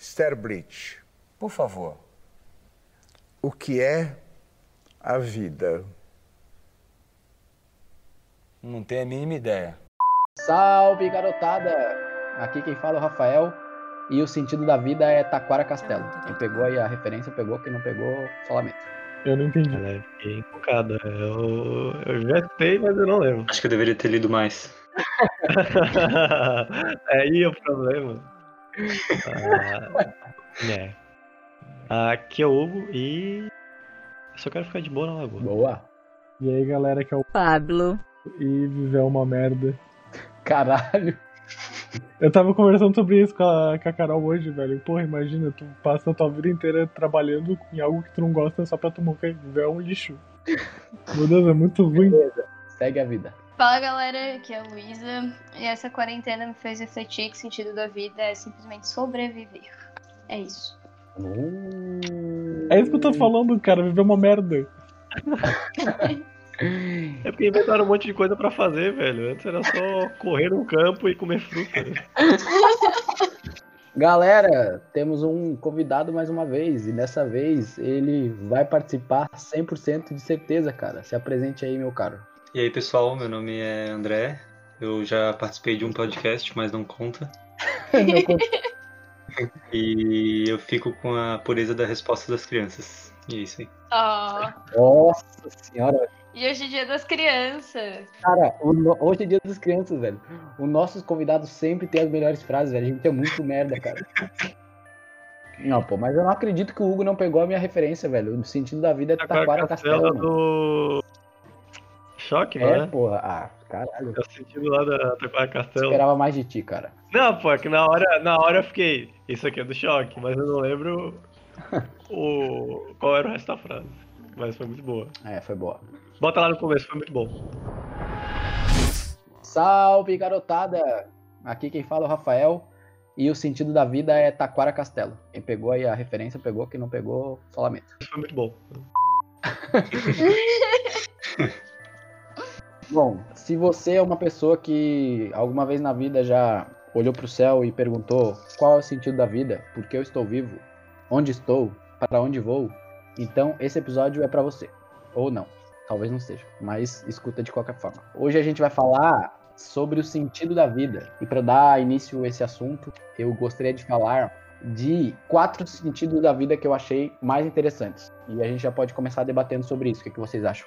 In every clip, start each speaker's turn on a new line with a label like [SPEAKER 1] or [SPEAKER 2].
[SPEAKER 1] Sterblich,
[SPEAKER 2] Por favor.
[SPEAKER 1] o que é a vida?
[SPEAKER 2] Não tenho a mínima ideia.
[SPEAKER 3] Salve, garotada! Aqui quem fala é o Rafael. E o sentido da vida é Taquara Castelo. Quem pegou aí a referência, pegou. Quem não pegou, só lamento.
[SPEAKER 4] Eu não entendi.
[SPEAKER 5] Ela é fiquei empolgada. Eu, eu já sei, mas eu não lembro.
[SPEAKER 6] Acho que eu deveria ter lido mais.
[SPEAKER 5] é aí o problema. É. Aqui é o Hugo e. Eu só quero ficar de boa na lagoa.
[SPEAKER 3] Boa.
[SPEAKER 4] E aí, galera, que é o
[SPEAKER 7] Pablo.
[SPEAKER 4] e viver uma merda.
[SPEAKER 3] Caralho.
[SPEAKER 4] Eu tava conversando sobre isso com a, com a Carol hoje, velho. Porra, imagina, tu passa a tua vida inteira trabalhando em algo que tu não gosta só pra tu morrer. Viver é um lixo. Meu Deus, é muito ruim.
[SPEAKER 3] Segue a vida.
[SPEAKER 8] Fala galera, aqui é a Luísa e essa quarentena me fez refletir que o sentido da vida é simplesmente sobreviver. É isso.
[SPEAKER 4] É isso que eu tô falando, cara. Viver é uma merda.
[SPEAKER 5] É porque inventaram um monte de coisa pra fazer, velho. Antes era só correr no campo e comer fruta.
[SPEAKER 3] Galera, temos um convidado mais uma vez. E dessa vez ele vai participar 100% de certeza, cara. Se apresente aí, meu caro.
[SPEAKER 6] E aí, pessoal, meu nome é André. Eu já participei de um podcast, mas não conta.
[SPEAKER 3] Não conta.
[SPEAKER 6] E eu fico com a pureza da resposta das crianças. E é isso aí.
[SPEAKER 8] Oh,
[SPEAKER 3] Nossa senhora.
[SPEAKER 8] e hoje é dia das crianças.
[SPEAKER 3] Cara, no- hoje é dia das crianças, velho. Os nossos convidados sempre têm as melhores frases, velho. A gente é muito merda, cara. Não, pô, mas eu não acredito que o Hugo não pegou a minha referência, velho. O sentido da vida é Taquara Castelo. mano.
[SPEAKER 5] do. Choque,
[SPEAKER 3] É,
[SPEAKER 5] né?
[SPEAKER 3] porra. Ah, caralho.
[SPEAKER 5] É o sentido lá da Taquara
[SPEAKER 3] Eu
[SPEAKER 5] Castelo.
[SPEAKER 3] esperava mais de ti, cara.
[SPEAKER 5] Não, pô, é que na hora, na hora eu fiquei. Isso aqui é do choque, mas eu não lembro o. qual era o resto da frase. Mas foi muito boa.
[SPEAKER 3] É, foi boa.
[SPEAKER 5] Bota lá no começo, foi muito bom.
[SPEAKER 3] Salve, garotada! Aqui quem fala é o Rafael. E o sentido da vida é Taquara Castelo. Quem pegou aí a referência, pegou. Quem não pegou, só lamento.
[SPEAKER 5] Isso foi muito bom.
[SPEAKER 3] Bom, se você é uma pessoa que alguma vez na vida já olhou pro céu e perguntou qual é o sentido da vida, por que eu estou vivo, onde estou, para onde vou, então esse episódio é pra você. Ou não, talvez não seja, mas escuta de qualquer forma. Hoje a gente vai falar sobre o sentido da vida. E para dar início a esse assunto, eu gostaria de falar de quatro sentidos da vida que eu achei mais interessantes. E a gente já pode começar debatendo sobre isso. O que, que vocês acham?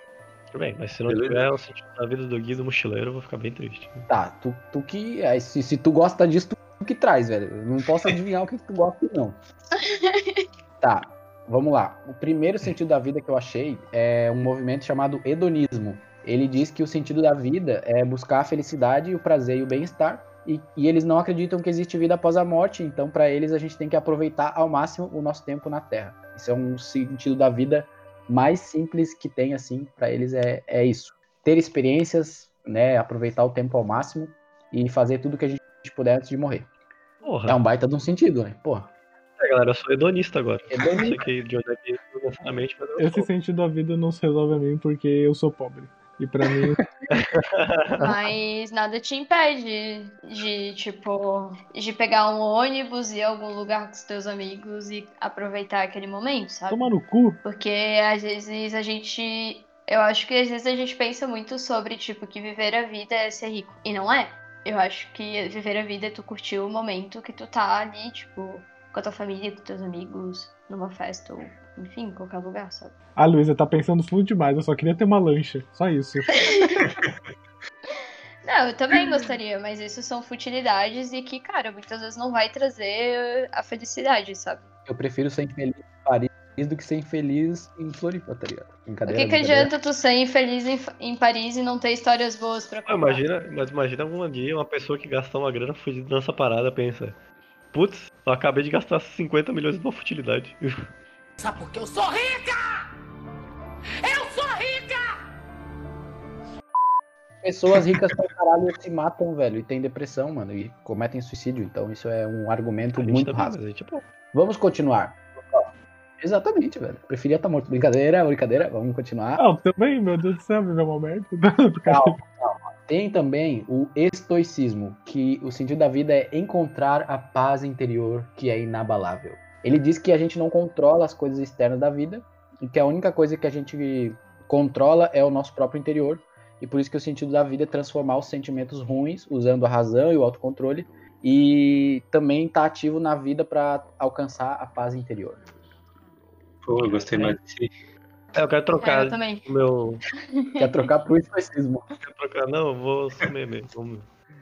[SPEAKER 5] Tudo bem, mas se não
[SPEAKER 6] Beleza.
[SPEAKER 5] tiver o sentido da vida do Gui do Mochileiro, eu vou ficar bem triste.
[SPEAKER 3] Tá, tu, tu que. é, se, se tu gosta disso, tu, tu que traz, velho. Eu não posso adivinhar o que, que tu gosta, não. Tá, vamos lá. O primeiro sentido da vida que eu achei é um movimento chamado hedonismo. Ele diz que o sentido da vida é buscar a felicidade, o prazer e o bem-estar. E, e eles não acreditam que existe vida após a morte, então para eles a gente tem que aproveitar ao máximo o nosso tempo na Terra. Isso é um sentido da vida mais simples que tem, assim, para eles é, é isso. Ter experiências, né, aproveitar o tempo ao máximo e fazer tudo que a gente puder antes de morrer.
[SPEAKER 5] Porra,
[SPEAKER 3] É um baita de um sentido, né? Porra.
[SPEAKER 5] é, galera, eu sou hedonista agora.
[SPEAKER 3] Hedonista.
[SPEAKER 5] Não sei que de onde é que mas eu
[SPEAKER 4] Esse sentido da vida não se resolve a mim porque eu sou pobre. E pra mim,
[SPEAKER 8] Mas nada te impede de, tipo, de pegar um ônibus e ir a algum lugar com os teus amigos e aproveitar aquele momento, sabe?
[SPEAKER 4] tomar no cu.
[SPEAKER 8] Porque às vezes a gente. Eu acho que às vezes a gente pensa muito sobre, tipo, que viver a vida é ser rico. E não é. Eu acho que viver a vida é tu curtir o momento que tu tá ali, tipo, com a tua família, com teus amigos, numa festa ou, enfim, em qualquer lugar, sabe?
[SPEAKER 4] A Luísa tá pensando fundo demais, eu só queria ter uma lancha. Só isso.
[SPEAKER 8] Não, eu também gostaria, mas isso são futilidades e que, cara, muitas vezes não vai trazer a felicidade, sabe?
[SPEAKER 3] Eu prefiro ser infeliz em Paris do que ser infeliz em Floripa, tá ligado?
[SPEAKER 8] O que, que adianta tu ser infeliz em, em Paris e não ter histórias boas pra
[SPEAKER 5] Ah,
[SPEAKER 8] contar?
[SPEAKER 5] imagina, mas imagina algum dia uma pessoa que gastou uma grana fudida nessa parada pensa. Putz, eu acabei de gastar 50 milhões numa futilidade.
[SPEAKER 7] Sabe por que eu sou rica? Eu sou rica!
[SPEAKER 3] Pessoas ricas pra caralho se matam, velho, e tem depressão, mano, e cometem suicídio. Então isso é um argumento muito
[SPEAKER 5] tá a gente é.
[SPEAKER 3] Vamos continuar. Exatamente, velho. Preferia estar morto. Brincadeira, brincadeira. Vamos continuar.
[SPEAKER 4] Ah, também, meu Deus do céu, uma merda.
[SPEAKER 3] Calma, calma. Tem também o estoicismo, que o sentido da vida é encontrar a paz interior que é inabalável. Ele diz que a gente não controla as coisas externas da vida e que a única coisa que a gente controla é o nosso próprio interior. E por isso que o sentido da vida é transformar os sentimentos ruins usando a razão e o autocontrole e também estar ativo na vida para alcançar a paz interior.
[SPEAKER 6] Pô, eu gostei mais desse.
[SPEAKER 5] É, eu quero
[SPEAKER 8] É,
[SPEAKER 5] trocar
[SPEAKER 8] eu também.
[SPEAKER 5] o meu.
[SPEAKER 3] Quer trocar pro estoicismo.
[SPEAKER 5] Quero trocar. Não, eu vou ser meme.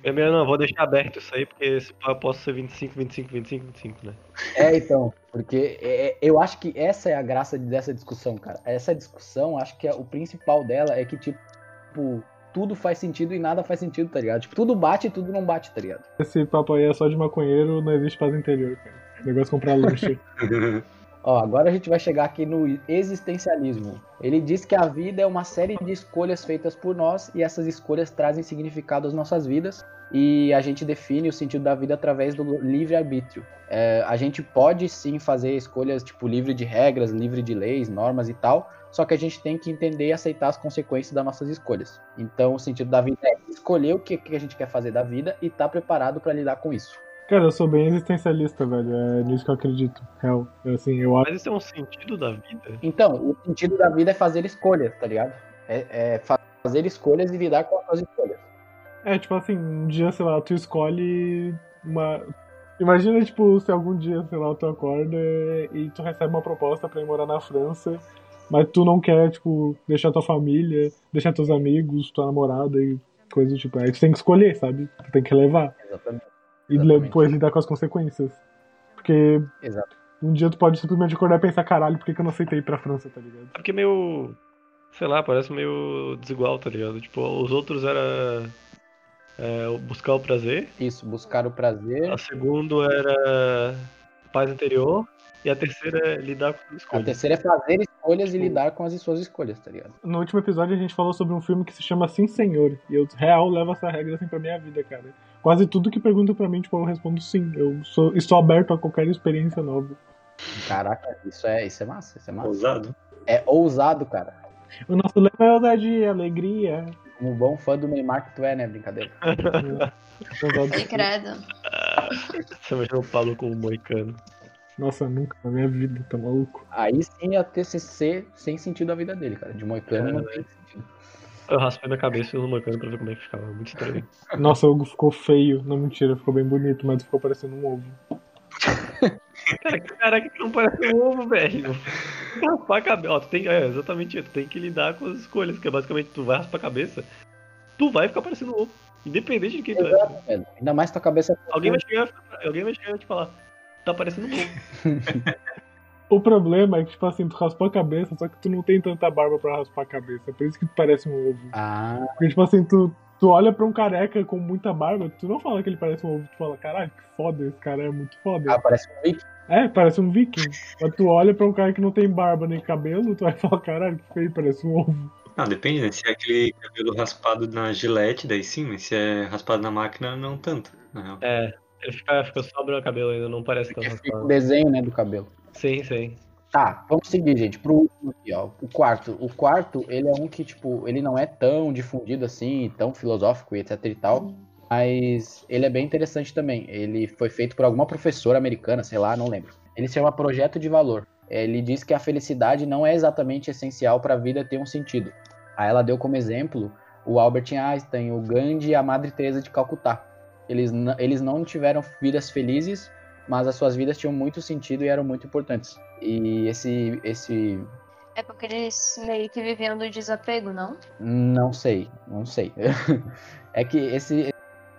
[SPEAKER 5] Vamos. Meme não, eu vou deixar aberto isso aí, porque esse eu posso ser 25, 25, 25, 25, né?
[SPEAKER 3] É, então, porque é, eu acho que essa é a graça dessa discussão, cara. Essa discussão, acho que é, o principal dela é que, tipo, tudo faz sentido e nada faz sentido, tá ligado? Tipo, tudo bate e tudo não bate, tá ligado?
[SPEAKER 4] Esse papo aí é só de maconheiro, não existe paz interior, cara. O negócio é comprar lanche.
[SPEAKER 3] Ó, agora a gente vai chegar aqui no existencialismo. Ele diz que a vida é uma série de escolhas feitas por nós e essas escolhas trazem significado às nossas vidas e a gente define o sentido da vida através do livre-arbítrio. É, a gente pode sim fazer escolhas tipo livre de regras, livre de leis, normas e tal, só que a gente tem que entender e aceitar as consequências das nossas escolhas. Então, o sentido da vida é escolher o que, que a gente quer fazer da vida e estar preparado para lidar com isso.
[SPEAKER 4] Cara, eu sou bem existencialista, velho. É nisso que eu acredito. Real. Eu, Assim, eu acho.
[SPEAKER 5] Mas isso é um sentido da vida?
[SPEAKER 3] Então, o sentido da vida é fazer escolhas, tá ligado? É, é fa- fazer escolhas e lidar com as suas escolhas.
[SPEAKER 4] É, tipo assim, um dia, sei lá, tu escolhe uma. Imagina, tipo, se algum dia, sei lá, tu acorda e tu recebe uma proposta pra ir morar na França, mas tu não quer, tipo, deixar tua família, deixar teus amigos, tua namorada e coisas do tipo. Aí tu tem que escolher, sabe? Tu tem que levar.
[SPEAKER 3] Exatamente.
[SPEAKER 4] E
[SPEAKER 3] Exatamente.
[SPEAKER 4] depois lidar com as consequências. Porque
[SPEAKER 3] Exato.
[SPEAKER 4] um dia tu pode simplesmente acordar e pensar, caralho, por que, que eu não aceitei ir pra França, tá ligado?
[SPEAKER 5] É porque meio. Sei lá, parece meio desigual, tá ligado? Tipo, os outros era. é, buscar o prazer.
[SPEAKER 3] Isso, buscar o prazer.
[SPEAKER 5] A segunda era paz interior. E a terceira é lidar com as
[SPEAKER 3] A
[SPEAKER 5] escolhas.
[SPEAKER 3] terceira é fazer escolhas e
[SPEAKER 5] Tipo-
[SPEAKER 3] lidar com as suas escolhas, tá ligado?
[SPEAKER 4] No último episódio a gente falou sobre um filme que se chama Sim Senhor. E eu, real, levo essa regra assim pra minha vida, cara. Quase tudo que perguntam pra mim, tipo, eu respondo sim. Eu sou, estou aberto a qualquer experiência nova.
[SPEAKER 3] Caraca, isso é, isso é massa, isso é massa.
[SPEAKER 6] Ousado.
[SPEAKER 3] É ousado, cara.
[SPEAKER 4] O nosso lema é ousadia, alegria.
[SPEAKER 3] Como bom fã do Neymar que tu é, né? Brincadeira.
[SPEAKER 4] Ousado.
[SPEAKER 8] Ai, credo.
[SPEAKER 5] Você imagina o Paulo com o moicano.
[SPEAKER 4] Nossa, nunca na minha vida, tá maluco?
[SPEAKER 3] Aí sim a TCC sem sentido a vida dele, cara. De Moicano não tem sentido.
[SPEAKER 5] Eu raspei minha cabeça no moicano pra ver como é que ficava. Muito estranho.
[SPEAKER 4] Nossa, o Hugo ficou feio. Não, mentira, ficou bem bonito, mas ficou parecendo um ovo.
[SPEAKER 5] Cara, caraca, que não parece um ovo, velho. Raspar a cabeça. Ó, tu tem. É, exatamente isso. Tu tem que lidar com as escolhas, que é basicamente tu vai raspar a cabeça, tu vai ficar parecendo um ovo. Independente de quem tu é.
[SPEAKER 3] Velho. Ainda mais tua cabeça.
[SPEAKER 5] Alguém vai chegar, alguém vai chegar e vai te falar. Tá parecendo um ovo.
[SPEAKER 4] O problema é que, tipo assim, tu raspou a cabeça, só que tu não tem tanta barba pra raspar a cabeça. É por isso que tu parece um ovo.
[SPEAKER 3] Ah,
[SPEAKER 4] Porque, tipo assim, tu, tu olha pra um careca com muita barba, tu não fala que ele parece um ovo, tu fala, caralho, que foda, esse cara é muito foda.
[SPEAKER 3] ah, parece um Vic.
[SPEAKER 4] É, parece um viking. Mas tu olha pra um cara que não tem barba nem cabelo, tu vai falar, caralho, que feio, parece um ovo.
[SPEAKER 6] Não, depende, né? Se é aquele cabelo raspado na gilete, daí sim, mas se é raspado na máquina, não tanto. Na real.
[SPEAKER 5] É, ele fica, fica sobra o cabelo ainda, não parece tão
[SPEAKER 3] Que fica o
[SPEAKER 5] raspado.
[SPEAKER 3] desenho, né, do cabelo.
[SPEAKER 5] Sim, sim.
[SPEAKER 3] Tá, vamos seguir, gente, pro último aqui, ó. O quarto. O quarto, ele é um que, tipo, ele não é tão difundido assim, tão filosófico e etc e tal. Mas ele é bem interessante também. Ele foi feito por alguma professora americana, sei lá, não lembro. Ele se chama Projeto de Valor. Ele diz que a felicidade não é exatamente essencial para a vida ter um sentido. Aí ela deu como exemplo o Albert Einstein, o Gandhi e a Madre Teresa de Calcutá. Eles, eles não tiveram vidas felizes, mas as suas vidas tinham muito sentido e eram muito importantes. E esse, esse,
[SPEAKER 8] É porque eles meio que viviam do desapego, não?
[SPEAKER 3] não sei, não sei. é que esse,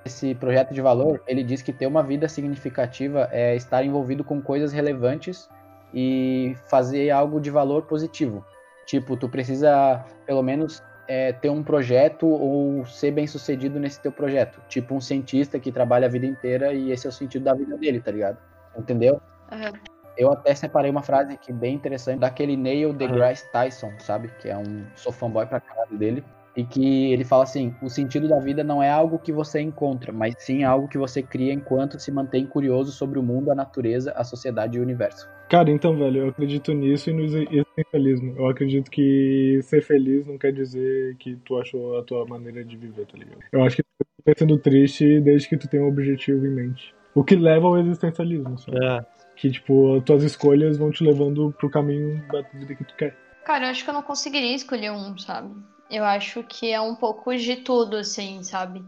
[SPEAKER 3] esse projeto de valor, ele diz que ter uma vida significativa é estar envolvido com coisas relevantes e fazer algo de valor positivo. Tipo, tu precisa, pelo menos, é, ter um projeto ou ser bem sucedido nesse teu projeto. Tipo um cientista que trabalha a vida inteira e esse é o sentido da vida dele, tá ligado? Entendeu?
[SPEAKER 8] Aham.
[SPEAKER 3] Eu até separei uma frase aqui bem interessante daquele Neil deGrasse Tyson, sabe? Que é um. Sou fanboy pra caralho dele. E que ele fala assim: o sentido da vida não é algo que você encontra, mas sim algo que você cria enquanto se mantém curioso sobre o mundo, a natureza, a sociedade e o universo.
[SPEAKER 4] Cara, então, velho, eu acredito nisso e no existencialismo. Eu acredito que ser feliz não quer dizer que tu achou a tua maneira de viver, tá ligado? Eu acho que tu vai sendo triste desde que tu tenha um objetivo em mente. O que leva ao existencialismo, sabe?
[SPEAKER 5] É.
[SPEAKER 4] Que, tipo, as tuas escolhas vão te levando pro caminho da vida que tu quer.
[SPEAKER 8] Cara, eu acho que eu não conseguiria escolher um, sabe? Eu acho que é um pouco de tudo, assim, sabe?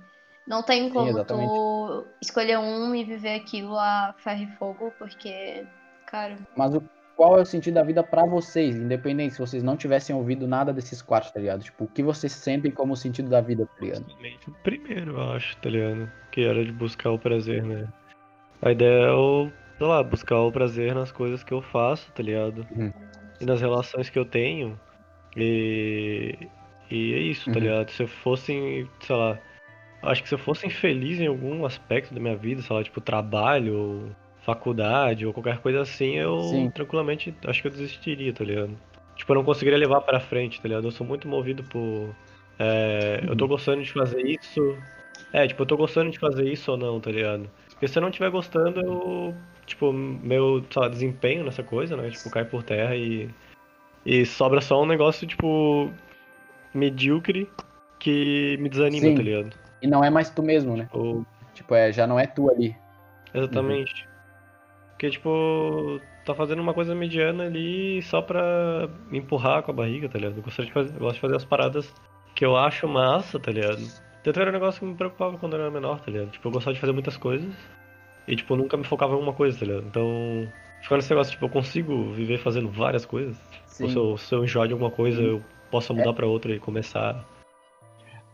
[SPEAKER 8] Não tem como
[SPEAKER 3] exatamente.
[SPEAKER 8] tu escolher um e viver aquilo a ferro e fogo, porque, cara,
[SPEAKER 3] Mas o, qual é o sentido da vida pra vocês, independente se vocês não tivessem ouvido nada desses quatro, tá ligado? Tipo, o que vocês sentem como sentido da vida, tá ligado?
[SPEAKER 5] Justamente o primeiro, eu acho, tá ligado? Que era de buscar o prazer, né? A ideia é o, sei lá, buscar o prazer nas coisas que eu faço, tá ligado?
[SPEAKER 3] Uhum.
[SPEAKER 5] E nas relações que eu tenho. E. E é isso, tá
[SPEAKER 3] Uhum.
[SPEAKER 5] ligado? Se eu fosse, sei lá. Acho que se eu fosse infeliz em algum aspecto da minha vida, sei lá, tipo trabalho, ou faculdade, ou qualquer coisa assim, eu
[SPEAKER 3] Sim.
[SPEAKER 5] tranquilamente acho que eu desistiria, tá ligado? Tipo, eu não conseguiria levar pra frente, tá ligado? Eu sou muito movido por. é, eu tô gostando de fazer isso. É, tipo, eu tô gostando de fazer isso ou não, tá ligado? Porque se eu não estiver gostando, eu. Tipo, meu, sei lá, desempenho nessa coisa, né? Tipo, cai por terra e. E sobra só um negócio, tipo. Medíocre que me desanima,
[SPEAKER 3] Sim.
[SPEAKER 5] tá ligado?
[SPEAKER 3] E não é mais tu mesmo, né?
[SPEAKER 5] Ou,
[SPEAKER 3] Tipo, é, já não é tu ali.
[SPEAKER 5] exatamente. Porque, tipo, tá fazendo uma coisa mediana ali só pra me empurrar com a barriga, tá ligado? Eu, gostaria de fazer, eu gosto de fazer as paradas que eu acho massa, tá ligado? Tanto era um negócio que me preocupava quando eu era menor, tá ligado? Tipo, eu gostava de fazer muitas coisas e, tipo, nunca me focava em uma coisa, tá ligado? Então, ficou nesse negócio, tipo, eu consigo viver fazendo várias coisas. Ou se eu, se eu enjoar de alguma coisa, eu posso mudar pra outra e começar.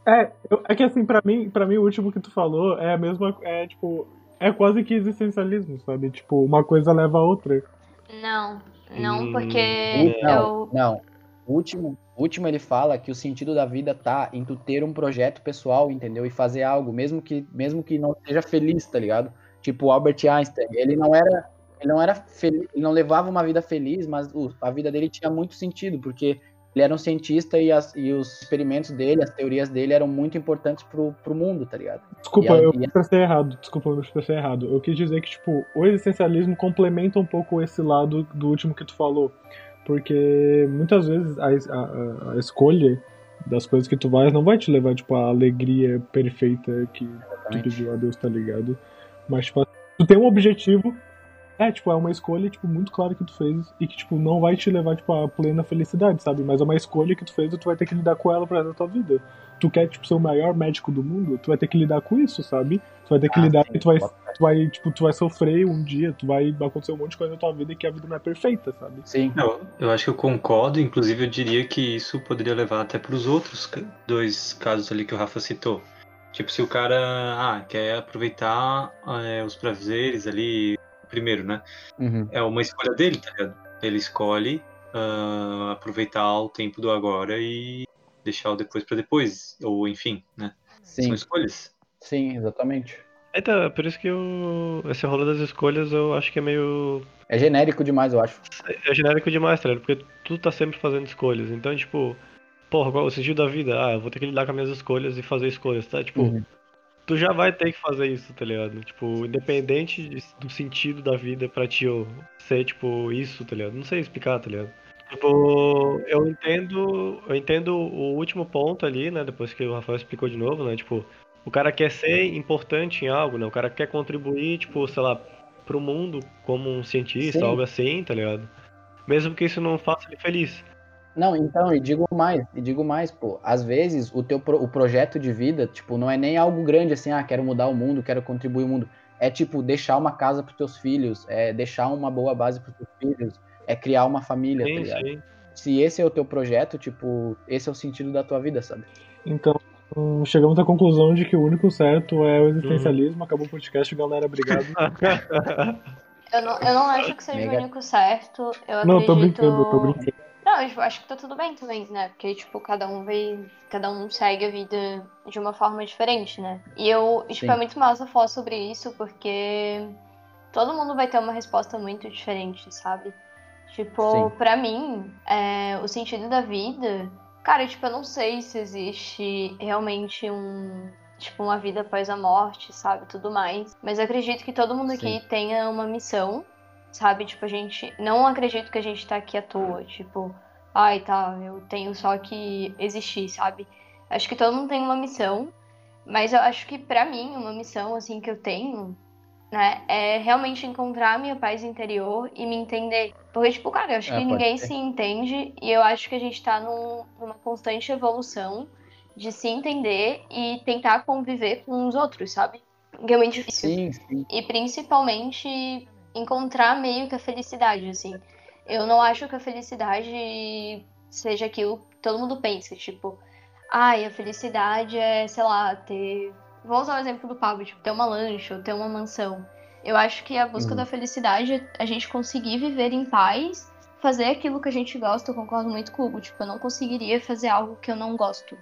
[SPEAKER 4] É, eu- é que assim, pra mim, pra mim, o último que tu falou é a mesma. É tipo. É quase que existencialismo, sabe? Tipo, uma coisa leva a outra.
[SPEAKER 8] não, não,
[SPEAKER 5] Hum,
[SPEAKER 8] porque
[SPEAKER 5] É,
[SPEAKER 3] não,
[SPEAKER 8] eu.
[SPEAKER 3] não. O último, o último ele fala que o sentido da vida tá em tu ter um projeto pessoal, entendeu? E fazer algo, mesmo que, mesmo que não seja feliz, tá ligado? Tipo o Albert Einstein, ele não era, ele não era feliz, ele não levava uma vida feliz, mas o- a vida dele tinha muito sentido, porque ele era um cientista e, as- e os experimentos dele, as teorias dele eram muito importantes pro, pro mundo, tá ligado?
[SPEAKER 4] Desculpa,
[SPEAKER 3] a-
[SPEAKER 4] eu
[SPEAKER 3] e a-
[SPEAKER 4] expressei errado. Desculpa, eu expressei errado. Eu quis dizer que, tipo, o existencialismo complementa um pouco esse lado do último que tu falou. Porque muitas vezes a, a- a- a escolha das coisas que tu vais não vai te levar, tipo, à alegria perfeita que tu
[SPEAKER 3] Exatamente.
[SPEAKER 4] pediu a Deus, tá ligado? Mas, tipo, tu tem um objetivo, é, tipo, é uma escolha, tipo, muito clara que tu fez e que, tipo, não vai te levar, tipo, à plena felicidade, sabe? Mas é uma escolha que tu fez e tu vai ter que lidar com ela da tua vida. Tu quer, tipo, ser o maior médico do mundo, tu vai ter que lidar com isso, sabe? Tu vai ter que
[SPEAKER 3] Ah,
[SPEAKER 4] lidar
[SPEAKER 3] sim,
[SPEAKER 4] e tu vai, tu vai, tipo, tu vai sofrer um dia, tu vai acontecer um monte de coisa na tua vida que a vida não é perfeita, sabe?
[SPEAKER 3] Sim.
[SPEAKER 6] Eu, eu acho que eu concordo, inclusive eu diria que isso poderia levar até para os outros dois casos ali que o Rafa citou. Tipo, se o cara ah, quer aproveitar é, os prazeres ali, primeiro, né?
[SPEAKER 3] Uhum.
[SPEAKER 6] É uma escolha dele, tá ligado? Ele escolhe ah, aproveitar o tempo do agora e deixar o depois para depois, ou enfim, né?
[SPEAKER 3] Sim,
[SPEAKER 6] São escolhas.
[SPEAKER 3] sim, exatamente.
[SPEAKER 5] Então, é por isso que eu, esse rolo das escolhas eu acho que é meio
[SPEAKER 3] É genérico demais, eu acho.
[SPEAKER 5] É genérico demais, tá ligado? Porque tu tá sempre fazendo escolhas. Então, tipo, porra, qual é o sentido da vida? Ah, eu vou ter que lidar com as minhas escolhas e fazer escolhas, tá? Tipo,
[SPEAKER 3] Uhum.
[SPEAKER 5] Tu já vai ter que fazer isso, tá ligado? Tipo, independente de- do sentido da vida pra ti ou ser, tipo, isso, tá ligado? Não sei explicar, tá ligado? Tipo, eu entendo, eu entendo o último ponto ali, né? Depois que o Rafael explicou de novo, né? Tipo, o cara quer ser importante em algo, né? O cara quer contribuir, tipo, sei lá, pro mundo como um cientista,
[SPEAKER 3] Sim.
[SPEAKER 5] algo assim, tá ligado? Mesmo que isso não faça ele feliz.
[SPEAKER 3] Não, então, e digo mais, e digo mais, pô, às vezes o teu pro- o projeto de vida, tipo, não é nem algo grande assim, ah, quero mudar o mundo, quero contribuir o mundo. É tipo deixar uma casa pros teus filhos, é deixar uma boa base pros teus filhos, é criar uma família, tá
[SPEAKER 5] Sim,
[SPEAKER 3] ligado?
[SPEAKER 5] sim.
[SPEAKER 3] Se esse é o teu projeto, tipo, esse é o sentido da tua vida, sabe?
[SPEAKER 4] Então, hum, chegamos à conclusão de que o único certo é o existencialismo. Acabou o podcast, galera. Obrigado.
[SPEAKER 8] Eu não, eu não acho que seja
[SPEAKER 3] Mega.
[SPEAKER 8] o único certo. Eu
[SPEAKER 4] Não, tô
[SPEAKER 8] acredito...
[SPEAKER 4] brincando, tô brincando.
[SPEAKER 8] Não, eu acho que tá tudo bem também, né? Porque, tipo, cada um vai. Cada um segue a vida de uma forma diferente, né? E eu, tipo,
[SPEAKER 3] Sim.
[SPEAKER 8] é muito massa falar sobre isso, porque todo mundo vai ter uma resposta muito diferente, sabe? Tipo,
[SPEAKER 3] Sim.
[SPEAKER 8] pra mim, é, o sentido da vida. Cara, tipo, eu não sei se existe realmente um. Tipo, uma vida após a morte, sabe? Tudo mais. Mas acredito que todo mundo aqui
[SPEAKER 3] Sim.
[SPEAKER 8] tenha uma missão, sabe? Tipo, a gente. Não acredito que a gente tá aqui à toa. Tipo, ai, tá, eu tenho só que existir, sabe? Acho que todo mundo tem uma missão. Mas eu acho que pra mim, uma missão, assim, que eu tenho, né, é realmente encontrar a minha paz interior e me entender. Porque, tipo, cara, eu acho
[SPEAKER 3] É,
[SPEAKER 8] que ninguém
[SPEAKER 3] ser.
[SPEAKER 8] se entende e eu acho que a gente tá num- numa constante evolução de se entender e tentar conviver com os outros, sabe? Que é muito difícil.
[SPEAKER 3] Sim, sim.
[SPEAKER 8] E principalmente encontrar meio que a felicidade, assim. Eu não acho que a felicidade seja aquilo que todo mundo pensa, tipo, ai, a felicidade é, sei lá, ter. Vou usar o exemplo do Pablo, tipo, ter uma lancha ou ter uma mansão. Eu acho que a busca
[SPEAKER 3] Uhum.
[SPEAKER 8] da felicidade é a gente conseguir viver em paz, fazer aquilo que a gente gosta. Eu concordo muito com o Hugo, tipo, eu não conseguiria fazer algo que eu não gosto.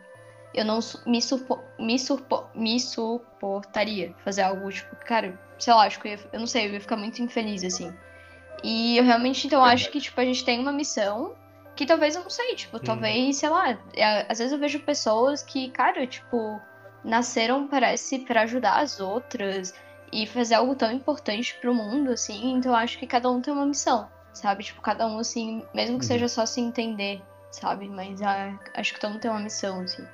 [SPEAKER 8] Eu não me, supo, me, supo, me suportaria fazer algo, tipo, cara, sei lá, acho que eu, ia, eu não sei, eu ia ficar muito infeliz, assim. E eu realmente, então, acho que, tipo, a gente tem uma missão que talvez eu não sei, tipo, talvez, sei lá, é, às vezes eu vejo pessoas que, cara, tipo, nasceram, parece, pra ajudar as outras e fazer algo tão importante pro mundo, assim, então eu acho que cada um tem uma missão, sabe? Tipo, cada um, assim, mesmo que
[SPEAKER 3] Uhum.
[SPEAKER 8] seja só se entender, sabe? Mas ah, acho que todo mundo tem uma missão, assim.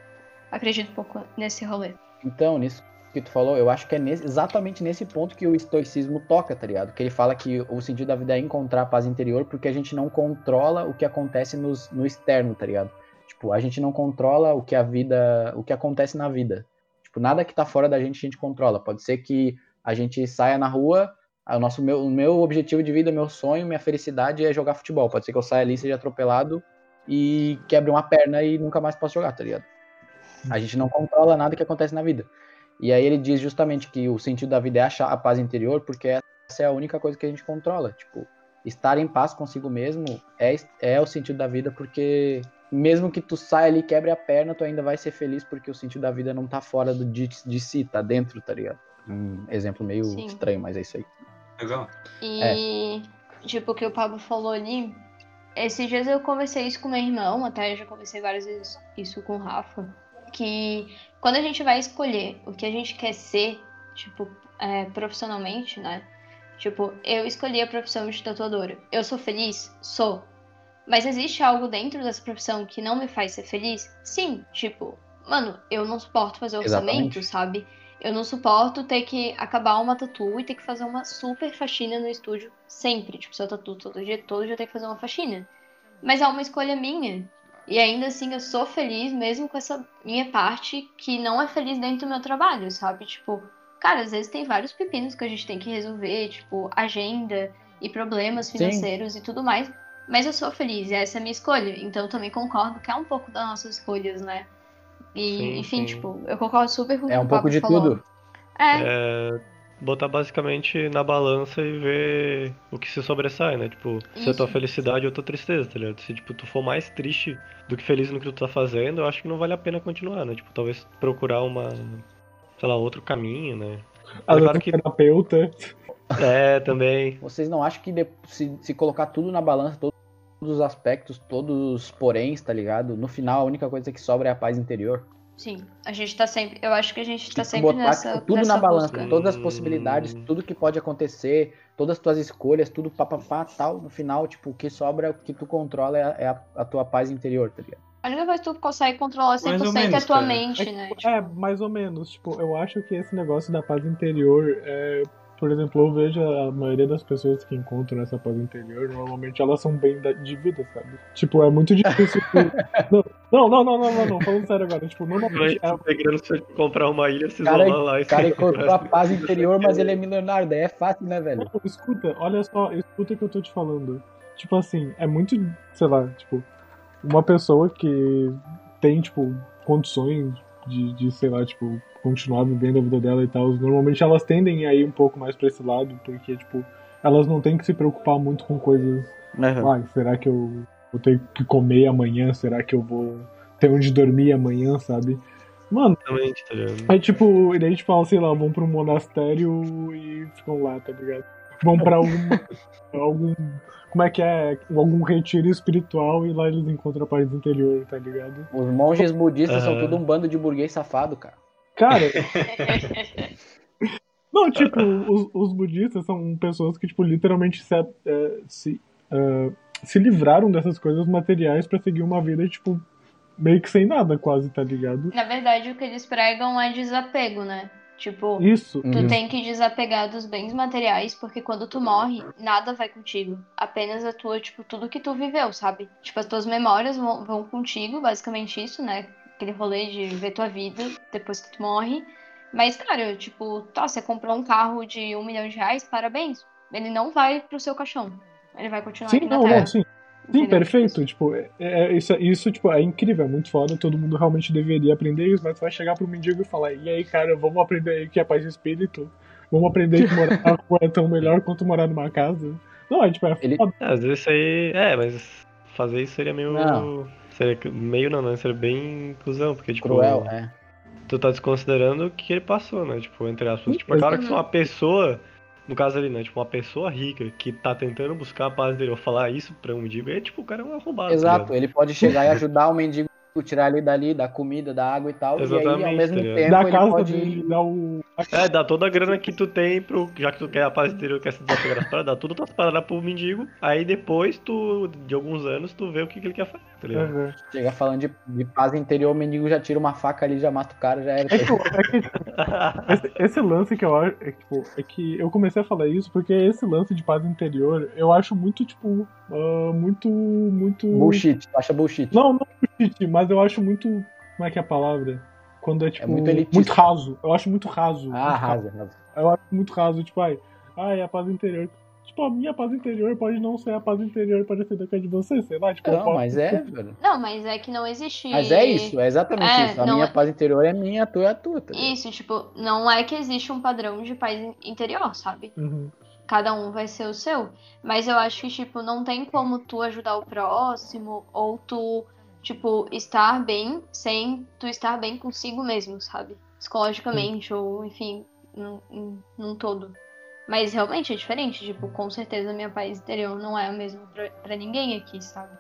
[SPEAKER 8] Acredito um pouco nesse rolê.
[SPEAKER 3] Então, nisso que tu falou, eu acho que é nesse- exatamente nesse ponto que o estoicismo toca, tá ligado? Que ele fala que o sentido da vida é encontrar a paz interior porque a gente não controla o que acontece nos, no externo, tá ligado? Tipo, a gente não controla o que a vida, o que acontece na vida. Tipo, nada que tá fora da gente a gente controla. Pode ser que a gente saia na rua, o nosso meu, o meu objetivo de vida, meu sonho, minha felicidade é jogar futebol. Pode ser que eu saia ali, seja atropelado e quebre uma perna e nunca mais possa jogar, tá ligado? A gente não controla nada que acontece na vida. E aí ele diz justamente que o sentido da vida é achar a paz interior, porque essa é a única coisa que a gente controla. Tipo, estar em paz consigo mesmo é, é o sentido da vida, porque mesmo que tu saia ali e quebre a perna, tu ainda vai ser feliz, porque o sentido da vida não tá fora do, de, de si, tá dentro, tá ligado? Um exemplo meio
[SPEAKER 8] Sim.
[SPEAKER 3] estranho, mas é isso aí.
[SPEAKER 6] Legal.
[SPEAKER 8] E, tipo, o que o Pablo falou ali, esses dias eu conversei isso com meu irmão, até já conversei várias vezes isso com o Rafa, que quando a gente vai escolher o que a gente quer ser, tipo, é, profissionalmente, né? Tipo, eu escolhi a profissão de tatuadora. Eu sou feliz? Sou. Mas existe algo dentro dessa profissão que não me faz ser feliz? Sim. Tipo, mano, eu não suporto fazer orçamento,
[SPEAKER 3] Exatamente.
[SPEAKER 8] sabe? Eu não suporto ter que acabar uma tatu e ter que fazer uma super faxina no estúdio sempre. Tipo, se eu tatu todo dia, todo dia eu tenho que fazer uma faxina. Mas é uma escolha minha. E ainda assim eu sou feliz mesmo com essa minha parte que não é feliz dentro do meu trabalho, sabe? Tipo, cara, às vezes tem vários pepinos que a gente tem que resolver, tipo, agenda e problemas
[SPEAKER 3] Sim.
[SPEAKER 8] financeiros e tudo mais. Mas eu sou feliz e essa é a minha escolha. Então eu também concordo que é um pouco das nossas escolhas, né? E,
[SPEAKER 5] Sim,
[SPEAKER 8] enfim,
[SPEAKER 5] sim.
[SPEAKER 8] tipo, eu concordo super com o que
[SPEAKER 3] É
[SPEAKER 8] o
[SPEAKER 3] um pouco de
[SPEAKER 8] falou.
[SPEAKER 3] tudo.
[SPEAKER 8] É,
[SPEAKER 5] É, botar basicamente na balança e ver o que se sobressai, né? Tipo, se a tua
[SPEAKER 8] Isso.
[SPEAKER 5] felicidade ou a tua tristeza, tá ligado? Se, tipo, tu for mais triste do que feliz no que tu tá fazendo, eu acho que não vale a pena continuar, né? Tipo, talvez procurar uma, sei lá, outro caminho, né?
[SPEAKER 4] Às
[SPEAKER 5] claro que-
[SPEAKER 4] terapeuta.
[SPEAKER 5] É, também.
[SPEAKER 3] Vocês não acham que de- se, se colocar tudo na balança, todos os aspectos, todos os poréns, tá ligado? No final, a única coisa que sobra é a paz interior.
[SPEAKER 8] Sim. A gente tá sempre. Eu acho que a gente tá
[SPEAKER 3] tu
[SPEAKER 8] sempre
[SPEAKER 3] botar
[SPEAKER 8] nessa.
[SPEAKER 3] tipo, tudo
[SPEAKER 8] nessa
[SPEAKER 3] na balança,
[SPEAKER 8] busca.
[SPEAKER 3] todas as possibilidades, tudo que pode acontecer, todas as tuas escolhas, tudo papapá, tal, no final, tipo, o que sobra, o que tu controla é a, é a- a tua paz interior, tá ligado?
[SPEAKER 8] A única coisa que tu consegue controlar 100%
[SPEAKER 6] Mais ou
[SPEAKER 8] é a
[SPEAKER 6] menos,
[SPEAKER 8] tua
[SPEAKER 6] cara.
[SPEAKER 8] mente, né?
[SPEAKER 4] É, mais ou menos. Tipo, eu acho que esse negócio da paz interior é. Por exemplo, eu vejo a maioria das pessoas que encontram essa paz interior, normalmente elas são bem de vida, sabe? Tipo, é muito difícil. tu- não, não, não, não, não, não, falando sério agora. Tipo, normalmente.
[SPEAKER 5] Vai pegando se comprar uma ilha, se
[SPEAKER 3] Cara,
[SPEAKER 5] isolar lá e
[SPEAKER 3] O cara encontrou a paz interior, mas ele é milionário, daí é fácil, né, velho?
[SPEAKER 4] Não, escuta, olha só, escuta o que eu tô te falando. Tipo assim, é muito, sei lá, tipo, uma pessoa que tem, tipo, condições de, de sei lá, tipo, continuar vivendo a vida dela e tal, normalmente elas tendem a ir um pouco mais pra esse lado, porque, tipo, elas não têm que se preocupar muito com coisas. Ai, será que eu vou ter que comer amanhã? Será que eu vou ter onde dormir amanhã, sabe? Mano,
[SPEAKER 5] tá ligado?
[SPEAKER 4] Aí, tipo, e daí, tipo, sei lá, vão pra um monastério e ficam lá, tá ligado? vão pra alguma, algum. Como é que é? Algum retiro espiritual e lá eles encontram a paz do interior, tá ligado?
[SPEAKER 3] Os monges budistas são
[SPEAKER 5] Aham.
[SPEAKER 3] tudo um bando de burguês safado, cara.
[SPEAKER 4] Cara. Não, tipo, os, os budistas são pessoas que, tipo, literalmente se, eh, se, eh, se livraram dessas coisas materiais pra seguir uma vida, tipo, meio que sem nada, quase, tá ligado?
[SPEAKER 8] Na verdade, o que eles pregam é desapego, né? Tipo,
[SPEAKER 4] Isso.
[SPEAKER 8] tu
[SPEAKER 3] Uhum.
[SPEAKER 8] tem que desapegar dos bens materiais, porque quando tu morre, nada vai contigo. Apenas a tua, tipo, tudo que tu viveu, sabe? Tipo, as tuas memórias vão, vão contigo, basicamente isso, né? Aquele rolê de ver tua vida depois que tu morre. Mas, cara, tipo, tá, você comprou um carro de um milhão de reais, parabéns. Ele não vai pro seu caixão. Ele vai continuar
[SPEAKER 4] Sim,
[SPEAKER 8] aqui na
[SPEAKER 4] não,
[SPEAKER 8] Terra.
[SPEAKER 4] não, sim. Sim,
[SPEAKER 8] entendeu?
[SPEAKER 4] perfeito. Tipo, é, é- isso, isso tipo, é incrível, é muito foda. Todo mundo realmente deveria aprender isso, mas você vai chegar pro mendigo e falar: e aí, cara, vamos aprender aí que é paz de espírito? Vamos aprender que morar na rua é tão melhor quanto morar numa casa? Não, é tipo, é
[SPEAKER 3] Ele-
[SPEAKER 4] foda.
[SPEAKER 5] É, às vezes isso aí. É, mas fazer isso seria meio.
[SPEAKER 3] Não.
[SPEAKER 5] Seria meio não, né? Seria bem inclusão, porque, tipo.
[SPEAKER 3] Cruel, é.
[SPEAKER 5] tu tá desconsiderando o que ele passou, né? Tipo, entre aspas. Tipo, é claro que se uma pessoa, no caso ali, né? Tipo, uma pessoa rica que tá tentando buscar a paz interior, falar isso pra um mendigo, é tipo, o cara é um arrombado. tá
[SPEAKER 3] Exato, ele pode chegar e ajudar o mendigo, tirar ele dali, da comida, da água e tal. e aí, ao
[SPEAKER 5] Exatamente,
[SPEAKER 3] mesmo
[SPEAKER 5] tá
[SPEAKER 3] tempo,
[SPEAKER 4] Da
[SPEAKER 3] ele
[SPEAKER 4] casa
[SPEAKER 3] pode.
[SPEAKER 4] dele, dá o.
[SPEAKER 5] É, dá toda a grana que tu tem pro. Já que tu quer a paz interior, quer se desapegar das paradas, dá tudo tuas paradas pro mendigo. Aí depois tu, de alguns anos, tu vê o que, que ele quer fazer, tá ligado?
[SPEAKER 4] Uhum.
[SPEAKER 3] Chega falando de, de paz interior, o mendigo já tira uma faca ali, já mata o cara, já era.
[SPEAKER 4] É que, é que, esse, esse lance que eu acho. É, tipo, é que eu comecei a falar isso porque esse lance de paz interior eu acho muito, tipo. ah, muito. Muito.
[SPEAKER 3] Bullshit, tu acha bullshit.
[SPEAKER 4] Não, não bullshit, mas eu acho muito. Como é que é a palavra? Quando é tipo.
[SPEAKER 3] muito elitista.
[SPEAKER 4] muito raso. Eu acho muito raso.
[SPEAKER 3] Ah,
[SPEAKER 4] muito
[SPEAKER 3] rasa. rasa.
[SPEAKER 4] Eu acho muito raso, tipo, ai, ai, a paz interior. Tipo, a minha paz interior pode não ser a paz interior parecida com a de você, sei lá, tipo,
[SPEAKER 3] Não,
[SPEAKER 4] posso-
[SPEAKER 3] mas é, velho.
[SPEAKER 8] Não, mas é que não existe.
[SPEAKER 3] Mas é isso, é exatamente
[SPEAKER 8] É,
[SPEAKER 3] isso. A minha
[SPEAKER 8] é-
[SPEAKER 3] paz interior é minha, a tua é a tua. Tá?
[SPEAKER 8] Isso, tipo, não é que existe um padrão de paz in- interior, sabe?
[SPEAKER 4] Uhum.
[SPEAKER 8] Cada um vai ser o seu. Mas eu acho que, tipo, não tem como tu ajudar o próximo ou tu, tipo, estar bem sem tu estar bem consigo mesmo, sabe? Psicologicamente ou, enfim, num, num- todo. Mas realmente é diferente, tipo, com certeza minha paz interior não é a mesma pra, pra ninguém aqui, sabe?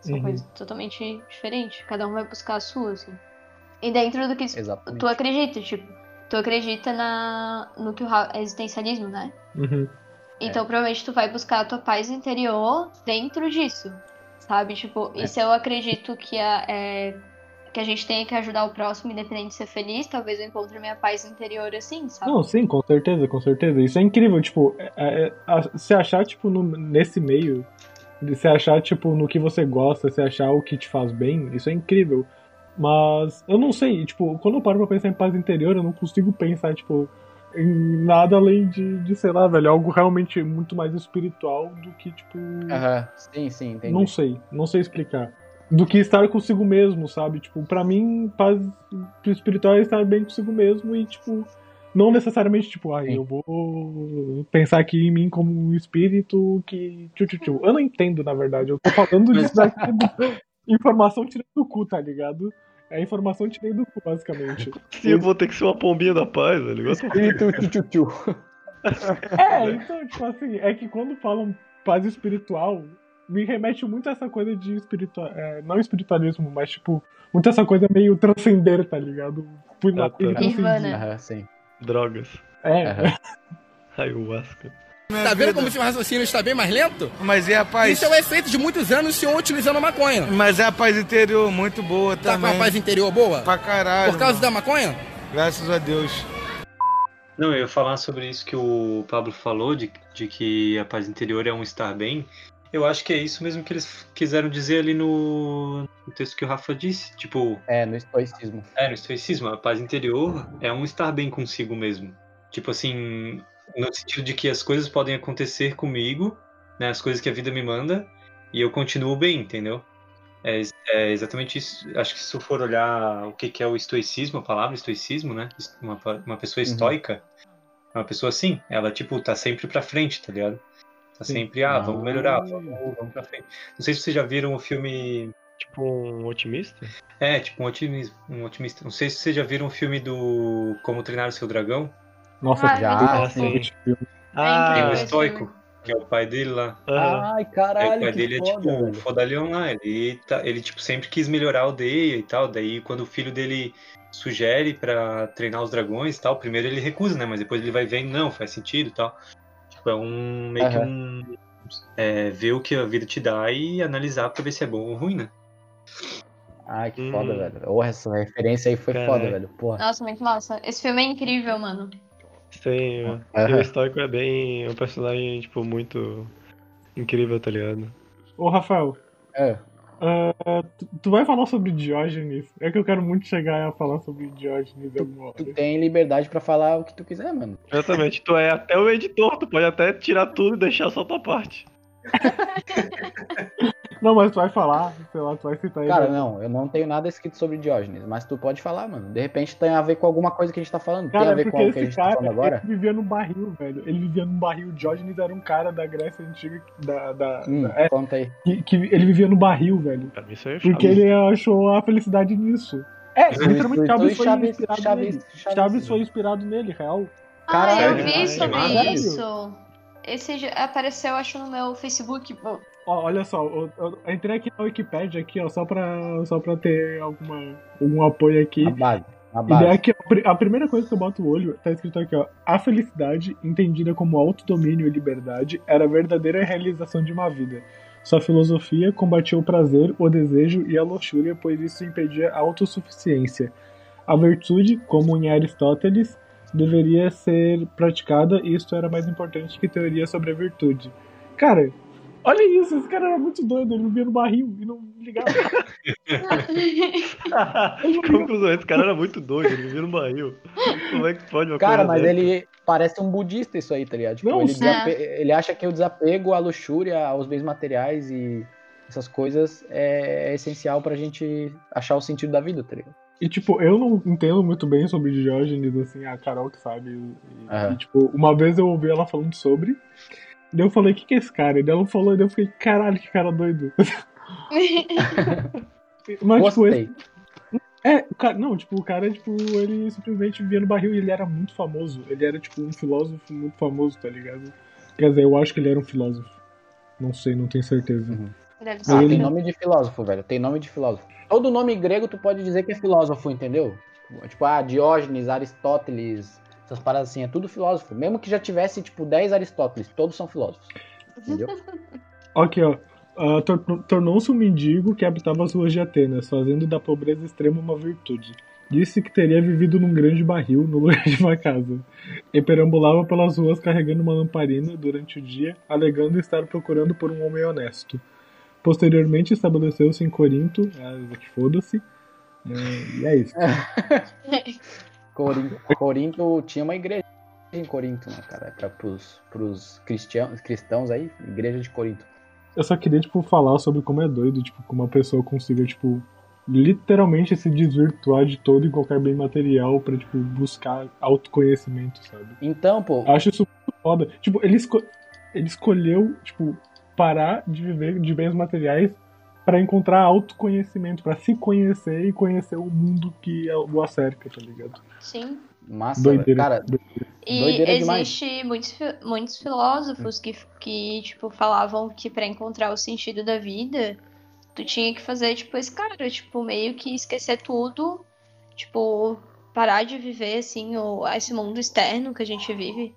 [SPEAKER 8] São
[SPEAKER 4] Uhum.
[SPEAKER 8] coisas totalmente diferentes. Cada um vai buscar a sua, assim. E dentro do que
[SPEAKER 3] Exatamente.
[SPEAKER 8] tu acredita, tipo, tu acredita na, no que o existencialismo, né?
[SPEAKER 4] Uhum.
[SPEAKER 8] Então provavelmente tu vai buscar a tua paz interior dentro disso, sabe? Tipo, e se eu acredito que a, é, que a gente tenha que ajudar o próximo, independente de ser feliz, talvez eu encontre minha paz interior assim, sabe?
[SPEAKER 4] Não, sim, com certeza, com certeza. Isso é incrível, tipo, é- é- a- se achar, tipo, no- nesse meio, de se achar, tipo, no que você gosta, se achar o que te faz bem, isso é incrível. Mas eu não sei, tipo, quando eu paro pra pensar em paz interior, eu não consigo pensar, tipo, em nada além de, de sei lá, velho, algo realmente muito mais espiritual do que, tipo.
[SPEAKER 3] Aham, Sim, sim, entendi.
[SPEAKER 4] Não sei, não sei explicar. Do que estar consigo mesmo, sabe? Tipo, pra mim, paz espiritual é estar bem consigo mesmo e, tipo, não necessariamente, tipo, ai,
[SPEAKER 3] Sim.
[SPEAKER 4] eu vou pensar aqui em mim como um espírito que. Tchu, tchu, tchu. Eu não entendo, na verdade. Eu tô falando disso daqui informação tirando do cu, tá ligado? É informação tirei do cu, basicamente.
[SPEAKER 5] Sim, eu vou ter que ser uma pombinha da paz, velho. Igual-
[SPEAKER 3] Espírito tchu, tchu, tchu.
[SPEAKER 4] É, então, tipo assim, é que quando falam paz espiritual, me remete muito a essa coisa de espiritual. é, não espiritualismo, mas tipo, muito essa coisa meio transcender, tá ligado? Fui
[SPEAKER 5] tá.
[SPEAKER 8] Nirvana.
[SPEAKER 3] Aham, sim.
[SPEAKER 5] Drogas.
[SPEAKER 4] É.
[SPEAKER 5] Ayahuasca.
[SPEAKER 7] Tá vendo como seu raciocínio está bem mais lento?
[SPEAKER 9] Mas é a paz.
[SPEAKER 7] Isso é o efeito de muitos anos o senhor utilizando maconha.
[SPEAKER 9] Mas é a paz interior muito boa
[SPEAKER 7] Tá com
[SPEAKER 9] também.
[SPEAKER 7] a paz interior boa?
[SPEAKER 9] Pra caralho.
[SPEAKER 7] Por causa da
[SPEAKER 9] mano.
[SPEAKER 7] maconha?
[SPEAKER 9] Graças a Deus.
[SPEAKER 6] Não, eu ia falar sobre isso que o Pablo falou, de, de que a paz interior é um estar bem. Eu acho que é isso mesmo que eles quiseram dizer ali no, no texto que o Rafa disse. Tipo,
[SPEAKER 3] É, no estoicismo.
[SPEAKER 6] é, no estoicismo, a paz interior é um estar bem consigo mesmo. Tipo assim, no sentido de que as coisas podem acontecer comigo, né, as coisas que a vida me manda, e eu continuo bem, entendeu? É, é exatamente isso. Acho que se eu for olhar o que, que é o estoicismo, a palavra estoicismo, né? Uma, uma pessoa
[SPEAKER 3] Uhum.
[SPEAKER 6] estoica é uma pessoa assim, ela, tipo, tá sempre pra frente, tá ligado? Tá
[SPEAKER 4] Sim.
[SPEAKER 6] sempre, ah, vamos melhorar,
[SPEAKER 3] Ah.
[SPEAKER 6] vamos, vamos pra frente. Não sei se vocês já viram o filme
[SPEAKER 5] Tipo um otimista?
[SPEAKER 6] é, tipo um otimismo, um otimista. Não sei se vocês já viram o filme do Como Treinar o Seu Dragão.
[SPEAKER 4] Nossa,
[SPEAKER 8] Ah,
[SPEAKER 4] já. Filme.
[SPEAKER 5] Ah,
[SPEAKER 6] Tem o
[SPEAKER 8] esse
[SPEAKER 6] estoico, que é o pai dele lá.
[SPEAKER 3] Ai,
[SPEAKER 6] Aí
[SPEAKER 3] caralho,
[SPEAKER 6] o pai
[SPEAKER 3] que
[SPEAKER 6] dele é
[SPEAKER 3] foda,
[SPEAKER 6] tipo
[SPEAKER 3] velho.
[SPEAKER 6] fodalhão lá. Ele, tá, ele tipo, sempre quis melhorar a aldeia e tal. Daí quando o filho dele sugere pra treinar os dragões e tal, primeiro ele recusa, né? Mas depois ele vai vendo, não, faz sentido e tal. Tipo, é um meio que
[SPEAKER 3] Aham.
[SPEAKER 6] um. É, ver o que a vida te dá e analisar pra ver se é bom ou ruim, né?
[SPEAKER 3] Ai, que
[SPEAKER 5] Hum.
[SPEAKER 3] foda, velho. Porra, essa referência aí foi
[SPEAKER 5] Caralho.
[SPEAKER 3] foda, velho. Porra.
[SPEAKER 8] Nossa, muito massa. Esse filme é incrível, mano.
[SPEAKER 5] Sim, o
[SPEAKER 3] Aham.
[SPEAKER 5] estoico é bem. É um personagem, tipo, muito incrível, tá ligado?
[SPEAKER 4] Ô, Rafael,
[SPEAKER 3] É.
[SPEAKER 4] ah, tu, tu vai falar sobre Diógenes? É que eu quero muito chegar a falar sobre Diógenes alguma hora.
[SPEAKER 3] Tu tem liberdade pra falar o que tu quiser, mano.
[SPEAKER 5] Exatamente, tu é até o editor, tu pode até tirar tudo e deixar só tua parte.
[SPEAKER 4] Não, mas tu vai falar, sei lá, tu vai citar ele.
[SPEAKER 3] Cara, não, eu não tenho nada escrito sobre Diógenes, mas tu pode falar, mano. De repente tem a ver com alguma coisa que a gente tá falando. tem
[SPEAKER 4] Cara,
[SPEAKER 3] a ver
[SPEAKER 4] porque
[SPEAKER 3] com o que a
[SPEAKER 4] esse
[SPEAKER 3] gente tá
[SPEAKER 4] cara,
[SPEAKER 3] falando agora?
[SPEAKER 4] ele vivia num barril, velho. Ele vivia num barril. Diógenes era um cara da Grécia Antiga, da, da,
[SPEAKER 3] Hum,
[SPEAKER 4] da- é,
[SPEAKER 3] conta aí.
[SPEAKER 4] que, que ele vivia no barril, velho.
[SPEAKER 5] Pra mim isso é
[SPEAKER 4] Porque ele achou a felicidade nisso. É, literalmente Chaves foi
[SPEAKER 3] Chaves-
[SPEAKER 4] inspirado
[SPEAKER 3] Chaves-
[SPEAKER 4] nele.
[SPEAKER 3] Chaves-
[SPEAKER 4] Chaves foi inspirado nele, real.
[SPEAKER 8] Ah,
[SPEAKER 3] Caralho,
[SPEAKER 8] eu vi sobre isso. Esse apareceu, acho, no meu Facebook.
[SPEAKER 4] Ó, olha só, eu, eu entrei aqui na Wikipedia aqui, ó, só pra, só pra ter alguma, algum apoio aqui.
[SPEAKER 3] A base. A
[SPEAKER 4] E daí
[SPEAKER 3] base.
[SPEAKER 4] aqui, pri- a primeira coisa que eu boto o olho, tá escrito aqui, ó. A felicidade, entendida como autodomínio e liberdade, era a verdadeira realização de uma vida. Sua filosofia combatia o prazer, o desejo e a luxúria, pois isso impedia a autossuficiência. A virtude, como em Aristóteles, deveria ser praticada e isto era mais importante que teoria sobre a virtude. Cara, olha isso, esse cara era muito doido, ele vivia no barril e não ligava.
[SPEAKER 5] Conclusão, esse cara era muito doido, ele vivia no barril. Como é que pode uma
[SPEAKER 3] Cara,
[SPEAKER 5] coisa
[SPEAKER 3] mas
[SPEAKER 5] dessa?
[SPEAKER 3] ele parece um budista isso aí, tá ligado? Tipo,
[SPEAKER 4] Não,
[SPEAKER 3] ele, desape- ele acha que o desapego à luxúria, aos bens materiais e essas coisas é essencial pra gente achar o sentido da vida, tá ligado?
[SPEAKER 4] E, tipo, eu não entendo muito bem sobre Diógenes, assim, a Carol que sabe. E,
[SPEAKER 3] Aham.
[SPEAKER 4] e, tipo, uma vez eu ouvi ela falando sobre. Daí eu falei, o que, que é esse cara? E daí ela falou, e daí eu fiquei, caralho, que cara doido. Mas, tipo,
[SPEAKER 3] Gostei.
[SPEAKER 4] esse, é, o cara, não, tipo, o cara, tipo, ele simplesmente vivia no barril e ele era muito famoso. Ele era, tipo, um filósofo muito famoso, tá ligado? Quer dizer, eu acho que ele era um filósofo. Não sei, não tenho certeza.
[SPEAKER 3] Uhum.
[SPEAKER 8] Deve
[SPEAKER 3] Ah,
[SPEAKER 8] ser.
[SPEAKER 3] tem nome de filósofo, velho. Tem nome de filósofo. Todo nome grego tu pode dizer que é filósofo, entendeu? Tipo, ah, Diógenes, Aristóteles, essas paradas assim, é tudo filósofo. Mesmo que já tivesse, tipo, 10 Aristóteles, todos são filósofos. Entendeu?
[SPEAKER 4] Aqui, ó. Ah, tor- Tornou-se um mendigo que habitava as ruas de Atenas, fazendo da pobreza extrema uma virtude. Disse que teria vivido num grande barril no lugar de uma casa. E perambulava pelas ruas carregando uma lamparina durante o dia, alegando estar procurando por um homem honesto. Posteriormente estabeleceu-se em Corinto, ah, que foda-se, é, e é isso.
[SPEAKER 3] Corinto, Corinto tinha uma igreja em Corinto, né, cara? Pra, pros, pros cristãos, cristãos aí, igreja de Corinto.
[SPEAKER 4] Eu só queria, tipo, falar sobre como é doido, tipo, como uma pessoa consiga, tipo, literalmente se desvirtuar de todo e qualquer bem material pra, tipo, buscar autoconhecimento, sabe?
[SPEAKER 3] Então, pô,
[SPEAKER 4] Acho isso muito foda. Tipo, ele, esco- ele escolheu, tipo, parar de viver de bens materiais pra encontrar autoconhecimento, pra se conhecer e conhecer o mundo que é o acerca, tá ligado?
[SPEAKER 8] Sim.
[SPEAKER 3] massa.
[SPEAKER 4] Doideira.
[SPEAKER 3] Cara,
[SPEAKER 8] E
[SPEAKER 3] Doideira demais.
[SPEAKER 8] existe muitos, muitos filósofos que, que, tipo, falavam que pra encontrar o sentido da vida, tu tinha que fazer, tipo, esse cara, tipo, meio que esquecer tudo, tipo, parar de viver, assim, o, esse mundo externo que a gente vive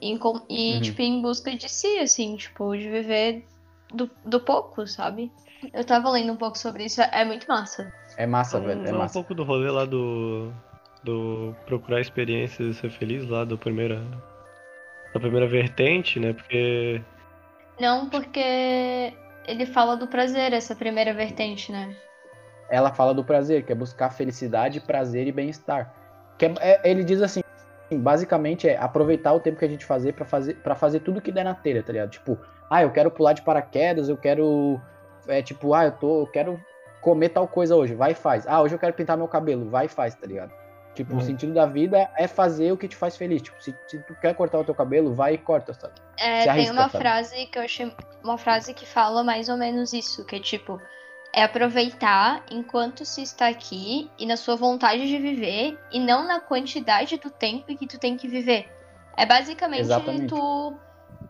[SPEAKER 8] e, e
[SPEAKER 3] Uhum.
[SPEAKER 8] tipo, em busca de si, assim, tipo, de viver do, do pouco, sabe? Eu tava lendo um pouco sobre isso, é muito massa.
[SPEAKER 3] é massa, velho. É
[SPEAKER 5] Vamos falar um
[SPEAKER 3] massa.
[SPEAKER 5] pouco do rolê lá do. do procurar experiências e ser feliz lá do primeira. Da primeira vertente, né? Porque.
[SPEAKER 8] Não porque ele fala do prazer, essa primeira vertente, né?
[SPEAKER 3] Ela fala do prazer, que é buscar felicidade, prazer e bem-estar. Que é- é- ele diz assim, basicamente é aproveitar o tempo que a gente fazer para fazer para fazer tudo que der na telha, tá ligado? Tipo, ah, eu quero pular de paraquedas, eu quero é tipo, ah, eu tô, eu quero comer tal coisa hoje, vai e faz. Ah, hoje eu quero pintar meu cabelo, vai e faz, tá ligado? Tipo,
[SPEAKER 4] Uhum.
[SPEAKER 3] o sentido da vida é fazer o que te faz feliz. Tipo, se, se tu quer cortar o teu cabelo, vai e corta, sabe?
[SPEAKER 8] É,
[SPEAKER 3] Se
[SPEAKER 8] tem
[SPEAKER 3] arrisca,
[SPEAKER 8] uma
[SPEAKER 3] sabe?
[SPEAKER 8] frase que eu achei. Uma frase que fala mais ou menos isso, que é tipo. É aproveitar enquanto se está aqui e na sua vontade de viver e não na quantidade do tempo que tu tem que viver. É basicamente
[SPEAKER 3] Exatamente.
[SPEAKER 8] tu,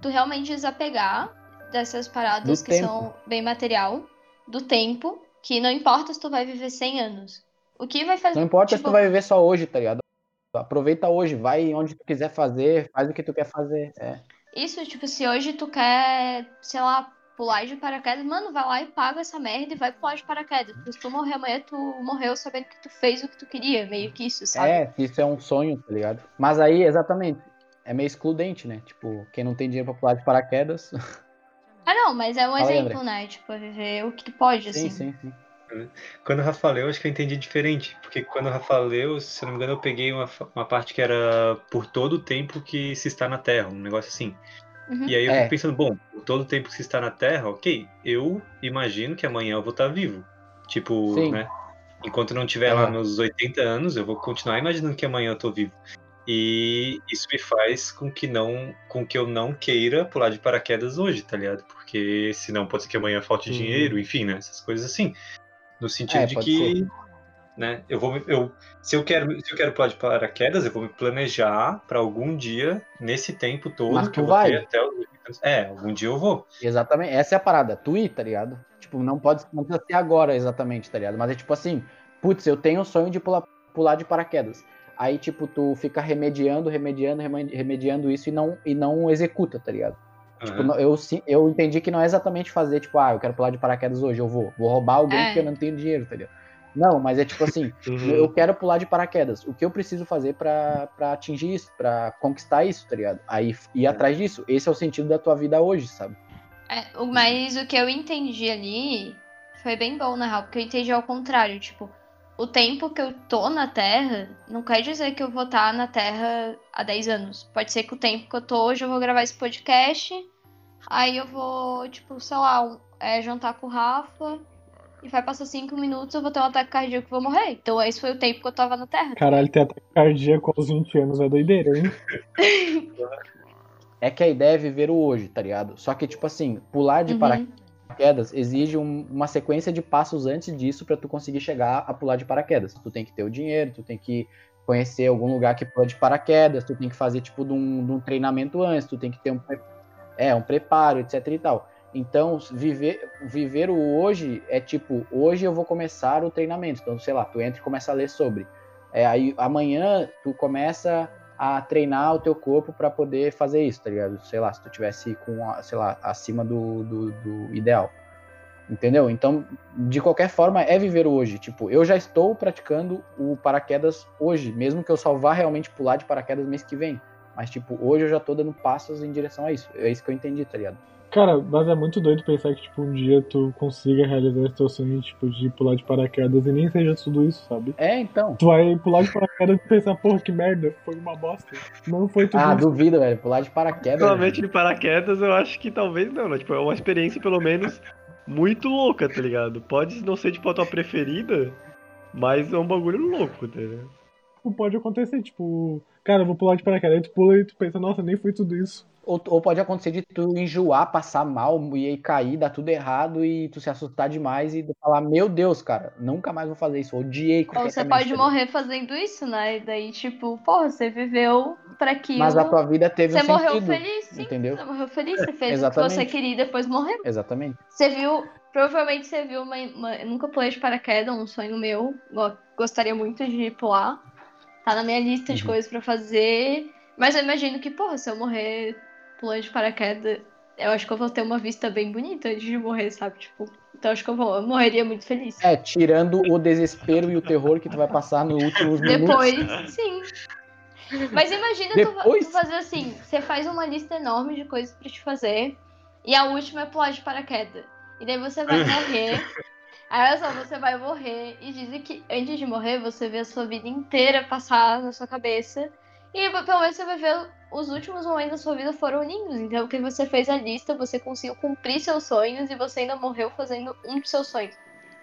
[SPEAKER 8] tu realmente desapegar dessas paradas
[SPEAKER 3] Do
[SPEAKER 8] que
[SPEAKER 3] tempo.
[SPEAKER 8] são bem material, do tempo, que não importa se tu vai viver 100 anos. O que vai fazer.
[SPEAKER 3] Não importa se
[SPEAKER 8] tipo,
[SPEAKER 3] tu vai viver só hoje, tá ligado? Aproveita hoje, vai onde tu quiser fazer, faz o que tu quer fazer. É.
[SPEAKER 8] Isso, tipo, se hoje tu quer, sei lá, pular de paraquedas, mano, vai lá e paga essa merda e vai pular de paraquedas. Porque se tu morrer amanhã, tu morreu sabendo que tu fez o que tu queria, meio que isso, sabe?
[SPEAKER 3] É, isso é um sonho, tá ligado? Mas aí, exatamente, é meio excludente, né? Tipo, quem não tem dinheiro pra pular de paraquedas.
[SPEAKER 8] Ah, não, mas é um
[SPEAKER 3] Fala aí,
[SPEAKER 8] exemplo, né? Tipo, é viver o que tu pode, assim.
[SPEAKER 3] sim, sim, sim.
[SPEAKER 6] Quando o Rafa leu, acho que eu entendi diferente. Porque quando o Rafa leu, se eu não me engano, eu peguei uma, uma parte que era por todo o tempo que se está na Terra, um negócio assim.
[SPEAKER 8] Uhum.
[SPEAKER 6] E aí eu
[SPEAKER 3] É.
[SPEAKER 6] fico pensando, bom, todo o tempo que se está na Terra, ok, eu imagino que amanhã eu vou estar vivo. Tipo,
[SPEAKER 3] Sim.
[SPEAKER 6] né? Enquanto eu não tiver lá meus 80 anos, eu vou continuar imaginando que amanhã eu tô vivo. E isso me faz com que não, com que eu não queira pular de paraquedas hoje, tá ligado? Porque senão pode ser que amanhã falte
[SPEAKER 3] Sim.
[SPEAKER 6] dinheiro, enfim, né? Essas coisas assim. No sentido
[SPEAKER 3] É,
[SPEAKER 6] de que, né? Eu vou, eu, se eu quero, se eu quero pular de paraquedas, eu vou me planejar pra algum dia nesse tempo todo
[SPEAKER 3] Mas
[SPEAKER 6] que eu vou
[SPEAKER 3] vai.
[SPEAKER 6] ter até os 80 anos. É, algum dia eu vou.
[SPEAKER 3] Exatamente, essa é a parada. Tu ir, tá ligado? Tipo, não pode não precisa ser agora exatamente, tá ligado? Mas é tipo assim, putz, eu tenho o sonho de pular, pular de paraquedas. Aí, tipo, tu fica remediando, remediando, reme- remediando isso e não, e não executa, tá ligado? Tipo, eu, sim- eu entendi que não é exatamente fazer, tipo, ah, eu quero pular de paraquedas hoje, eu vou. Vou roubar alguém
[SPEAKER 8] É.
[SPEAKER 3] porque eu não tenho dinheiro, tá ligado? Não, mas é tipo assim,
[SPEAKER 5] Uhum.
[SPEAKER 3] eu quero pular de paraquedas. O que eu preciso fazer pra, pra atingir isso, pra conquistar isso, tá ligado? Aí ir atrás disso. Esse é o sentido da tua vida hoje, sabe?
[SPEAKER 8] É, o- mas o que eu entendi ali foi bem bom, na real, porque eu entendi ao contrário, tipo, o tempo que eu tô na Terra não quer dizer que eu vou estar na Terra há 10 anos. Pode ser que o tempo que eu tô hoje eu vou gravar esse podcast, aí eu vou, tipo, sei lá, é, jantar com o Rafa, e vai passar 5 minutos, eu vou ter um ataque cardíaco e vou morrer. Então esse foi o tempo que eu tava na Terra.
[SPEAKER 4] Caralho, ter ataque cardíaco aos 20 anos é doideira, hein?
[SPEAKER 3] É que a ideia é viver o hoje, tá ligado? Só que, tipo assim, pular de
[SPEAKER 8] Uhum.
[SPEAKER 3] paraquedas exige um- uma sequência de passos antes disso pra tu conseguir chegar a pular de paraquedas. Tu tem que ter o dinheiro, tu tem que conhecer algum lugar que pula de paraquedas, tu tem que fazer, tipo, de um, de um treinamento antes, tu tem que ter um, é, um preparo, etc e tal. Então, viver, viver o hoje é tipo, hoje eu vou começar o treinamento. Então, sei lá, tu entra e começa a ler sobre. É, aí amanhã tu começa a treinar o teu corpo pra poder fazer isso, tá ligado? Sei lá, se tu tivesse com, sei lá, acima do, do, do ideal. Entendeu? Então, de qualquer forma, é viver o hoje. Tipo, eu já estou praticando o paraquedas hoje, mesmo que eu só vá realmente pular de paraquedas mês que vem. Mas, tipo, hoje eu já tô dando passos em direção a isso. É isso que eu entendi, tá ligado?
[SPEAKER 4] Cara, mas é muito doido pensar que, tipo, um dia tu consiga realizar esse teu sonho, tipo, de pular de paraquedas e nem seja tudo isso, sabe?
[SPEAKER 3] É, então.
[SPEAKER 4] Tu vai pular de paraquedas e pensar, porra, que merda, foi uma bosta. Não foi tudo
[SPEAKER 3] Ah,
[SPEAKER 4] isso.
[SPEAKER 3] duvido, velho. Pular de paraquedas.
[SPEAKER 5] Realmente de paraquedas, eu acho que talvez não, né? Tipo, é uma experiência, pelo menos, muito louca, tá ligado? Pode não ser, tipo, a tua preferida, mas é um bagulho louco, tá ligado?
[SPEAKER 4] Pode acontecer, tipo, cara, eu vou pular de paraquedas, aí tu pula e tu pensa, nossa, nem foi tudo isso.
[SPEAKER 3] Ou, ou pode acontecer de tu enjoar, passar mal e aí cair, dar tudo errado e tu se assustar demais e falar, meu Deus, cara, nunca mais vou fazer isso. Odiei
[SPEAKER 8] Ou você pode morrer fazendo isso, né? E daí, tipo, porra, você viveu pra aquilo.
[SPEAKER 3] Mas a tua vida teve
[SPEAKER 8] Você
[SPEAKER 3] um
[SPEAKER 8] morreu
[SPEAKER 3] sentido.
[SPEAKER 8] feliz, sim.
[SPEAKER 3] entendeu?
[SPEAKER 8] Você morreu feliz, você fez o que você queria e depois morreu.
[SPEAKER 3] Exatamente.
[SPEAKER 8] Você viu, provavelmente você viu uma, uma- eu nunca pulei de paraquedas, um sonho meu, go- gostaria muito de pular. Tá na minha lista de
[SPEAKER 3] Uhum.
[SPEAKER 8] coisas pra fazer, mas eu imagino que, porra, se eu morrer pulando de paraquedas, eu acho que eu vou ter uma vista bem bonita antes de morrer, sabe? Tipo, então acho que eu, vou, eu morreria muito feliz.
[SPEAKER 3] É, tirando o desespero e o terror que tu vai passar nos últimos minutos.
[SPEAKER 8] Depois, sim. Mas imagina tu,
[SPEAKER 3] Depois?
[SPEAKER 8] tu fazer assim, você faz uma lista enorme de coisas pra te fazer, e a última é pular de paraquedas. E daí você vai morrer. Aí olha só, você vai morrer e dizem que antes de morrer você vê a sua vida inteira passar na sua cabeça. E pelo menos você vai ver os últimos momentos da sua vida foram lindos. Então, porque você fez a lista, você conseguiu cumprir seus sonhos e você ainda morreu fazendo um dos seus sonhos.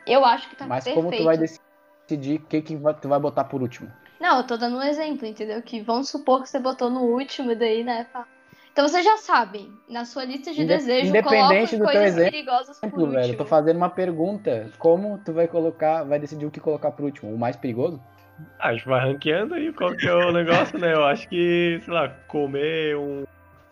[SPEAKER 8] Eu acho que tá
[SPEAKER 3] Mas
[SPEAKER 8] perfeito.
[SPEAKER 3] como tu vai decidir o que, que tu vai botar por último?
[SPEAKER 8] Não, eu tô dando um exemplo, entendeu? Que vamos supor que você botou no último daí, né? Então você já sabe, na sua lista de
[SPEAKER 3] Inde-
[SPEAKER 8] desejos,
[SPEAKER 3] independente do teu
[SPEAKER 8] coisas
[SPEAKER 3] exemplo,
[SPEAKER 8] perigosas por
[SPEAKER 3] Exemplo,
[SPEAKER 8] último.
[SPEAKER 3] velho, eu tô fazendo uma pergunta. Como tu vai colocar, vai decidir o que colocar por último? O mais perigoso?
[SPEAKER 5] Ah, a gente vai ranqueando aí qual que é o negócio, né? Eu acho que, sei lá, comer um,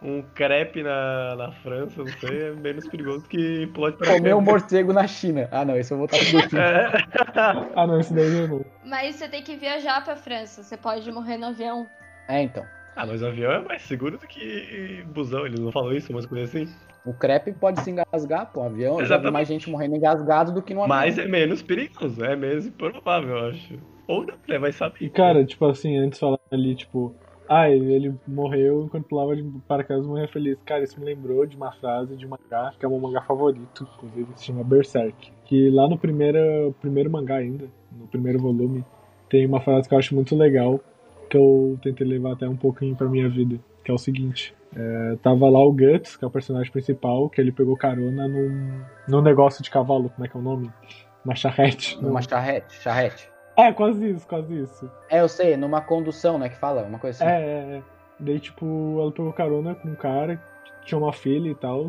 [SPEAKER 5] um crepe na, na França, não sei, é menos perigoso que pode
[SPEAKER 3] Comer um morcego na China. Ah, não, esse eu vou estar pro
[SPEAKER 5] É.
[SPEAKER 4] Ah, não, esse daí eu não.
[SPEAKER 8] Mas você tem que viajar pra França, você pode morrer no avião.
[SPEAKER 3] É, então.
[SPEAKER 5] Ah, mas o avião é mais seguro do que busão, eles não falam isso, umas coisas assim.
[SPEAKER 3] O crepe pode se engasgar, pô. O avião, eu já vi
[SPEAKER 5] Exatamente.
[SPEAKER 3] mais gente morrendo engasgado do que no avião.
[SPEAKER 5] Mas é menos perigoso, é menos improvável, eu acho. Ou não, né? Vai saber.
[SPEAKER 4] E cara, tipo assim, antes falava ali, tipo, ah, ele, ele morreu enquanto pulava de paraquedas morreu feliz. Cara, isso me lembrou de uma frase de um mangá, que é o meu mangá favorito, inclusive, se chama Berserk. Que lá no primeiro, primeiro mangá ainda, no primeiro volume, tem uma frase que eu acho muito legal, que eu tentei levar até um pouquinho pra minha vida, que é o seguinte. É, tava lá o Guts, que é o personagem principal, que ele pegou carona num, num negócio de cavalo, como é que é o nome? Uma charrete.
[SPEAKER 3] Numa charrete, charrete.
[SPEAKER 4] É, quase isso, quase isso.
[SPEAKER 3] É, eu sei, numa condução, né, que fala, uma coisa assim.
[SPEAKER 4] É, é, é. Daí, tipo, ela pegou carona com um cara que tinha uma filha e tal.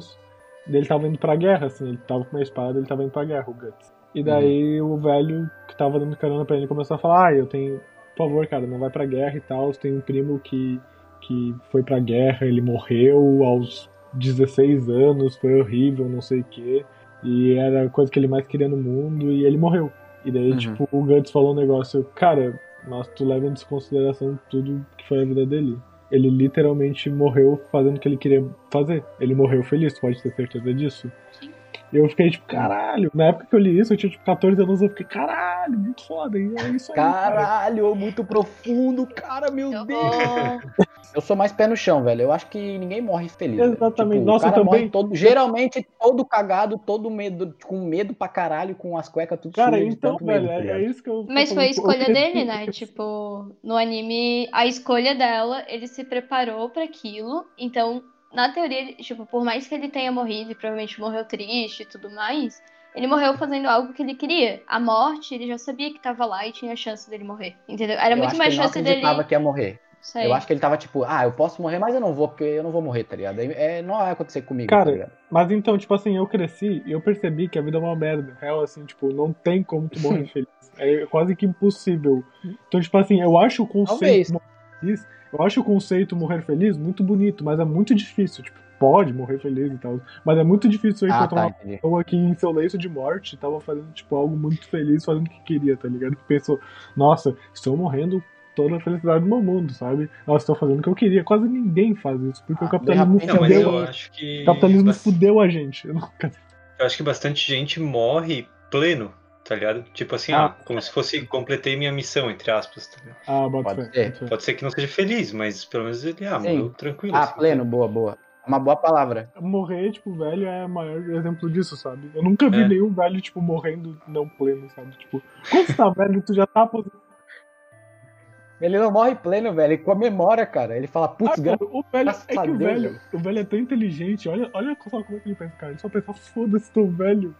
[SPEAKER 4] Daí ele tava indo pra guerra, assim, ele tava com uma espada, ele tava indo pra guerra, o Guts. E daí o velho que tava dando carona pra ele começou a falar, ah, eu tenho. Por favor, cara, não vai pra guerra e tal. Tem um primo que, que foi pra guerra, ele morreu aos 16 anos, foi horrível, não sei o quê. E era a coisa que ele mais queria no mundo, e ele morreu. E daí,
[SPEAKER 3] Uhum.
[SPEAKER 4] tipo, o Guts falou um negócio, cara, mas tu leva em desconsideração tudo que foi a vida dele. Ele literalmente morreu fazendo o que ele queria fazer. Ele morreu feliz, tu pode ter certeza disso? E eu fiquei tipo, caralho. Na época que eu li isso, eu tinha tipo 14 anos, eu fiquei, caralho, muito foda. E é isso aí. cara.
[SPEAKER 3] Caralho, muito profundo, cara, meu
[SPEAKER 8] Eu
[SPEAKER 3] Deus.
[SPEAKER 8] vou.
[SPEAKER 3] Eu sou mais pé no chão, velho. Eu acho que ninguém morre feliz. velho.
[SPEAKER 4] Exatamente.
[SPEAKER 3] Tipo,
[SPEAKER 4] Nossa,
[SPEAKER 3] o cara
[SPEAKER 4] eu
[SPEAKER 3] morre
[SPEAKER 4] também.
[SPEAKER 3] todo, geralmente todo cagado, todo medo, com medo pra caralho, com as cuecas tudo
[SPEAKER 4] Cara,
[SPEAKER 3] de
[SPEAKER 4] então,
[SPEAKER 3] tanto medo,
[SPEAKER 4] velho,
[SPEAKER 3] tá
[SPEAKER 4] é, é isso que eu.
[SPEAKER 8] Mas foi a
[SPEAKER 4] tipo, eu
[SPEAKER 8] escolha dele, né? Tipo, no anime, a escolha dela, ele se preparou pra aquilo. Então, na teoria, ele- tipo, por mais que ele tenha morrido e provavelmente morreu triste e tudo mais, ele morreu fazendo algo que ele queria. A morte, ele já sabia que tava lá e tinha chance dele morrer. Entendeu? Era
[SPEAKER 3] eu
[SPEAKER 8] muito
[SPEAKER 3] acho
[SPEAKER 8] mais
[SPEAKER 3] que ele não
[SPEAKER 8] chance dele.
[SPEAKER 3] acreditava que ia morrer.
[SPEAKER 8] Sei.
[SPEAKER 3] Eu acho que ele tava tipo, ah, eu posso morrer, mas eu não vou, porque eu não vou morrer, tá ligado? É, não vai acontecer comigo,
[SPEAKER 4] Cara,
[SPEAKER 3] tá?
[SPEAKER 4] Mas então, tipo assim, eu cresci e eu percebi que a vida é uma merda. Real, assim, tipo, não tem como tu morrer feliz. É quase que impossível. Então, tipo assim, eu acho o
[SPEAKER 3] Talvez.
[SPEAKER 4] conceito morrer feliz, eu acho o conceito morrer feliz muito bonito, mas é muito difícil. Tipo, pode morrer feliz e tal. Mas é muito difícil eu
[SPEAKER 3] Ah,
[SPEAKER 4] encontrar
[SPEAKER 3] tá,
[SPEAKER 4] uma
[SPEAKER 3] entendi.
[SPEAKER 4] pessoa que em seu leito de morte tava fazendo, tipo, algo muito feliz, fazendo o que queria, tá ligado? Que pensou, nossa, estou morrendo toda a felicidade do meu mundo, sabe? Nossa, estou fazendo o que eu queria. Quase ninguém faz isso, porque
[SPEAKER 3] Ah,
[SPEAKER 4] o capitalismo
[SPEAKER 6] Não,
[SPEAKER 4] fudeu.
[SPEAKER 6] eu acho que.
[SPEAKER 4] O capitalismo fudeu a gente. Eu não-
[SPEAKER 6] Eu acho que bastante gente morre pleno, tá ligado? Tipo assim,
[SPEAKER 4] Ah.
[SPEAKER 6] ah, como se fosse completei minha missão, entre aspas, tá ligado?
[SPEAKER 4] Ah, bota
[SPEAKER 3] Pode ser.
[SPEAKER 4] fé.
[SPEAKER 6] Pode ser que não seja feliz, mas pelo menos ele, ah,
[SPEAKER 3] Sim.
[SPEAKER 6] morreu tranquilo.
[SPEAKER 3] Ah,
[SPEAKER 6] assim.
[SPEAKER 3] pleno, boa, boa. Uma boa palavra.
[SPEAKER 4] Morrer, tipo, velho é o maior exemplo disso, sabe? Eu nunca vi
[SPEAKER 6] É.
[SPEAKER 4] nenhum velho, tipo, morrendo não pleno, sabe? Tipo, quando você tá velho, tu já tá.
[SPEAKER 3] Ele não morre pleno, velho. Ele comemora, cara. Ele fala, putz,
[SPEAKER 4] Ah, cara, o velho,
[SPEAKER 3] graças
[SPEAKER 4] é
[SPEAKER 3] a
[SPEAKER 4] que o velho. o velho é tão inteligente, olha, olha só como é que ele pensa, cara. Ele só pensa, foda-se, tô velho.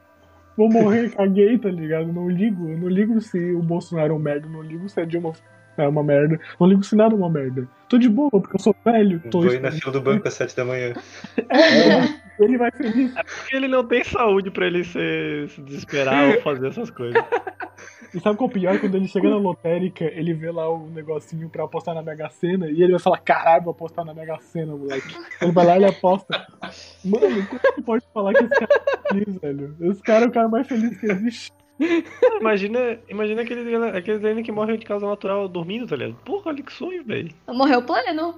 [SPEAKER 4] Vou morrer, caguei, tá ligado? Não ligo, eu não ligo se o Bolsonaro é um merda, não ligo se a Dilma é uma merda, não ligo se nada é uma merda. Tô de boa, porque eu sou velho, tô
[SPEAKER 6] Vou ir na fila do banco às sete da manhã.
[SPEAKER 3] É,
[SPEAKER 4] ele vai feliz.
[SPEAKER 5] Porque ele não tem saúde pra ele se, se desesperar ou fazer essas coisas.
[SPEAKER 4] E sabe qual é o pior? Quando ele chega na lotérica, ele vê lá o negocinho pra apostar na Mega Sena e ele vai falar, caralho, vou apostar na Mega Sena, moleque. Ele vai lá e ele aposta. Mano, como que pode falar que esse cara é feliz, velho? Esse cara é o cara mais feliz que existe.
[SPEAKER 5] Imagina, imagina aqueles, aqueles ainda que morrem de causa natural dormindo, tá ligado? Porra, olha que sonho, velho.
[SPEAKER 8] Morreu pleno.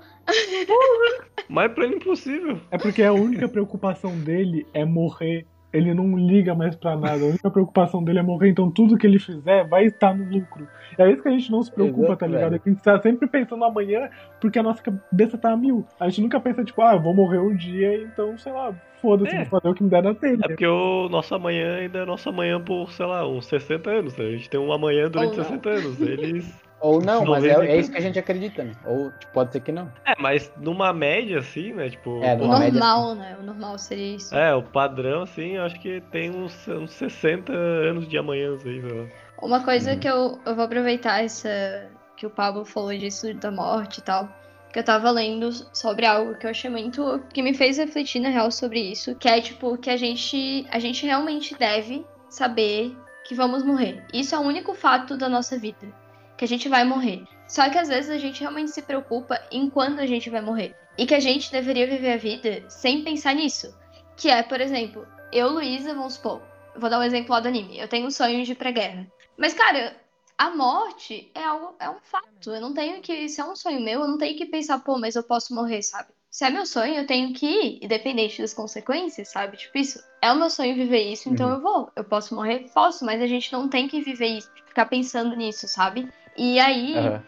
[SPEAKER 5] Mais pra ele impossível.
[SPEAKER 4] É porque a única preocupação dele é morrer. Ele não liga mais pra nada. A única preocupação dele é morrer. Então tudo que ele fizer vai estar no lucro. É isso que a gente não se preocupa,
[SPEAKER 3] Exato,
[SPEAKER 4] tá ligado?
[SPEAKER 3] velho.
[SPEAKER 4] A gente tá sempre pensando amanhã porque a nossa cabeça tá a mil. A gente nunca pensa, tipo, ah, eu vou morrer um dia, então, sei lá, foda-se,
[SPEAKER 5] É.
[SPEAKER 4] vou fazer o que me der na telha.
[SPEAKER 5] É porque o nosso amanhã ainda é nosso amanhã por, sei lá, uns 60 anos. Né? A gente tem um amanhã durante
[SPEAKER 8] não.
[SPEAKER 5] 60 anos. Eles.
[SPEAKER 3] Ou não, mas é,
[SPEAKER 5] 90
[SPEAKER 3] é isso que a gente acredita, né? Ou tipo, pode ser que não.
[SPEAKER 5] É, mas numa média, assim, né? Tipo.
[SPEAKER 3] É,
[SPEAKER 8] O
[SPEAKER 3] numa média,
[SPEAKER 8] normal, né? O normal seria isso.
[SPEAKER 5] É, o padrão, assim, eu acho que tem uns, uns 60 anos de amanhãs aí, sei lá.
[SPEAKER 8] Uma coisa
[SPEAKER 3] Uhum.
[SPEAKER 8] que eu, eu vou aproveitar essa que o Pablo falou disso da morte e tal. Que eu tava lendo sobre algo que eu achei muito. que me fez refletir na real sobre isso. Que é tipo que a gente. A gente realmente deve saber que vamos morrer. Isso é o único fato da nossa vida. Que a gente vai morrer. Só que às vezes a gente realmente se preocupa em quando a gente vai morrer. E que a gente deveria viver a vida sem pensar nisso. Que é, por exemplo, eu, Luísa, vamos supor, vou dar um exemplo lá do anime. Eu tenho um sonho de ir pra guerra. Mas, cara, a morte é algo, é um fato. Eu não tenho que. Se é um sonho meu, eu não tenho que pensar, pô, mas eu posso morrer, sabe? Se é meu sonho, eu tenho que ir, independente das consequências, sabe? Tipo, isso é o meu sonho viver isso, então
[SPEAKER 3] Uhum.
[SPEAKER 8] eu vou. Eu posso morrer? Posso, mas a gente não tem que viver isso, ficar pensando nisso, sabe? E aí,
[SPEAKER 3] Aham.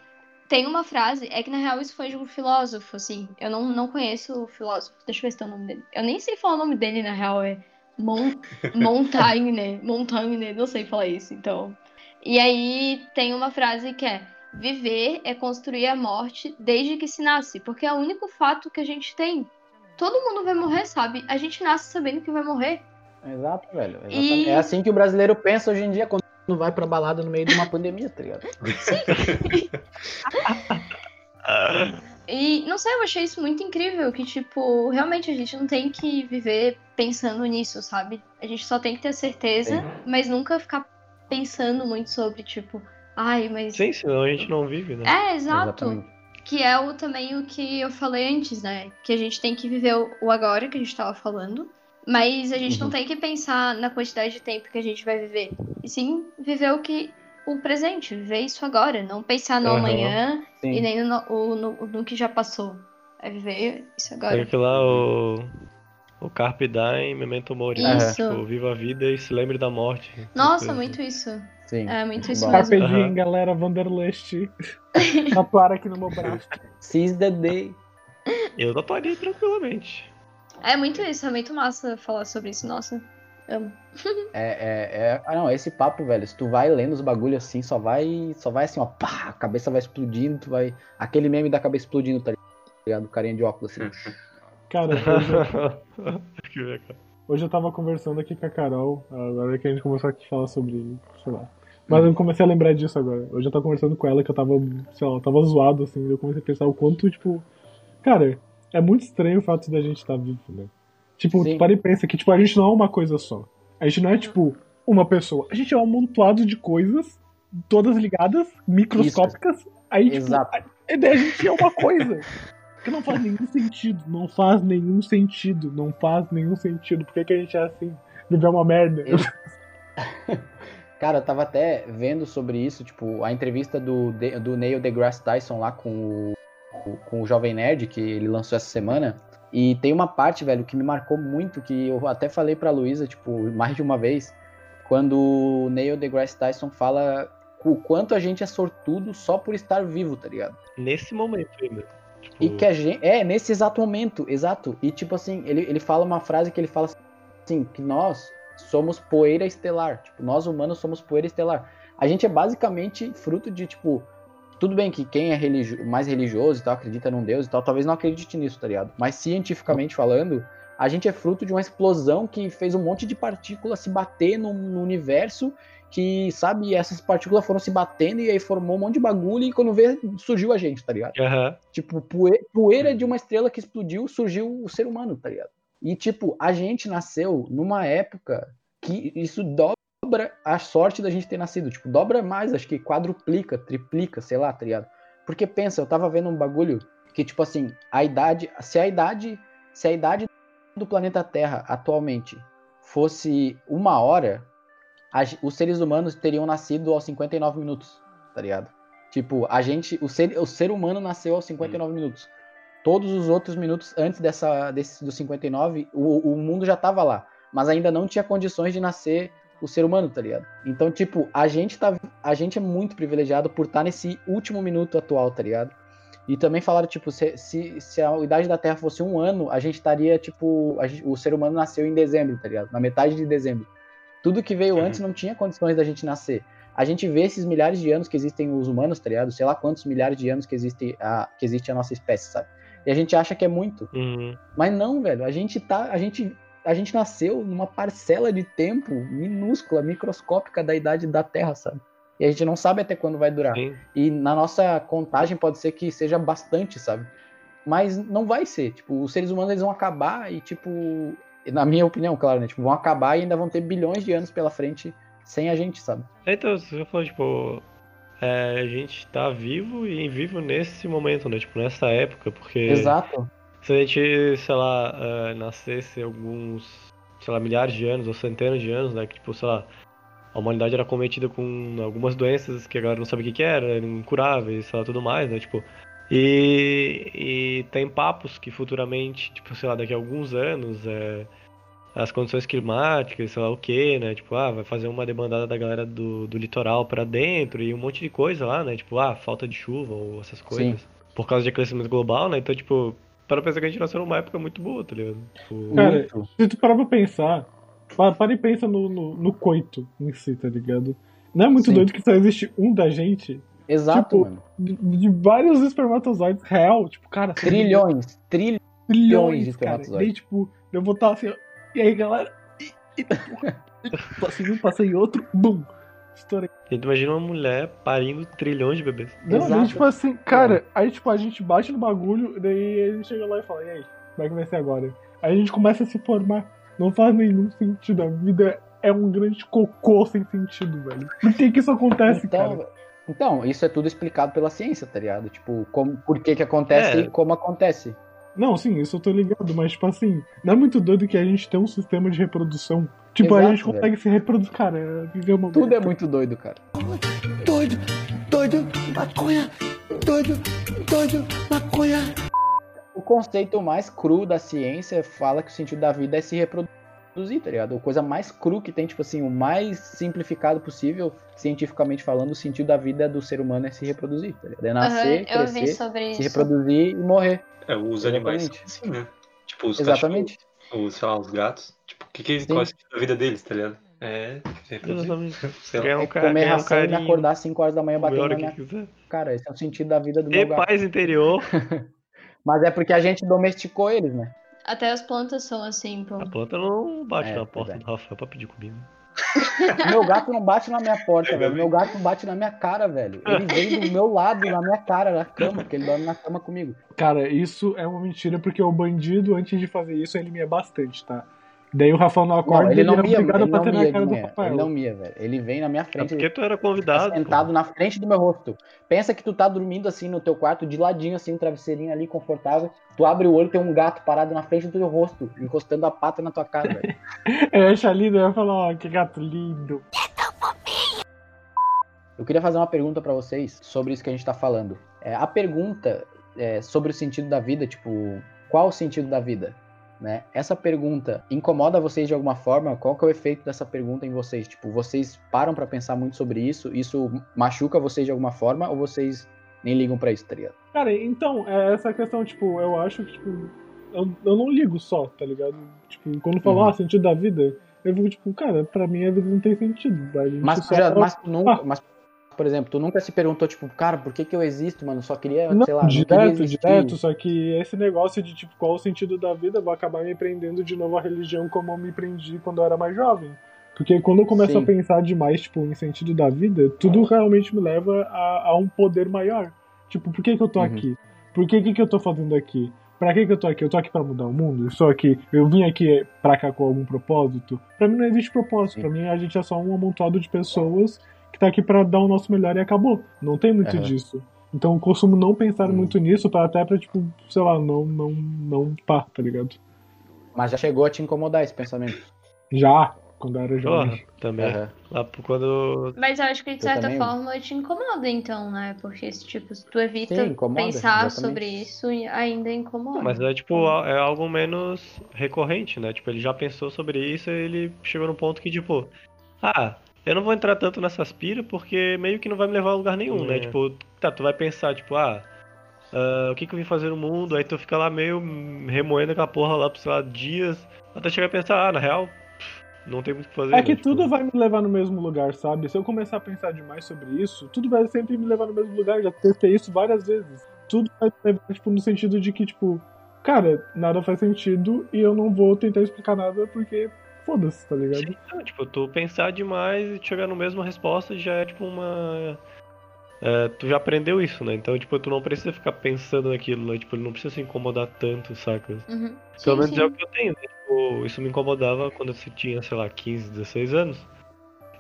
[SPEAKER 8] tem uma frase, é que na real isso foi de um filósofo, assim. Eu não, não conheço o filósofo. Deixa eu ver se tem o nome dele. Eu nem sei falar o nome dele, na real, é Mon Montaigne. Montaigne, não sei falar isso, então. E aí tem uma frase que é: Viver é construir a morte desde que se nasce, porque é o único fato que a gente tem. Todo mundo vai morrer, sabe? A gente nasce sabendo que vai morrer.
[SPEAKER 3] Exato, velho.
[SPEAKER 8] E-.
[SPEAKER 3] É assim que o brasileiro pensa hoje em dia quando vai pra balada no meio de uma pandemia, tá ligado?
[SPEAKER 8] E não sei, eu achei isso muito incrível, que tipo, realmente a gente não tem que viver pensando nisso, sabe? A gente só tem que ter certeza,
[SPEAKER 3] Sim.
[SPEAKER 8] mas nunca ficar pensando muito sobre, tipo, ai, mas.
[SPEAKER 5] Sim, senão a gente não vive, né?
[SPEAKER 8] É, exato.
[SPEAKER 3] Exatamente.
[SPEAKER 8] Que é o, também o que eu falei antes, né? Que a gente tem que viver o, o agora, que a gente tava falando. Mas a gente não
[SPEAKER 3] Uhum.
[SPEAKER 8] tem que pensar na quantidade de tempo que a gente vai viver. E sim viver o que. O presente, viver isso agora. Não pensar no
[SPEAKER 5] Aham.
[SPEAKER 8] amanhã
[SPEAKER 3] Sim.
[SPEAKER 8] e nem no, o- no, no que já passou. É viver isso
[SPEAKER 5] Tem
[SPEAKER 8] agora.
[SPEAKER 5] aquele lá, o. O Carpe Diem, Memento Mori.
[SPEAKER 8] Isso.
[SPEAKER 5] Tipo, viva a vida e se lembre da morte.
[SPEAKER 8] Nossa,
[SPEAKER 5] Coisa
[SPEAKER 8] muito isso.
[SPEAKER 3] Sim.
[SPEAKER 8] É muito isso
[SPEAKER 3] Bom.
[SPEAKER 8] mesmo.
[SPEAKER 4] Carpe diem, galera, Wanderlust. Tatuar aqui no meu braço.
[SPEAKER 3] Seize the day.
[SPEAKER 5] Eu tatuaria tranquilamente.
[SPEAKER 8] É muito isso, é muito massa falar sobre isso. Nossa, amo.
[SPEAKER 3] É, é, é- Ah, não, esse papo, velho. Se tu vai lendo os bagulhos assim, só vai. Só vai assim, ó, pá, a cabeça vai explodindo, tu vai. Aquele meme da cabeça explodindo, tá ligado? Carinha de óculos assim.
[SPEAKER 4] Cara, hoje,
[SPEAKER 5] cara.
[SPEAKER 4] hoje eu tava conversando aqui com a Carol, agora que a gente começou a falar sobre, sei lá. Mas eu comecei a lembrar disso agora. Hoje eu tava conversando com ela que eu tava, sei lá, eu tava zoado, assim, eu comecei a pensar o quanto, tipo. Cara, é muito estranho o fato da gente estar vivo, né? Tipo,
[SPEAKER 3] Sim.
[SPEAKER 4] tu para e pensa que, tipo, a gente não é uma coisa só. A gente não é, tipo, uma pessoa. A gente é um amontoado de coisas, todas ligadas, microscópicas. Aí, tipo,
[SPEAKER 3] Exato.
[SPEAKER 4] a ideia a gente é uma coisa. Que não faz nenhum sentido. Não faz nenhum sentido. Não faz nenhum sentido. Por que, que a gente é assim? Viver é uma merda.
[SPEAKER 3] Cara, eu tava até vendo sobre isso, tipo, a entrevista do, do Neil deGrasse Tyson lá com o, com o Jovem Nerd, que ele lançou essa semana. E tem uma parte, velho, que me marcou muito, que eu até falei pra Luísa, tipo, mais de uma vez, quando o Neil deGrasse Tyson fala o quanto a gente é sortudo só por estar vivo, tá ligado?
[SPEAKER 5] Nesse momento ainda. Tipo,
[SPEAKER 3] E que a gente. É, nesse exato momento, exato. E tipo assim, ele, ele fala uma frase que ele fala assim, que nós somos poeira estelar. Tipo, nós humanos somos poeira estelar. A gente é basicamente fruto de, tipo. Tudo bem que quem é religio- mais religioso e tal, acredita num Deus e tal, talvez não acredite nisso, tá ligado? Mas cientificamente falando, a gente é fruto de uma explosão que fez um monte de partículas se bater no, no universo, que, sabe, essas partículas foram se batendo e aí formou um monte de bagulho e quando vê, surgiu a gente, tá ligado?
[SPEAKER 5] Aham.
[SPEAKER 3] Tipo, poe- poeira de uma estrela que explodiu, surgiu o ser humano, tá ligado? E, tipo, a gente nasceu numa época que isso dobra a sorte da gente ter nascido. Tipo, dobra mais, acho que quadruplica, triplica, sei lá, tá ligado? Porque pensa, eu tava vendo um bagulho que, tipo assim, a idade. Se a idade. Se a idade do planeta Terra atualmente fosse uma hora, os seres humanos teriam nascido aos 59 minutos, tá ligado? Tipo, a gente. O ser, o ser humano nasceu aos 59 minutos. Todos os outros minutos antes dessa, desse, dos 59, o, o mundo já tava lá. Mas ainda não tinha condições de nascer o ser humano, tá ligado? Então, tipo, a gente tá. A gente é muito privilegiado por estar nesse último minuto atual, tá ligado? E também falaram, tipo, se, se, se a idade da Terra fosse um ano, a gente estaria, tipo. gente- o ser humano nasceu em dezembro, tá ligado? Na metade de dezembro. Tudo que veio
[SPEAKER 6] Uhum.
[SPEAKER 3] antes não tinha condições da gente nascer. A gente vê esses milhares de anos que existem os humanos, tá ligado? Sei lá quantos milhares de anos que existe a, que existe a nossa espécie, sabe? E a gente acha que é muito.
[SPEAKER 5] Uhum.
[SPEAKER 3] Mas não, velho. A gente tá. A gente, a gente nasceu numa parcela de tempo minúscula, microscópica da idade da Terra, sabe? E a gente não sabe até quando vai durar.
[SPEAKER 5] Sim.
[SPEAKER 3] E na nossa contagem pode ser que seja bastante, sabe? Mas não vai ser. Tipo, os seres humanos eles vão acabar e, tipo. Na minha opinião, claro, né? Tipo, vão acabar e ainda vão ter bilhões de anos pela frente sem a gente, sabe?
[SPEAKER 5] Então, você falou, tipo. é, a gente tá vivo e vivo nesse momento, né? Tipo, nessa época, porque
[SPEAKER 3] Exato.
[SPEAKER 5] Se a gente, sei lá, é, nascesse alguns, sei lá, milhares de anos ou centenas de anos, né? Que, tipo, sei lá, a humanidade era cometida com algumas doenças que a galera não sabia o que que era, eram incuráveis, sei lá, tudo mais, né? Tipo, e, e tem papos que futuramente, tipo, sei lá, daqui a alguns anos, é, as condições climáticas, sei lá o que, né? Tipo, ah, vai fazer uma demandada da galera do, do litoral pra dentro e um monte de coisa lá, né? Tipo, ah, falta de chuva ou essas coisas. Por causa de aquecimento global, né? Então, tipo, para pensar que a gente nasceu numa época muito boa, tá ligado? Tipo,
[SPEAKER 4] Cara,
[SPEAKER 3] Muito.
[SPEAKER 4] se tu parar pra pensar, pa- para e pensa no, no, no coito em si, tá ligado? Não é muito
[SPEAKER 3] Sim.
[SPEAKER 4] doido que só existe um da gente?
[SPEAKER 3] Exato,
[SPEAKER 4] Tipo,
[SPEAKER 3] mano.
[SPEAKER 4] De, de vários espermatozoides real, tipo, cara,
[SPEAKER 3] Trilhões. Trilhões.
[SPEAKER 4] trilhões,
[SPEAKER 3] de
[SPEAKER 4] cara.
[SPEAKER 3] espermatozoides.
[SPEAKER 4] Daí, tipo, eu vou estar assim, ó, e aí, galera? E, e, passei um, passei outro, bum! Estourei.
[SPEAKER 5] gente imagina uma mulher parindo trilhões de bebês.
[SPEAKER 4] Não,
[SPEAKER 3] Exato.
[SPEAKER 4] daí, tipo assim, cara, aí tipo, a gente bate no bagulho, daí a gente chega lá e fala, e aí, como é que vai ser agora? Aí a gente começa a se formar. Não faz nenhum sentido. A vida é um grande cocô sem sentido, velho. Por que que isso acontece,
[SPEAKER 3] Então,
[SPEAKER 4] cara?
[SPEAKER 3] então, isso é tudo explicado pela ciência, tá ligado? Tipo, como, por que que acontece
[SPEAKER 5] É.
[SPEAKER 3] e como acontece.
[SPEAKER 4] Não, sim, isso eu tô ligado, mas tipo assim, não é muito doido que a gente tem um sistema de reprodução. Tipo, a
[SPEAKER 3] Exato,
[SPEAKER 4] gente consegue se reproduzir, cara, viver uma
[SPEAKER 3] Tudo é muito doido, cara.
[SPEAKER 7] Doido, doido, maconha, doido, doido, maconha.
[SPEAKER 3] O conceito mais cru da ciência fala que o sentido da vida é se reproduzir, tá ligado? A coisa mais cru que tem, tipo assim, o mais simplificado possível, cientificamente falando, o sentido da vida do ser humano é se reproduzir, tá ligado? É nascer,
[SPEAKER 8] vi
[SPEAKER 3] crescer, se
[SPEAKER 8] isso.
[SPEAKER 3] reproduzir e morrer.
[SPEAKER 6] É, os animais
[SPEAKER 3] Exatamente.
[SPEAKER 6] assim, né? Tipo, os
[SPEAKER 3] Exatamente.
[SPEAKER 6] cachorros, os, sei lá, os gatos. Tipo, o que que qual é o sentido da vida deles, tá ligado? É.
[SPEAKER 5] Ganhar um,
[SPEAKER 3] É comer
[SPEAKER 5] ganhar um
[SPEAKER 3] ração e
[SPEAKER 5] carinho,
[SPEAKER 3] acordar às 5 horas da manhã batendo na minha
[SPEAKER 5] quiser.
[SPEAKER 3] cara. Esse é o sentido da vida do
[SPEAKER 5] E
[SPEAKER 3] meu gato.
[SPEAKER 5] paz interior.
[SPEAKER 3] Mas é porque a gente domesticou eles, né?
[SPEAKER 8] Até as plantas são assim, pô.
[SPEAKER 5] A planta não bate
[SPEAKER 3] É,
[SPEAKER 5] na porta
[SPEAKER 3] é.
[SPEAKER 5] do Rafael pra pedir comida.
[SPEAKER 3] Meu gato não bate na minha porta, velho. Meu gato bate na minha cara, velho. Ele vem do meu lado, na minha cara, na cama, porque ele dorme na cama comigo.
[SPEAKER 4] Cara, isso é uma mentira, porque o bandido, antes de fazer isso, ele mia bastante, tá? Daí o Rafael não acorda
[SPEAKER 3] Não, ele
[SPEAKER 4] ele
[SPEAKER 3] não
[SPEAKER 4] é
[SPEAKER 3] mia,
[SPEAKER 4] obrigado
[SPEAKER 3] ele
[SPEAKER 4] a
[SPEAKER 3] não
[SPEAKER 4] bater na cara do. Rafael.
[SPEAKER 3] Ele não mia, velho. Ele vem na minha
[SPEAKER 5] É
[SPEAKER 3] frente,
[SPEAKER 5] porque tu era convidado. pô.
[SPEAKER 3] sentado na frente do meu rosto. Pensa que tu tá dormindo assim no teu quarto, de ladinho, assim, um travesseirinho ali, confortável. Tu abre o olho, tem um gato parado na frente do teu rosto, encostando a pata na tua cara, velho.
[SPEAKER 4] Eu acho lindo, eu ia falar, ó, que gato lindo.
[SPEAKER 3] Eu queria fazer uma pergunta pra vocês sobre isso que a gente tá falando. É, a pergunta é, sobre o sentido da vida, tipo, qual o sentido da vida? Né? Essa pergunta incomoda vocês de alguma forma? Qual que é o efeito dessa pergunta em vocês? Tipo, vocês param pra pensar muito sobre isso? Isso machuca vocês de alguma forma ou vocês nem ligam pra isso, tá ligado?
[SPEAKER 4] Cara, então, é essa questão, tipo, eu acho que, tipo, eu, eu não ligo só, tá ligado? Tipo, quando falam,
[SPEAKER 3] Uhum.
[SPEAKER 4] ah, sentido da vida, eu fico, tipo, cara, pra mim a vida não tem sentido.
[SPEAKER 3] Mas, tu já, mas tu nunca,
[SPEAKER 4] Ah.
[SPEAKER 3] mas, por exemplo, tu nunca se perguntou, tipo, cara, por que que eu existo, mano? Só queria,
[SPEAKER 4] Não,
[SPEAKER 3] sei lá,
[SPEAKER 4] direto, direto, só que esse negócio de, tipo, qual o sentido da vida, vai acabar me prendendo de novo à religião como eu me prendi quando eu era mais jovem. Porque quando eu começo
[SPEAKER 3] Sim.
[SPEAKER 4] a pensar demais, tipo, em sentido da vida, tudo realmente me leva a, a um poder maior. Tipo, por que que eu tô
[SPEAKER 3] Uhum.
[SPEAKER 4] aqui? Por que que, que eu tô fazendo aqui? Pra que que eu tô aqui? Eu tô aqui pra mudar o mundo? Eu sou aqui, eu vim aqui pra cá com algum propósito? Pra mim não existe propósito. Pra mim a gente é só um amontoado de pessoas que tá aqui pra dar o nosso melhor e acabou. Não tem muito
[SPEAKER 3] Aham.
[SPEAKER 4] disso. Então eu costumo não pensar
[SPEAKER 3] Hum.
[SPEAKER 4] muito nisso, pra até pra, tipo, sei lá, não, não, não pá, tá ligado?
[SPEAKER 3] Mas já chegou a te incomodar esse pensamento.
[SPEAKER 4] Já, quando eu era
[SPEAKER 5] Porra,
[SPEAKER 4] jovem.
[SPEAKER 5] também.
[SPEAKER 3] Aham.
[SPEAKER 5] Lá por quando.
[SPEAKER 8] Mas eu acho que de certa
[SPEAKER 3] também.
[SPEAKER 8] forma te incomoda, então, né? Porque, tipo, se tu evita
[SPEAKER 3] Sim, incomoda,
[SPEAKER 8] pensar
[SPEAKER 3] exatamente.
[SPEAKER 8] sobre isso, ainda incomoda.
[SPEAKER 5] Mas é tipo, é algo menos recorrente, né? Tipo, ele já pensou sobre isso e ele chegou no ponto que, tipo, ah, eu não vou entrar tanto nessas piras porque meio que não vai me levar a lugar nenhum, né?
[SPEAKER 2] É.
[SPEAKER 5] Tipo, tá, tu vai pensar, tipo, ah, ah, o que que eu vim fazer no mundo? Aí tu fica lá meio remoendo aquela porra lá por, sei lá, dias, até chegar a pensar, ah, na real, não tem muito o que fazer.
[SPEAKER 4] É
[SPEAKER 5] né?
[SPEAKER 4] que
[SPEAKER 5] Tipo,
[SPEAKER 4] tudo vai me levar no mesmo lugar, sabe? Se eu começar a pensar demais sobre isso, tudo vai sempre me levar no mesmo lugar. Já testei isso várias vezes. Tudo vai me levar, tipo, no sentido de que, tipo, cara, nada faz sentido e eu não vou tentar explicar nada porque foda-se, tá ligado?
[SPEAKER 5] Sim, não, tipo, tu pensar demais e chegar na mesma resposta já é tipo uma. é, tu já aprendeu isso, né? Então, tipo, tu não precisa ficar pensando naquilo, né? Tipo, ele não precisa se incomodar tanto, saca?
[SPEAKER 8] Uhum.
[SPEAKER 5] Pelo
[SPEAKER 8] Sim,
[SPEAKER 5] menos
[SPEAKER 8] sim.
[SPEAKER 5] é o que eu tenho, né? Tipo, isso me incomodava quando eu tinha, sei lá, 15, 16 anos.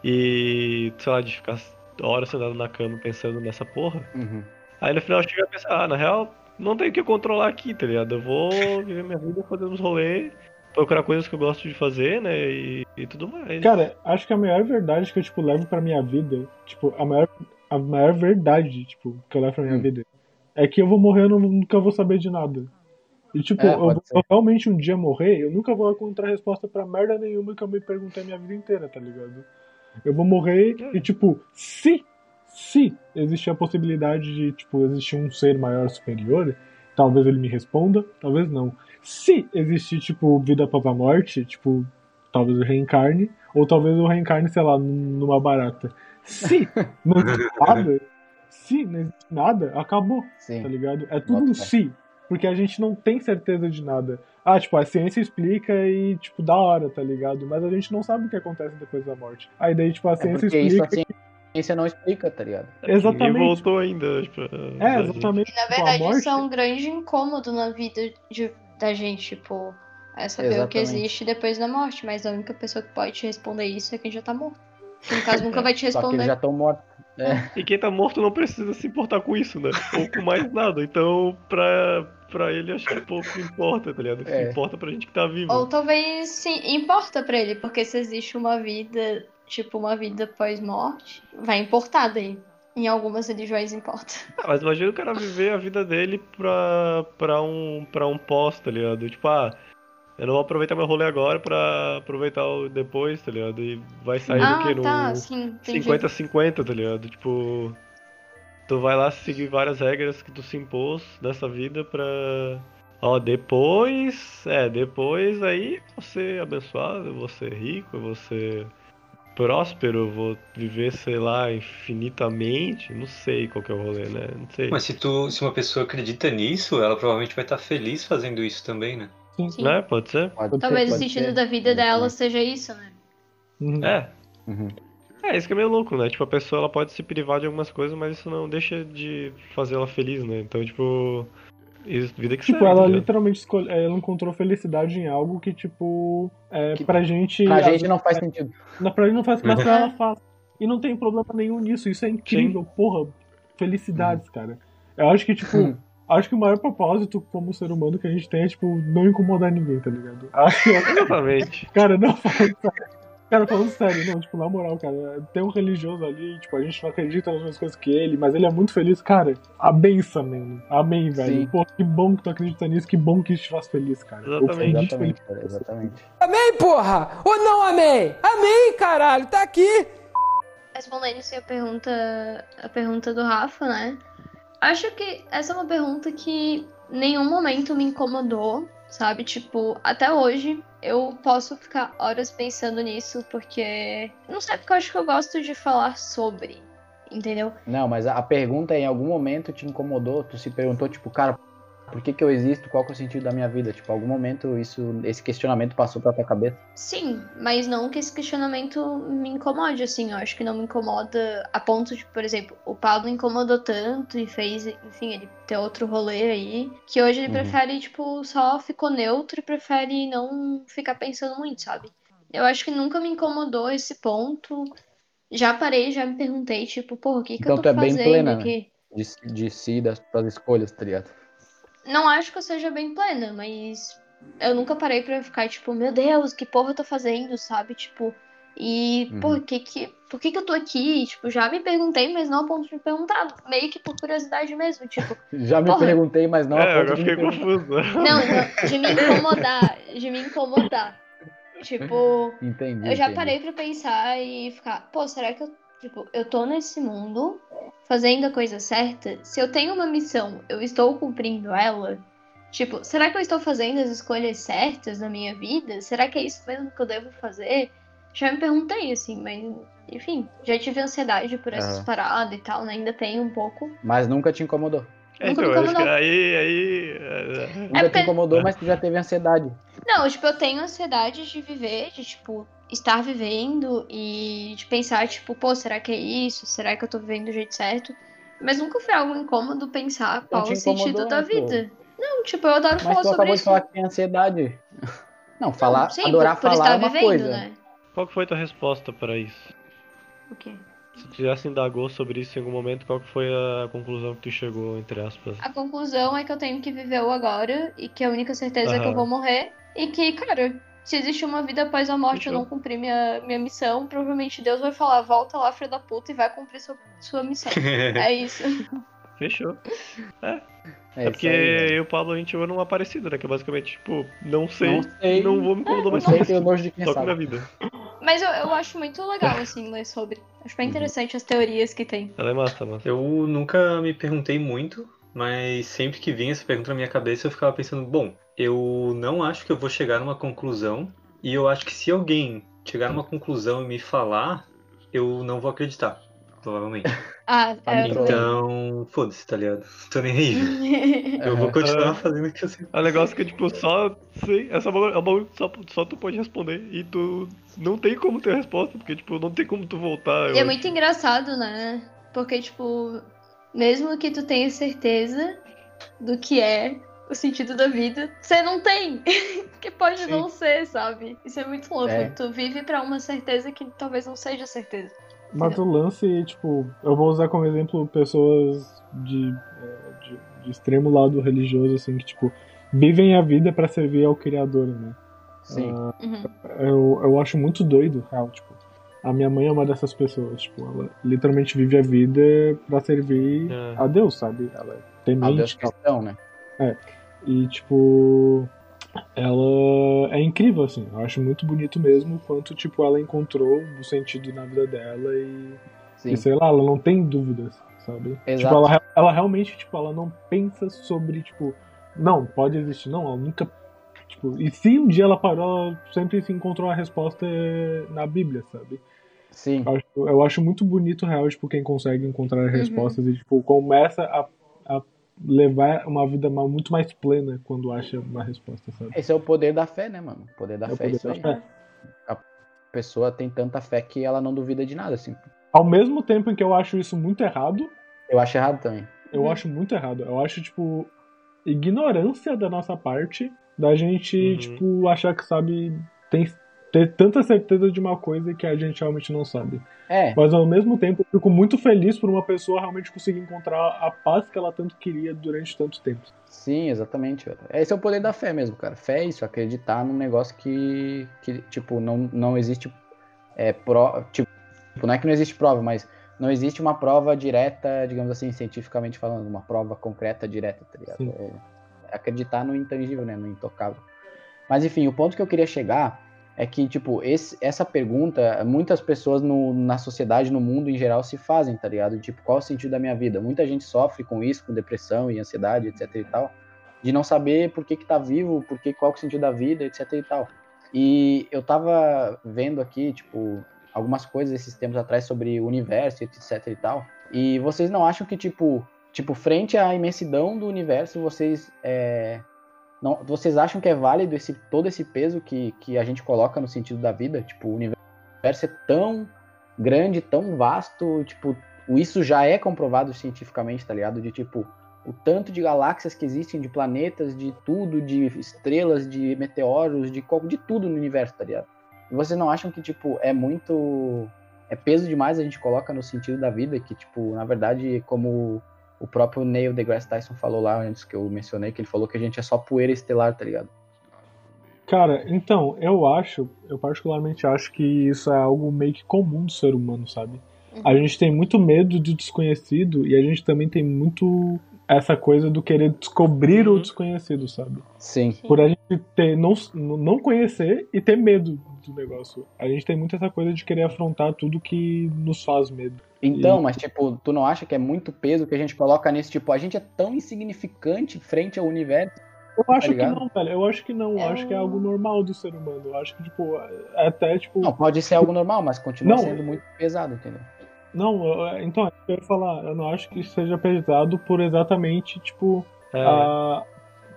[SPEAKER 5] E, sei lá, de ficar horas sentado na cama pensando nessa porra.
[SPEAKER 3] Uhum.
[SPEAKER 5] Aí no final chega a pensar, ah, na real, não tenho o que controlar aqui, tá ligado? Eu vou viver minha vida fazendo uns rolês, procurar coisas que eu gosto de fazer, né? E, e tudo mais.
[SPEAKER 4] Cara, acho que a maior verdade que eu, tipo, levo pra minha vida, tipo, a maior, a maior verdade, tipo, que eu levo pra minha
[SPEAKER 3] Hum.
[SPEAKER 4] vida, é que eu vou morrer, eu não- nunca vou saber de nada. E, tipo,
[SPEAKER 3] É,
[SPEAKER 4] eu vou realmente um dia morrer, eu nunca vou encontrar resposta pra merda nenhuma que eu me perguntei a minha vida inteira, tá ligado? Eu vou morrer e, tipo, se, se existir a possibilidade de, tipo, existir um ser maior superior, talvez ele me responda, talvez não. Se existir, tipo, vida após a morte, tipo, talvez eu reencarne, ou talvez eu reencarne, sei lá, num- numa barata. Se não existe nada, se não existe nada, acabou,
[SPEAKER 3] Sim.
[SPEAKER 4] tá ligado? É tudo um se, porque a gente não tem certeza de nada. Ah, tipo, a ciência explica e, tipo, da hora, tá ligado? Mas a gente não sabe o que acontece depois da morte. Aí daí, tipo, a
[SPEAKER 3] É
[SPEAKER 4] ciência
[SPEAKER 3] porque isso
[SPEAKER 4] explica.
[SPEAKER 3] a ciência não explica, tá ligado?
[SPEAKER 5] É, Ninguém
[SPEAKER 4] Exatamente.
[SPEAKER 5] voltou ainda. Tipo,
[SPEAKER 4] É, exatamente.
[SPEAKER 8] Na
[SPEAKER 4] tipo,
[SPEAKER 8] verdade,
[SPEAKER 4] morte.
[SPEAKER 8] isso é um grande incômodo na vida de- da gente, tipo, é saber o que
[SPEAKER 3] Exatamente.
[SPEAKER 8] existe depois da morte, mas a única pessoa que pode te responder isso é quem já tá morto. Que no caso nunca vai te
[SPEAKER 3] Só que
[SPEAKER 8] responder.
[SPEAKER 3] eles já estão mortos. É.
[SPEAKER 5] E quem tá morto não precisa se importar com isso, né? Ou com mais nada. Então, pra, pra ele, acho que pouco importa, tá ligado? O que
[SPEAKER 3] É.
[SPEAKER 5] importa pra gente que tá vivo.
[SPEAKER 8] Ou talvez sim, importa pra ele, porque se existe uma vida, tipo, uma vida pós-morte, vai importar daí. Em algumas religiões importa.
[SPEAKER 5] Ah, mas imagina o cara viver a vida dele pra, pra, um, pra um pós, tá ligado? Tipo, ah, eu não vou aproveitar meu rolê agora pra aproveitar o depois, tá ligado? E vai sair do
[SPEAKER 8] ah,
[SPEAKER 5] que? No
[SPEAKER 8] tá, sim, entendi.
[SPEAKER 5] 50-50, tá ligado? Tipo, tu vai lá seguir várias regras que tu se impôs nessa vida pra. Ó, depois. É, depois aí você abençoado, eu vou ser rico, vou ser próspero, eu vou viver, sei lá, infinitamente. Não sei qual que é o rolê, né? Não sei.
[SPEAKER 6] Mas se, tu, se uma pessoa acredita nisso, ela provavelmente vai estar feliz fazendo isso também, né?
[SPEAKER 8] Sim.
[SPEAKER 5] Né? Pode ser?
[SPEAKER 3] Pode
[SPEAKER 8] Talvez
[SPEAKER 3] ser,
[SPEAKER 8] o sentido
[SPEAKER 3] ser.
[SPEAKER 8] da vida dela seja isso, né?
[SPEAKER 4] Uhum.
[SPEAKER 5] É.
[SPEAKER 3] Uhum.
[SPEAKER 5] É, isso que é meio louco, né? Tipo, a pessoa ela pode se privar de algumas coisas, mas isso não deixa de fazer ela feliz, né? Então, tipo. Vida que
[SPEAKER 4] Tipo,
[SPEAKER 5] segue,
[SPEAKER 4] ela literalmente escolhe, ela encontrou felicidade em algo que, tipo, é,
[SPEAKER 3] Que
[SPEAKER 4] pra gente.
[SPEAKER 3] Pra gente
[SPEAKER 4] vezes,
[SPEAKER 3] não faz sentido.
[SPEAKER 4] Na pra gente não faz, mas
[SPEAKER 5] Uhum.
[SPEAKER 4] ela faz. E não tem problema nenhum nisso. Isso é incrível, porra. Felicidades, cara. Eu acho que, tipo,
[SPEAKER 3] Hum.
[SPEAKER 4] acho que o maior propósito como ser humano que a gente tem é, tipo, não incomodar ninguém, tá ligado? Acho que,
[SPEAKER 5] Exatamente.
[SPEAKER 4] cara, não sério. Cara, falando sério, não, tipo, na moral, cara, tem um religioso ali, tipo, a gente não acredita nas mesmas coisas que ele, mas ele é muito feliz, cara. A benção, mano. Amém, velho.
[SPEAKER 3] Sim.
[SPEAKER 4] Pô, que bom que tu acredita nisso, que bom que isso te faz feliz, cara.
[SPEAKER 5] Exatamente.
[SPEAKER 4] muito feliz.
[SPEAKER 3] Exatamente, cara, exatamente.
[SPEAKER 7] Amei, porra! Ou não amei? Amei, caralho, tá aqui!
[SPEAKER 8] Respondendo-se a pergunta, a pergunta do Rafa, né? Acho que essa é uma pergunta que nenhum momento me incomodou, sabe? Tipo, até hoje eu posso ficar horas pensando nisso, porque. Não sei, porque eu acho que eu gosto de falar sobre, entendeu?
[SPEAKER 3] Não, mas a, pergunta em algum momento te incomodou, tu se perguntou, tipo, cara, por que que eu existo? Qual que é o sentido da minha vida? Tipo, algum momento isso, esse questionamento passou pela tua cabeça?
[SPEAKER 8] Sim, mas não que esse questionamento me incomode, assim. Eu acho que não me incomoda a ponto de, por exemplo, o Pablo incomodou tanto e fez, enfim, ele ter outro rolê aí, que hoje ele
[SPEAKER 3] Uhum.
[SPEAKER 8] prefere, tipo, só ficou neutro e prefere não ficar pensando muito, sabe? Eu acho que nunca me incomodou esse ponto. Já parei, já me perguntei, tipo, pô, o que que
[SPEAKER 3] Então
[SPEAKER 8] eu tô
[SPEAKER 3] tu é bem
[SPEAKER 8] fazendo
[SPEAKER 3] plena, né?
[SPEAKER 8] aqui?
[SPEAKER 3] De, de si, das tuas escolhas, tá ligado?
[SPEAKER 8] Não acho que eu seja bem plena, mas eu nunca parei pra ficar, tipo, meu Deus, que porra eu tô fazendo, sabe? Tipo, e,
[SPEAKER 3] Uhum.
[SPEAKER 8] pô, que que, por que que eu tô aqui? Tipo, já me perguntei, mas não a ponto de me perguntar, meio que por curiosidade mesmo, tipo,
[SPEAKER 3] Já me
[SPEAKER 8] Porra.
[SPEAKER 3] perguntei, mas não a
[SPEAKER 5] é,
[SPEAKER 3] ponto
[SPEAKER 5] agora
[SPEAKER 3] de me
[SPEAKER 5] fiquei
[SPEAKER 3] perguntar.
[SPEAKER 5] confuso.
[SPEAKER 8] não, não, de me incomodar, de me incomodar. Tipo,
[SPEAKER 3] Entendi.
[SPEAKER 8] eu já
[SPEAKER 3] entendi.
[SPEAKER 8] parei pra pensar e ficar, pô, será que eu, tipo, eu tô nesse mundo fazendo a coisa certa? Se eu tenho uma missão, eu estou cumprindo ela? Tipo, será que eu estou fazendo as escolhas certas na minha vida? Será que é isso mesmo que eu devo fazer? Já me perguntei, assim, mas, enfim, já tive ansiedade por essas
[SPEAKER 3] Aham.
[SPEAKER 8] paradas e tal, né? Ainda tenho um pouco.
[SPEAKER 3] Mas nunca te incomodou.
[SPEAKER 5] É,
[SPEAKER 8] Nunca
[SPEAKER 5] então,
[SPEAKER 8] me
[SPEAKER 5] acho que
[SPEAKER 8] incomodou.
[SPEAKER 5] aí. aí é,
[SPEAKER 3] Nunca te
[SPEAKER 8] porque-
[SPEAKER 3] incomodou, mas tu já teve ansiedade.
[SPEAKER 8] Não, tipo, eu tenho ansiedade de viver, de, tipo, estar vivendo e de pensar, tipo, pô, será que é isso? Será que eu tô vivendo do jeito certo? Mas nunca foi algo incômodo pensar qual o sentido da vida. Não, tipo, eu adoro
[SPEAKER 3] Mas
[SPEAKER 8] falar
[SPEAKER 3] tu
[SPEAKER 8] sobre
[SPEAKER 3] acabou de
[SPEAKER 8] isso.
[SPEAKER 3] falar que tem ansiedade. Não, falar,
[SPEAKER 8] Sim,
[SPEAKER 3] adorar
[SPEAKER 8] por, por
[SPEAKER 3] falar
[SPEAKER 8] estar
[SPEAKER 3] é uma
[SPEAKER 8] vivendo,
[SPEAKER 3] coisa.
[SPEAKER 8] né?
[SPEAKER 5] Qual que foi a tua resposta pra isso?
[SPEAKER 8] O quê?
[SPEAKER 5] Se tu já se indagou sobre isso em algum momento, qual que foi a conclusão que tu chegou, entre aspas?
[SPEAKER 8] A conclusão é que eu tenho que viver o agora e que a única certeza é que eu
[SPEAKER 5] Aham.
[SPEAKER 8] vou morrer. E que, cara, se existe uma vida após a morte e eu
[SPEAKER 5] Fechou.
[SPEAKER 8] não cumprir minha, minha missão, provavelmente Deus vai falar, volta lá, filho da puta, e vai cumprir sua, sua missão. é isso.
[SPEAKER 5] Fechou.
[SPEAKER 3] É,
[SPEAKER 5] É
[SPEAKER 3] isso
[SPEAKER 5] porque
[SPEAKER 3] aí, velho.
[SPEAKER 5] eu e o Pablo a gente chegou numa parecida, né? Que é basicamente, tipo, não sei,
[SPEAKER 3] Não sei.
[SPEAKER 5] não vou me incomodar
[SPEAKER 3] Não
[SPEAKER 5] mais com isso. Toca na vida.
[SPEAKER 8] Mas eu, eu acho muito legal, assim, ler sobre. Acho bem interessante as teorias que tem.
[SPEAKER 5] Ela é massa, massa.
[SPEAKER 6] Eu nunca me perguntei muito, mas sempre que vinha essa pergunta na minha cabeça, eu ficava pensando, bom, eu não acho que eu vou chegar numa conclusão, e eu acho que se alguém chegar numa conclusão e me falar, eu não vou acreditar, provavelmente.
[SPEAKER 8] Ah, é.
[SPEAKER 6] Então, foda-se, tá ligado? Tô nem aí. Eu vou continuar fazendo o que eu sei.
[SPEAKER 5] É um negócio que, tipo, só. Sei, essa é um bagulho que só, só tu pode responder. E tu não tem como ter resposta, porque, tipo, não tem como tu voltar.
[SPEAKER 8] E é
[SPEAKER 5] acho.
[SPEAKER 8] muito engraçado, né? Porque, tipo, mesmo que tu tenha certeza do que é o sentido da vida, você não tem. que pode
[SPEAKER 5] Sim.
[SPEAKER 8] não ser, sabe? Isso é muito louco.
[SPEAKER 3] É.
[SPEAKER 8] Tu vive pra uma certeza que talvez não seja certeza.
[SPEAKER 4] Mas o lance, tipo, eu vou usar como exemplo pessoas de, de, de extremo lado religioso, assim, que, tipo, vivem a vida pra servir ao Criador, né?
[SPEAKER 3] Sim.
[SPEAKER 8] Uhum.
[SPEAKER 4] Eu, eu acho muito doido, real, tipo. A minha mãe é uma dessas pessoas, tipo, ela literalmente vive a vida pra servir
[SPEAKER 5] É.
[SPEAKER 4] a Deus, sabe? Ela é
[SPEAKER 3] Ah,
[SPEAKER 4] temente
[SPEAKER 3] Deus
[SPEAKER 4] tal.
[SPEAKER 3] cristão, né?
[SPEAKER 4] E, tipo, ela é incrível, assim. Eu acho muito bonito mesmo o quanto, tipo, ela encontrou o sentido na vida dela e,
[SPEAKER 3] Sim.
[SPEAKER 4] e sei lá, ela não tem dúvidas, sabe?
[SPEAKER 3] Exato.
[SPEAKER 4] Tipo, ela, ela realmente, tipo, ela não pensa sobre, tipo, não, pode existir, não, ela nunca. Tipo, e se um dia ela parou, ela sempre se encontrou a resposta na Bíblia, sabe?
[SPEAKER 3] Sim.
[SPEAKER 4] Eu acho, eu acho muito bonito, real, tipo, quem consegue encontrar
[SPEAKER 3] Uhum.
[SPEAKER 4] respostas e, tipo, começa a, a levar uma vida muito mais plena quando acha uma resposta, sabe?
[SPEAKER 3] Esse é o poder da fé, né, mano? O poder da
[SPEAKER 4] É o
[SPEAKER 3] fé é
[SPEAKER 4] poder
[SPEAKER 3] isso
[SPEAKER 4] da
[SPEAKER 3] aí.
[SPEAKER 4] fé.
[SPEAKER 3] A pessoa tem tanta fé que ela não duvida de nada, assim.
[SPEAKER 4] Ao mesmo tempo em que eu acho isso muito errado,
[SPEAKER 3] Eu acho errado também.
[SPEAKER 4] eu
[SPEAKER 8] Uhum.
[SPEAKER 4] acho muito errado. Eu acho, tipo, ignorância da nossa parte da gente,
[SPEAKER 5] Uhum.
[SPEAKER 4] tipo, achar que sabe. Tem, ter tanta certeza de uma coisa que a gente realmente não sabe.
[SPEAKER 3] É,
[SPEAKER 4] Mas ao mesmo tempo, eu fico muito feliz por uma pessoa realmente conseguir encontrar a paz que ela tanto queria durante tanto tempo.
[SPEAKER 3] sim, exatamente. Esse é o poder da fé mesmo, cara. Fé é isso, acreditar num negócio que, que tipo, não, não existe é, pro, tipo, não é que não existe prova, mas não existe uma prova direta, digamos assim, cientificamente falando, uma prova concreta direta, tá ligado? É, é acreditar no intangível, né, no intocável. Mas enfim, o ponto que eu queria chegar é que, tipo, esse, essa pergunta, muitas pessoas no- na sociedade, no mundo em geral, se fazem, tá ligado? Tipo, qual o sentido da minha vida? Muita gente sofre com isso, com depressão e ansiedade, etc e tal, de não saber por que que tá vivo, por que, qual é o sentido da vida, etc e tal. E eu tava vendo aqui, tipo, algumas coisas esses tempos atrás sobre o universo, etc e tal, e vocês não acham que, tipo, tipo frente à imensidão do universo, vocês é, não, vocês acham que é válido esse, todo esse peso que, que a gente coloca no sentido da vida? Tipo, o universo é tão grande, tão vasto, tipo, isso já é comprovado cientificamente, tá ligado? De tipo, o tanto de galáxias que existem, de planetas, de tudo, de estrelas, de meteoros, de, de tudo no universo, tá ligado? E vocês não acham que, tipo, é muito. É peso demais a gente coloca no sentido da vida, que, tipo, na verdade, como o próprio Neil deGrasse Tyson falou lá antes que eu mencionei, que ele falou que a gente é só poeira estelar, tá ligado?
[SPEAKER 4] Cara, então, eu acho, eu particularmente acho que isso é algo meio que comum do ser humano, sabe? A gente tem muito medo do desconhecido e a gente também tem muito essa coisa do querer descobrir o
[SPEAKER 5] Uhum.
[SPEAKER 4] desconhecido, sabe?
[SPEAKER 3] Sim.
[SPEAKER 4] Por a gente ter, não, não conhecer e ter medo do negócio. A gente tem muito essa coisa de querer afrontar tudo que nos faz medo.
[SPEAKER 3] Então,
[SPEAKER 4] E-
[SPEAKER 3] mas tipo, tu não acha que é muito peso que a gente coloca nesse tipo, a gente é tão insignificante frente ao universo?
[SPEAKER 4] Eu acho que
[SPEAKER 3] ligado?
[SPEAKER 4] não, velho. Eu acho que não. Eu
[SPEAKER 8] É
[SPEAKER 4] acho que é algo normal do ser humano. Eu acho que, tipo, é até, tipo.
[SPEAKER 3] Não, pode ser algo normal, mas continua
[SPEAKER 4] Não.
[SPEAKER 3] sendo muito pesado, entendeu?
[SPEAKER 4] Não, eu- então, eu ia falar, eu não acho que seja pesado por exatamente, tipo,
[SPEAKER 5] É,
[SPEAKER 4] a-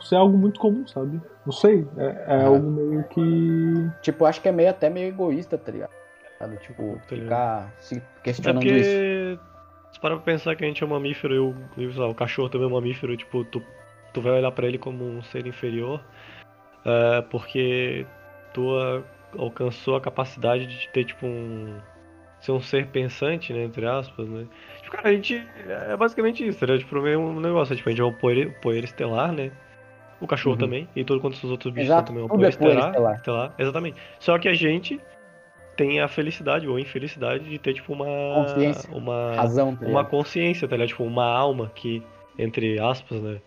[SPEAKER 4] ser algo muito comum, sabe? Não sei, é, é
[SPEAKER 3] Ah.
[SPEAKER 4] algo meio que.
[SPEAKER 3] Tipo, eu acho que é meio até meio egoísta, tá ligado? Sabe? Tipo, ficar se
[SPEAKER 5] é
[SPEAKER 3] questionando isso.
[SPEAKER 5] porque. Se parar pra pensar que a gente é um mamífero e o, e, lá, o cachorro também é um mamífero, tipo, tu, tu vai olhar pra ele como um ser inferior, é, porque tu a- alcançou a capacidade de ter, tipo, um, ser um ser pensante, né? Entre aspas, né? Tipo, cara, a gente. É basicamente isso, né? Tipo, é um negócio. Tipo, a gente é um poeira, poeira estelar, né? O cachorro
[SPEAKER 3] Uhum.
[SPEAKER 5] também. E todo quanto os outros bichos
[SPEAKER 3] Exato,
[SPEAKER 5] também uma
[SPEAKER 3] tudo
[SPEAKER 5] poeira,
[SPEAKER 3] é poeira
[SPEAKER 5] estelar,
[SPEAKER 3] estelar.
[SPEAKER 5] Exatamente. Só que a gente tem a felicidade ou infelicidade de ter, tipo, uma.
[SPEAKER 3] Consciência.
[SPEAKER 5] Uma
[SPEAKER 3] Razão, tá
[SPEAKER 5] uma consciência, tá ligado? Tipo, uma alma que, entre aspas, né?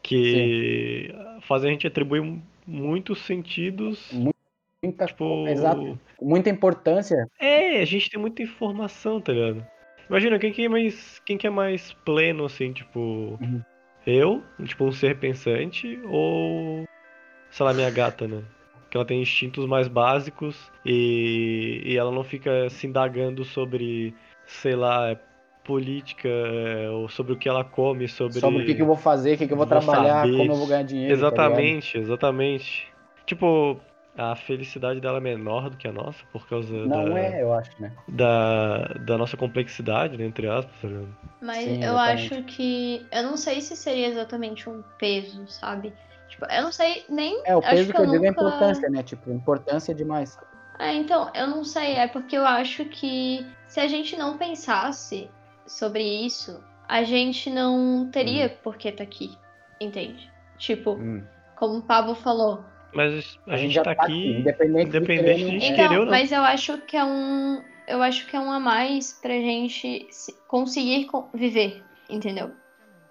[SPEAKER 5] Que faz a gente atribuir muitos sentidos.
[SPEAKER 3] Muita,
[SPEAKER 5] tipo,
[SPEAKER 3] Exato. Muita importância.
[SPEAKER 5] É, a gente tem muita informação, tá ligado? Imagina, quem que é mais, quem que é mais pleno, assim, tipo...
[SPEAKER 3] Uhum.
[SPEAKER 5] Eu, tipo, um ser pensante, ou... Sei lá, minha gata, né? Que ela tem instintos mais básicos e, e ela não fica se indagando sobre, sei lá, política, é, ou sobre o que ela come, sobre...
[SPEAKER 3] Sobre o que, que eu vou fazer, o que, que eu vou trabalhar,
[SPEAKER 5] saber.
[SPEAKER 3] como eu vou ganhar dinheiro. tá?
[SPEAKER 5] Exatamente, exatamente. Tipo, a felicidade dela é menor do que a nossa, por causa
[SPEAKER 3] Não
[SPEAKER 5] da,
[SPEAKER 3] é, eu acho, né?
[SPEAKER 5] da, da nossa complexidade, né, entre aspas. tá?
[SPEAKER 8] Mas
[SPEAKER 3] Sim,
[SPEAKER 8] eu acho que. Eu não sei se seria exatamente um peso, sabe? Tipo, eu não sei nem.
[SPEAKER 3] É, o
[SPEAKER 8] acho
[SPEAKER 3] peso que eu,
[SPEAKER 8] eu
[SPEAKER 3] digo é a
[SPEAKER 8] nunca-
[SPEAKER 3] importância, né? Tipo, importância demais.
[SPEAKER 8] É, então, eu não sei, é porque eu acho que se a gente não pensasse sobre isso, a gente não teria por que tá aqui, entende? Tipo,
[SPEAKER 3] Hum.
[SPEAKER 8] como o Pablo falou.
[SPEAKER 5] Mas a,
[SPEAKER 3] A gente
[SPEAKER 5] gente
[SPEAKER 3] já
[SPEAKER 5] tá
[SPEAKER 3] tá
[SPEAKER 5] aqui,
[SPEAKER 3] aqui, independente de
[SPEAKER 5] independente de gente
[SPEAKER 8] Então,
[SPEAKER 5] querer ou não.
[SPEAKER 8] mas eu acho que é um. Eu acho que é um a mais pra gente se- conseguir co- viver, entendeu?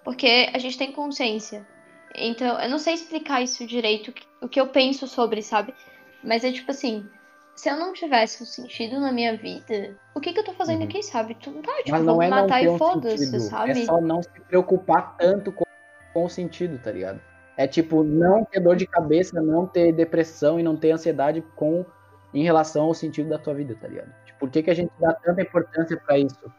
[SPEAKER 8] Porque a gente tem consciência. Então, eu não sei explicar isso direito, o que eu penso sobre, sabe? Mas é tipo assim, se eu não tivesse um sentido na minha vida, o que, que eu tô fazendo
[SPEAKER 3] Uhum.
[SPEAKER 8] aqui, sabe? Tu, tá, tipo,
[SPEAKER 3] não é não
[SPEAKER 8] matar
[SPEAKER 3] ter
[SPEAKER 8] e
[SPEAKER 3] um
[SPEAKER 8] foda-se,
[SPEAKER 3] sentido.
[SPEAKER 8] sabe?
[SPEAKER 3] É só não se preocupar tanto com, com o sentido, tá ligado? É tipo, não ter dor de cabeça, não ter depressão e não ter ansiedade com em relação ao sentido da tua vida, tá ligado? Tipo, por que, que a gente dá tanta importância pra isso?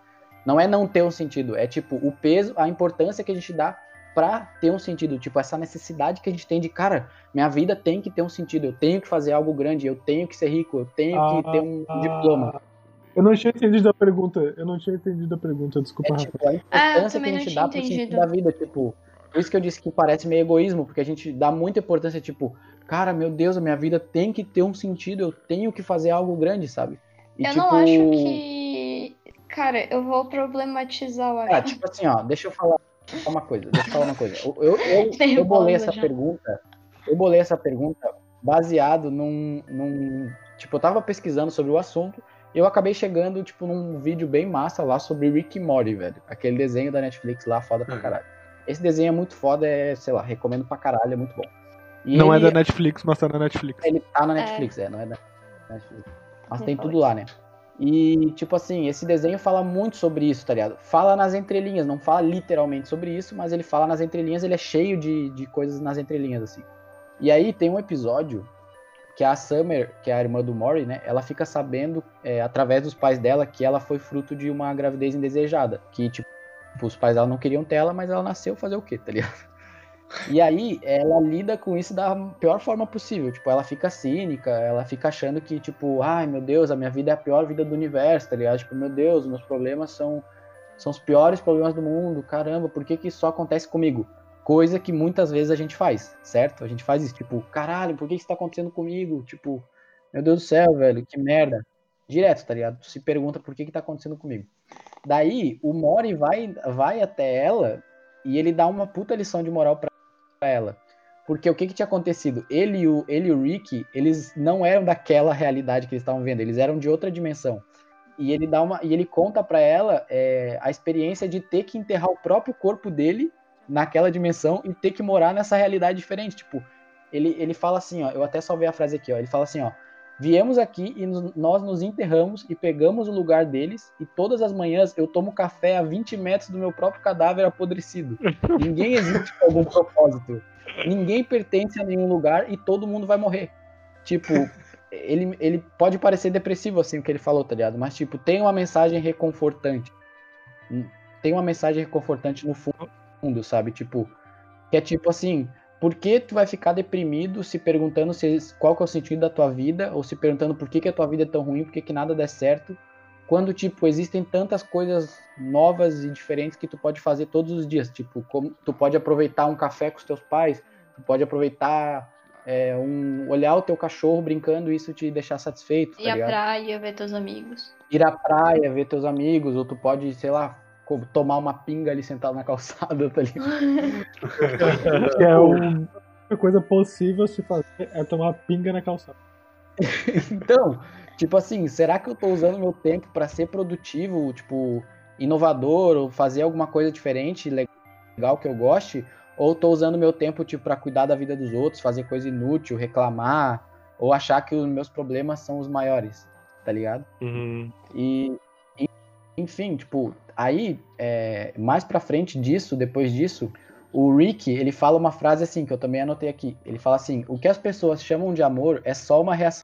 [SPEAKER 3] Não é não ter um sentido, é tipo, o peso, a importância que a gente dá pra ter um sentido. Tipo, essa necessidade que a gente tem de, cara, minha vida tem que ter um sentido, eu tenho que fazer algo grande, eu tenho que ser rico, eu tenho que
[SPEAKER 4] Ah,
[SPEAKER 3] ter um
[SPEAKER 4] ah,
[SPEAKER 3] diploma.
[SPEAKER 4] Eu não tinha entendido a pergunta. Eu não tinha entendido a pergunta, desculpa,
[SPEAKER 3] É tipo, a
[SPEAKER 8] Ah,
[SPEAKER 3] importância que
[SPEAKER 8] também
[SPEAKER 3] a gente dá pro
[SPEAKER 8] entendido.
[SPEAKER 3] sentido da vida, tipo. Por isso que eu disse que parece meio egoísmo, porque a gente dá muita importância, tipo, cara, meu Deus, a minha vida tem que ter um sentido, eu tenho que fazer algo grande, sabe? E,
[SPEAKER 8] eu
[SPEAKER 3] tipo,
[SPEAKER 8] não acho que. Cara, eu vou problematizar, acho.
[SPEAKER 3] Ah, tipo assim, ó, deixa eu falar uma coisa, deixa eu falar uma coisa. Eu, eu, eu, eu bolei essa
[SPEAKER 8] já.
[SPEAKER 3] pergunta, eu bolei essa pergunta baseado num, num. Tipo, eu tava pesquisando sobre o assunto e eu acabei chegando, tipo, num vídeo bem massa lá sobre Rick e Morty, velho. Aquele desenho da Netflix lá, foda pra
[SPEAKER 6] Uhum.
[SPEAKER 3] caralho. Esse desenho é muito foda, é, sei lá, recomendo pra caralho, é muito bom. E
[SPEAKER 4] Não é
[SPEAKER 3] ele-
[SPEAKER 4] da Netflix, mas tá na Netflix.
[SPEAKER 3] ele tá na Netflix, é, não é da Netflix. Mas tem tudo lá, né? E, tipo assim, esse desenho fala muito sobre isso, tá ligado? Fala nas entrelinhas, não fala literalmente sobre isso, mas ele fala nas entrelinhas, ele é cheio de, de coisas nas entrelinhas, assim. E aí tem um episódio que a Summer, que é a irmã do Mori, né? Ela fica sabendo, é, através dos pais dela, que ela foi fruto de uma gravidez indesejada. Que, tipo, os pais dela não queriam ter ela, mas ela nasceu fazer o quê, tá ligado? E aí, ela lida com isso da pior forma possível. Tipo, ela fica cínica, ela fica achando que, tipo, ai meu Deus, a minha vida é a pior vida do universo, tá ligado? Tipo, meu Deus, meus problemas são, são os piores problemas do mundo, caramba, por que que isso só acontece comigo? Coisa que muitas vezes a gente faz, certo? A gente faz isso, tipo, caralho, por que que isso tá acontecendo comigo? Tipo, meu Deus do céu, velho, que merda. Direto, tá ligado? Tu se pergunta por que que tá acontecendo comigo. Daí, o Mori vai, vai até ela e ele dá uma puta lição de moral pra ela. Porque o que que tinha acontecido? Ele e o, ele e o Rick, eles não eram daquela realidade que eles estavam vendo, eles eram de outra dimensão. E ele dá uma e ele conta pra ela é, a experiência de ter que enterrar o próprio corpo dele naquela dimensão e ter que morar nessa realidade diferente. Tipo, ele, ele fala assim, ó, eu até salvei a frase aqui, ó. Ele fala assim, ó, viemos aqui e nos- nós nos enterramos e pegamos o lugar deles e todas as manhãs eu tomo café a 20 metros do meu próprio cadáver apodrecido. Ninguém existe com algum propósito. Ninguém pertence a nenhum lugar e todo mundo vai morrer. Tipo, ele, ele pode parecer depressivo assim o que ele falou, tá ligado? Mas tipo, tem uma mensagem reconfortante. Hum, Tem uma mensagem reconfortante no fundo, sabe? Tipo, que é tipo assim, por que tu vai ficar deprimido se perguntando se, qual que é o sentido da tua vida, ou se perguntando por que, que a tua vida é tão ruim, por que, que nada dá certo, quando, tipo, existem tantas coisas novas e diferentes que tu pode fazer todos os dias, tipo, como tu pode aproveitar um café com os teus pais, tu pode aproveitar é, um olhar o teu cachorro brincando e isso te deixar satisfeito, tá
[SPEAKER 8] Ir à
[SPEAKER 3] ligado?
[SPEAKER 8] praia, ver teus amigos.
[SPEAKER 3] Ir à praia, ver teus amigos, ou tu pode, sei lá, tomar uma pinga ali sentado na calçada, tá ligado?
[SPEAKER 4] Que é o- a única coisa possível se fazer é tomar pinga na calçada.
[SPEAKER 3] Então, tipo assim, será que eu tô usando meu tempo pra ser produtivo, tipo, inovador, ou fazer alguma coisa diferente, legal que eu goste? Ou tô usando meu tempo, tipo, pra cuidar da vida dos outros, fazer coisa inútil, reclamar, ou achar que os meus problemas são os maiores, tá ligado?
[SPEAKER 5] Uhum.
[SPEAKER 3] E- enfim, tipo, aí, é, mais pra frente disso, depois disso, o Rick, ele fala uma frase assim, que eu também anotei aqui. Ele fala assim, o que as pessoas chamam de amor é só uma reação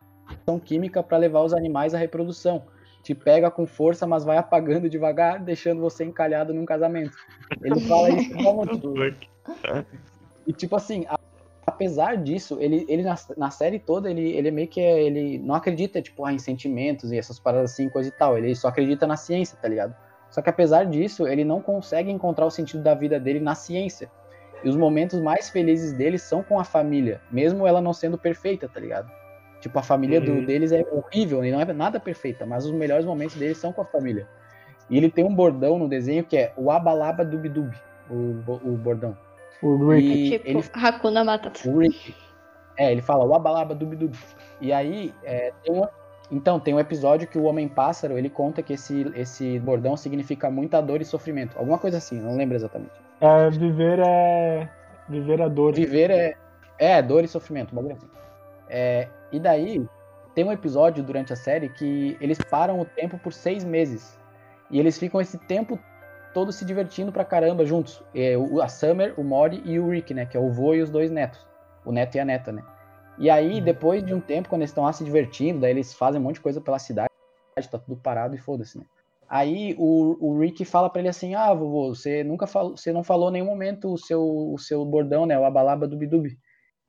[SPEAKER 3] química pra levar os animais à reprodução. Te pega com força, mas vai apagando devagar, deixando você encalhado num casamento. Ele fala isso como, tipo, e tipo assim, a- apesar disso, ele, ele na, na série toda, ele, ele meio que é, ele não acredita, tipo, ah, em sentimentos e essas paradas assim, coisa e tal. Ele só acredita na ciência, tá ligado? Só que apesar disso, ele não consegue encontrar o sentido da vida dele na ciência. E os momentos mais felizes dele são com a família, mesmo ela não sendo perfeita, tá ligado? Tipo, a família do-
[SPEAKER 5] Uhum.
[SPEAKER 3] deles é horrível e não é nada perfeita, mas os melhores momentos deles são com a família. E ele tem um bordão no desenho que é o Abalaba Dubidub, o, o bordão.
[SPEAKER 4] O Rick.
[SPEAKER 3] E
[SPEAKER 8] tipo,
[SPEAKER 3] ele
[SPEAKER 8] Hakuna Matata.
[SPEAKER 3] o Rick. É, ele fala o abalaba dubidub. E aí, é, tem um, então, tem um episódio que o Homem-Pássaro, ele conta que esse, esse bordão significa muita dor e sofrimento. Alguma coisa assim, não lembro exatamente.
[SPEAKER 4] É, viver é. Viver a dor.
[SPEAKER 3] Viver é, é dor e sofrimento, bagulho assim. É, e daí, tem um episódio durante a série que eles param o tempo por seis meses. E eles ficam esse tempo todo se divertindo pra caramba juntos. É, o- a Summer, o Mori e o Rick, né? Que é o vô e os dois netos. O neto e a neta, né? E aí, depois de um tempo, quando eles estão lá se divertindo, daí eles fazem um monte de coisa pela cidade, tá tudo parado e foda-se, né? Aí o, o Rick fala pra ele assim: Ah, vovô, você nunca falou, você não falou em nenhum momento o seu, o seu bordão, né? O abalaba dubidubi.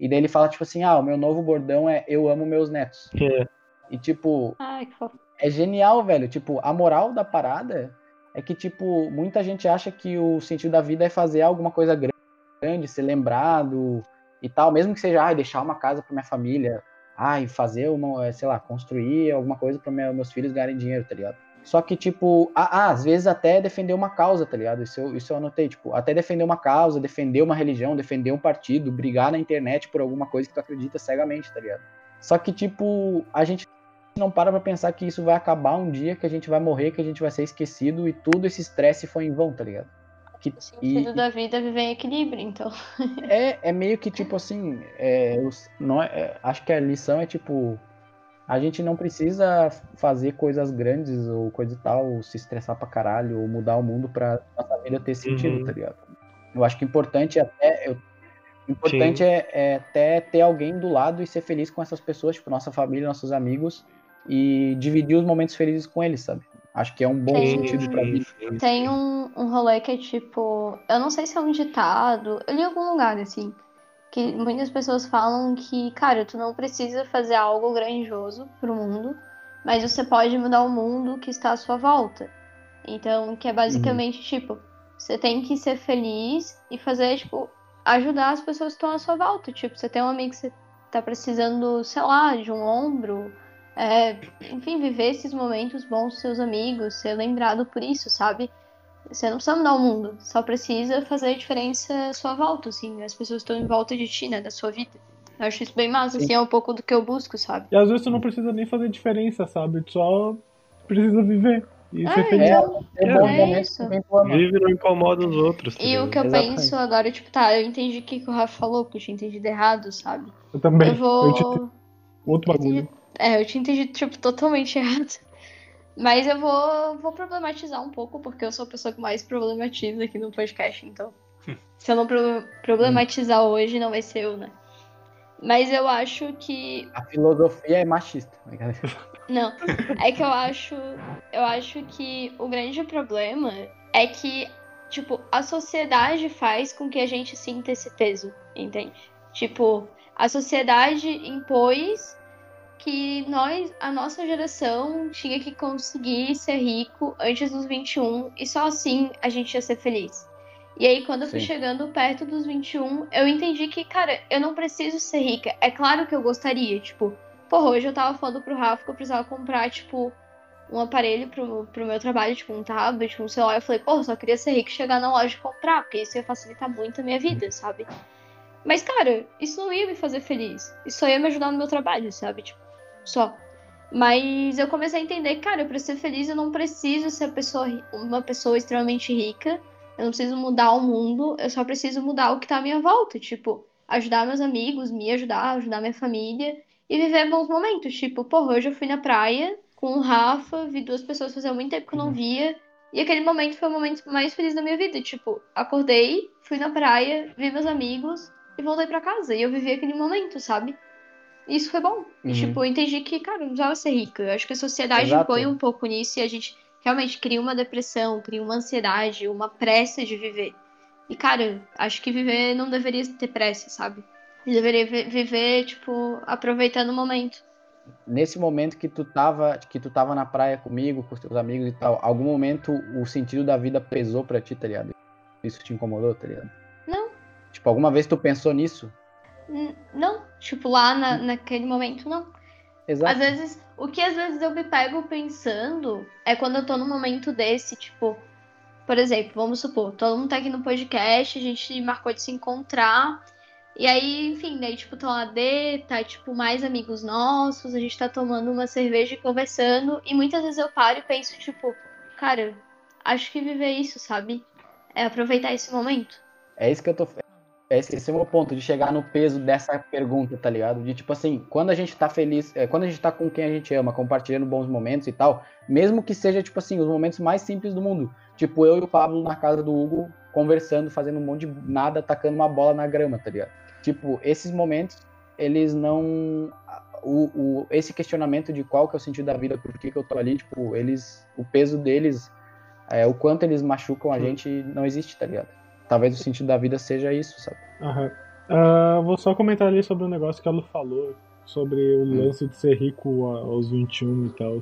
[SPEAKER 3] E daí ele fala, tipo assim, ah, o meu novo bordão é Eu amo meus netos.
[SPEAKER 5] É.
[SPEAKER 3] E tipo,
[SPEAKER 8] Ai, que fofo.
[SPEAKER 3] é genial, velho. Tipo, a moral da parada é que, tipo, muita gente acha que o sentido da vida é fazer alguma coisa gran- grande, ser lembrado e tal, mesmo que seja, ai, deixar uma casa pra minha família, ai, fazer uma, eh, sei lá, construir alguma coisa minha- meus filhos ganharem dinheiro, tá ligado? Só que, tipo, ah, ah, às vezes até defender uma causa, tá ligado? Isso eu, isso eu anotei, tipo, até defender uma causa, defender uma religião, defender um partido, brigar na internet por alguma coisa que tu acredita cegamente, tá ligado? Só que, tipo, a gente não para pra pensar que isso vai acabar um dia, que a gente vai morrer, que a gente vai ser esquecido e tudo esse estresse foi em vão, tá ligado? Que,
[SPEAKER 8] O sentido da vida é viver em equilíbrio, então.
[SPEAKER 3] é, é meio que tipo assim, é, os- não é- é, acho que a lição é tipo, a gente não precisa fazer coisas grandes ou coisa e tal, ou se estressar pra caralho, ou mudar o mundo pra nossa vida ter sentido,
[SPEAKER 5] Uhum.
[SPEAKER 3] tá ligado? Eu acho que o importante é até. eu- o importante é, é até ter alguém do lado e ser feliz com essas pessoas, tipo, nossa família, nossos amigos, e dividir os momentos felizes com eles, sabe? Acho que é um bom
[SPEAKER 8] Sim,
[SPEAKER 3] sentido pra vida.
[SPEAKER 8] Tem um, um rolê que é tipo. Eu não sei se é um ditado. Eu li em algum lugar, assim. Que muitas pessoas falam que, cara, tu não precisa fazer algo grandioso pro mundo, mas você pode mudar o mundo que está à sua volta. Então, que é basicamente tipo, você tem que ser feliz e fazer, tipo, ajudar as pessoas que estão à sua volta. Tipo, você tem um amigo que você tá precisando, sei lá, de um ombro. É, enfim, viver esses momentos bons com seus amigos, ser lembrado por isso, sabe? Você não precisa mudar o mundo, só precisa fazer a diferença à sua volta, assim, as pessoas estão em volta de ti, né, da sua vida. Eu acho isso bem massa,
[SPEAKER 3] Sim.
[SPEAKER 8] assim, é um pouco do que eu busco, sabe?
[SPEAKER 4] E às vezes tu não precisa nem fazer diferença, sabe? Tu só precisa viver e ser
[SPEAKER 8] É,
[SPEAKER 4] feliz.
[SPEAKER 3] É, é bom
[SPEAKER 8] é
[SPEAKER 3] momento
[SPEAKER 8] isso.
[SPEAKER 5] Vive e não incomoda os outros. tá
[SPEAKER 8] E o que eu
[SPEAKER 3] Exatamente.
[SPEAKER 8] penso agora, tipo, tá, eu entendi o que que o Rafa falou, porque eu tinha entendido errado, sabe?
[SPEAKER 4] Eu também.
[SPEAKER 8] Eu vou.
[SPEAKER 4] Eu te- Outro bagulho.
[SPEAKER 8] É, eu tinha entendido, tipo, totalmente errado. Mas eu vou, vou problematizar um pouco, porque eu sou a pessoa que mais problematiza aqui no podcast, então. Se eu não pro- problematizar hoje, não vai ser eu, né? Mas eu acho que.
[SPEAKER 3] A filosofia é machista.
[SPEAKER 8] Não, é que eu acho. Eu acho que o grande problema é que, tipo, a sociedade faz com que a gente sinta esse peso, entende? Tipo, a sociedade impôs que nós, a nossa geração, tinha que conseguir ser rico antes dos 21 e só assim a gente ia ser feliz. E aí, quando eu fui
[SPEAKER 3] Sim.
[SPEAKER 8] chegando perto dos 21, eu entendi que, cara, eu não preciso ser rica. É claro que eu gostaria, tipo, porra, hoje eu tava falando pro Rafa que eu precisava comprar, tipo, um aparelho pro, pro meu trabalho, tipo, um tablet, um celular. Eu falei, porra, só queria ser rico e chegar na loja e comprar, porque isso ia facilitar muito a minha vida, sabe? Mas, cara, isso não ia me fazer feliz. Isso só ia me ajudar no meu trabalho, sabe? Tipo, só. Mas eu comecei a entender cara, pra ser feliz eu não preciso ser pessoa, uma pessoa extremamente rica. Eu não preciso mudar o mundo, eu só preciso mudar o que tá à minha volta. Tipo, ajudar meus amigos, me ajudar, ajudar minha família e viver bons momentos. Tipo, porra, hoje eu fui na praia com o Rafa, vi duas pessoas fazia muito tempo que eu não via. E aquele momento foi o momento mais feliz da minha vida. Tipo, acordei, fui na praia, vi meus amigos e voltei pra casa. E eu vivi aquele momento, sabe? E Isso foi bom. E,
[SPEAKER 3] Uhum.
[SPEAKER 8] tipo, eu entendi que, cara, eu não precisava ser rica. Eu acho que a sociedade
[SPEAKER 3] Exato.
[SPEAKER 8] impõe um pouco nisso e a gente realmente cria uma depressão, cria uma ansiedade, uma pressa de viver. E, cara, acho que viver não deveria ter pressa, sabe? Deveria vi- viver, tipo, aproveitando o momento.
[SPEAKER 3] Nesse momento que tu tava, que tu tava na praia comigo, com os teus amigos e tal, algum momento o sentido da vida pesou pra ti, tá ligado? Isso te incomodou, tá ligado?
[SPEAKER 8] Não.
[SPEAKER 3] Tipo, alguma vez tu pensou nisso?
[SPEAKER 8] Não, tipo, lá na, naquele momento, não.
[SPEAKER 3] Exato.
[SPEAKER 8] Às vezes, o que às vezes eu me pego pensando é quando eu tô num momento desse, tipo, por exemplo, vamos supor, todo mundo tá aqui no podcast, a gente marcou de se encontrar, e aí, enfim, daí, tipo, tá lá D, tá, tipo, mais amigos nossos, a gente tá tomando uma cerveja e conversando, e muitas vezes eu paro e penso, tipo, cara, acho que viver isso, sabe? É aproveitar esse momento.
[SPEAKER 3] É isso que eu tô. Esse, esse é o meu ponto, de chegar no peso dessa pergunta, tá ligado? De tipo assim, quando a gente tá feliz, é, quando a gente tá com quem a gente ama, compartilhando bons momentos e tal, mesmo que seja, tipo assim, os momentos mais simples do mundo. Tipo, eu e o Pablo na casa do Hugo, conversando, fazendo um monte de nada, tacando uma bola na grama, tá ligado? Tipo, esses momentos, eles não. O, o, esse questionamento de qual que é o sentido da vida, por que, que eu tô ali, tipo, eles. O peso deles, é, o quanto eles machucam a gente, não existe, tá ligado? Talvez o sentido da vida seja isso, sabe?
[SPEAKER 4] Aham. Ah, vou só comentar ali sobre o negócio que a Lu falou, sobre o
[SPEAKER 3] Hum.
[SPEAKER 4] lance de ser rico aos 21 e tal.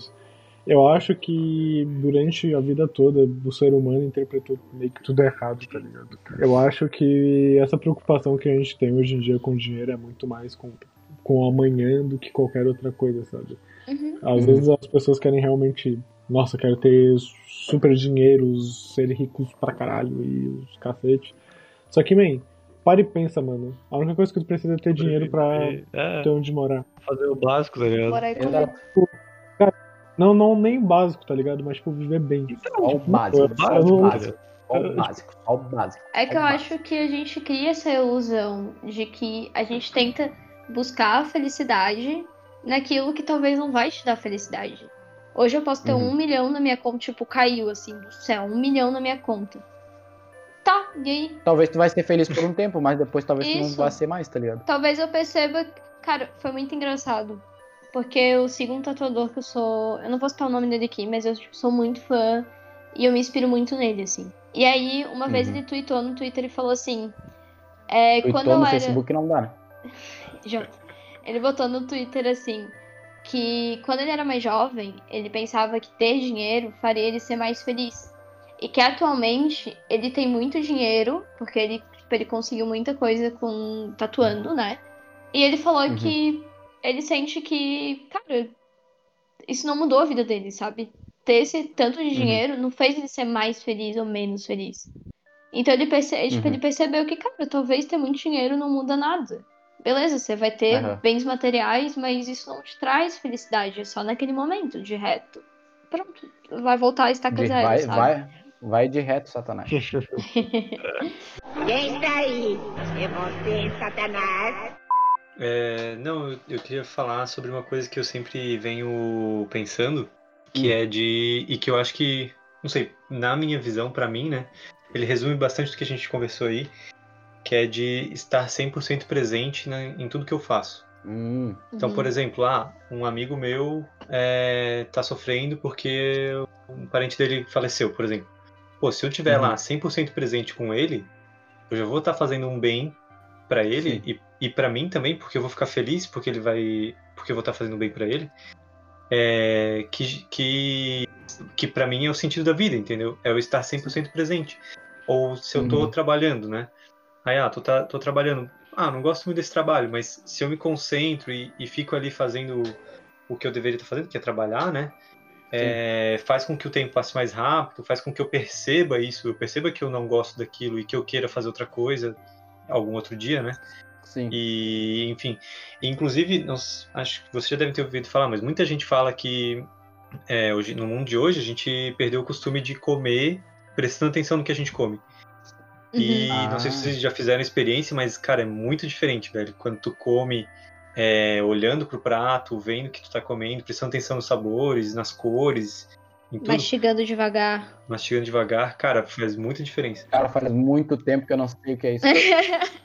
[SPEAKER 4] Eu acho que durante a vida toda o ser humano interpretou meio que tudo errado, tá ligado? Eu acho que essa preocupação que a gente tem hoje em dia com dinheiro é muito mais com, com o amanhã do que qualquer outra coisa, sabe?
[SPEAKER 8] Uhum.
[SPEAKER 4] Às
[SPEAKER 3] Uhum.
[SPEAKER 4] vezes as pessoas querem realmente, nossa, quero ter super dinheiros, ser ricos pra caralho e os cacete. Só que, man, para e pensa, mano. A única coisa que tu precisa é ter dinheiro pra
[SPEAKER 5] É,
[SPEAKER 4] ter onde morar.
[SPEAKER 5] fazer o básico, tá ligado?
[SPEAKER 8] Aí comer.
[SPEAKER 3] Exato.
[SPEAKER 4] Não, não nem básico, tá ligado? Mas, tipo, viver bem.
[SPEAKER 3] Só o básico,
[SPEAKER 4] eu-
[SPEAKER 3] só
[SPEAKER 4] eu
[SPEAKER 3] o
[SPEAKER 4] não-
[SPEAKER 3] básico. Só o básico, o básico.
[SPEAKER 8] É que eu acho que a gente cria essa ilusão de que a gente tenta buscar a felicidade naquilo que talvez não vai te dar felicidade. Hoje eu posso ter
[SPEAKER 3] Uhum.
[SPEAKER 8] um milhão na minha conta, tipo, caiu assim do céu, um milhão na minha conta. Tá, e aí?
[SPEAKER 3] Talvez tu vai ser feliz por um tempo, mas depois talvez tu não
[SPEAKER 8] Isso.
[SPEAKER 3] vá ser mais, tá ligado?
[SPEAKER 8] Talvez eu perceba. Cara, foi muito engraçado. Porque eu sigo um tatuador que eu sou. Eu não vou citar o nome dele aqui, mas eu tipo, sou muito fã. E eu me inspiro muito nele, assim. E aí, uma vez
[SPEAKER 3] Uhum.
[SPEAKER 8] ele tweetou no Twitter e falou assim. É,
[SPEAKER 3] Tu
[SPEAKER 8] quando
[SPEAKER 3] no
[SPEAKER 8] eu era.
[SPEAKER 3] Facebook não dá, né?
[SPEAKER 8] Já. Ele botou no Twitter assim que quando ele era mais jovem, ele pensava que ter dinheiro faria ele ser mais feliz. E que atualmente ele tem muito dinheiro, porque ele, tipo, ele conseguiu muita coisa com tatuando, né? E ele falou
[SPEAKER 3] Uhum.
[SPEAKER 8] que ele sente que, cara, isso não mudou a vida dele, sabe? Ter esse tanto de
[SPEAKER 3] Uhum.
[SPEAKER 8] dinheiro não fez ele ser mais feliz ou menos feliz. Então ele, perce... tipo,
[SPEAKER 3] Uhum.
[SPEAKER 8] ele percebeu que, cara, talvez ter muito dinheiro não muda nada. Beleza, você vai ter
[SPEAKER 3] Aham.
[SPEAKER 8] bens materiais, mas isso não te traz felicidade, é só naquele momento, de reto. Pronto, vai voltar a estaca
[SPEAKER 3] De-
[SPEAKER 8] zero,
[SPEAKER 3] vai,
[SPEAKER 8] sabe?
[SPEAKER 3] vai, vai de reto, Satanás.
[SPEAKER 10] Quem está aí? É você, Satanás?
[SPEAKER 6] É, não, eu, eu queria falar sobre uma coisa que eu sempre venho pensando, que
[SPEAKER 3] Hum.
[SPEAKER 6] é de. e que eu acho que, não sei, na minha visão, pra mim, né? Ele resume bastante do que a gente conversou aí, que é de estar 100% presente na- em tudo que eu faço.
[SPEAKER 3] Hum,
[SPEAKER 6] Então,
[SPEAKER 8] Uhum.
[SPEAKER 6] por exemplo, ah, um amigo meu é, tá sofrendo porque um parente dele faleceu, por exemplo. Pô, se eu tiver
[SPEAKER 3] Uhum.
[SPEAKER 6] lá 100% presente com ele, eu já vou estar fazendo um bem pra ele
[SPEAKER 3] Sim.
[SPEAKER 6] e, e para mim também, porque eu vou ficar feliz porque ele vai, porque eu vou estar fazendo bem pra ele. É, que que que para mim é o sentido da vida, entendeu? É eu estar 100% presente. Ou se eu tô
[SPEAKER 3] Uhum.
[SPEAKER 6] trabalhando, né? Aí, ah, tô, tra- tô trabalhando. Ah, não gosto muito desse trabalho, mas se eu me concentro e, e fico ali fazendo o que eu deveria estar fazendo, que é trabalhar, né? É, faz com que o tempo passe mais rápido, faz com que eu perceba isso, eu perceba que eu não gosto daquilo e que eu queira fazer outra coisa algum outro dia, né?
[SPEAKER 3] Sim.
[SPEAKER 6] E, enfim, inclusive, nós, acho que você já deve ter ouvido falar, mas muita gente fala que é, hoje, no mundo de hoje a gente perdeu o costume de comer prestando atenção no que a gente come. E
[SPEAKER 3] Uhum.
[SPEAKER 6] não sei se
[SPEAKER 3] Ah.
[SPEAKER 6] vocês já fizeram a experiência, mas, cara, é muito diferente, velho. Quando tu come é, olhando pro prato, vendo o que tu tá comendo, prestando atenção nos sabores, nas cores, em tudo,
[SPEAKER 8] Mastigando devagar.
[SPEAKER 6] mastigando devagar, cara, faz muita diferença.
[SPEAKER 3] Cara, faz muito tempo que eu não sei o que é isso.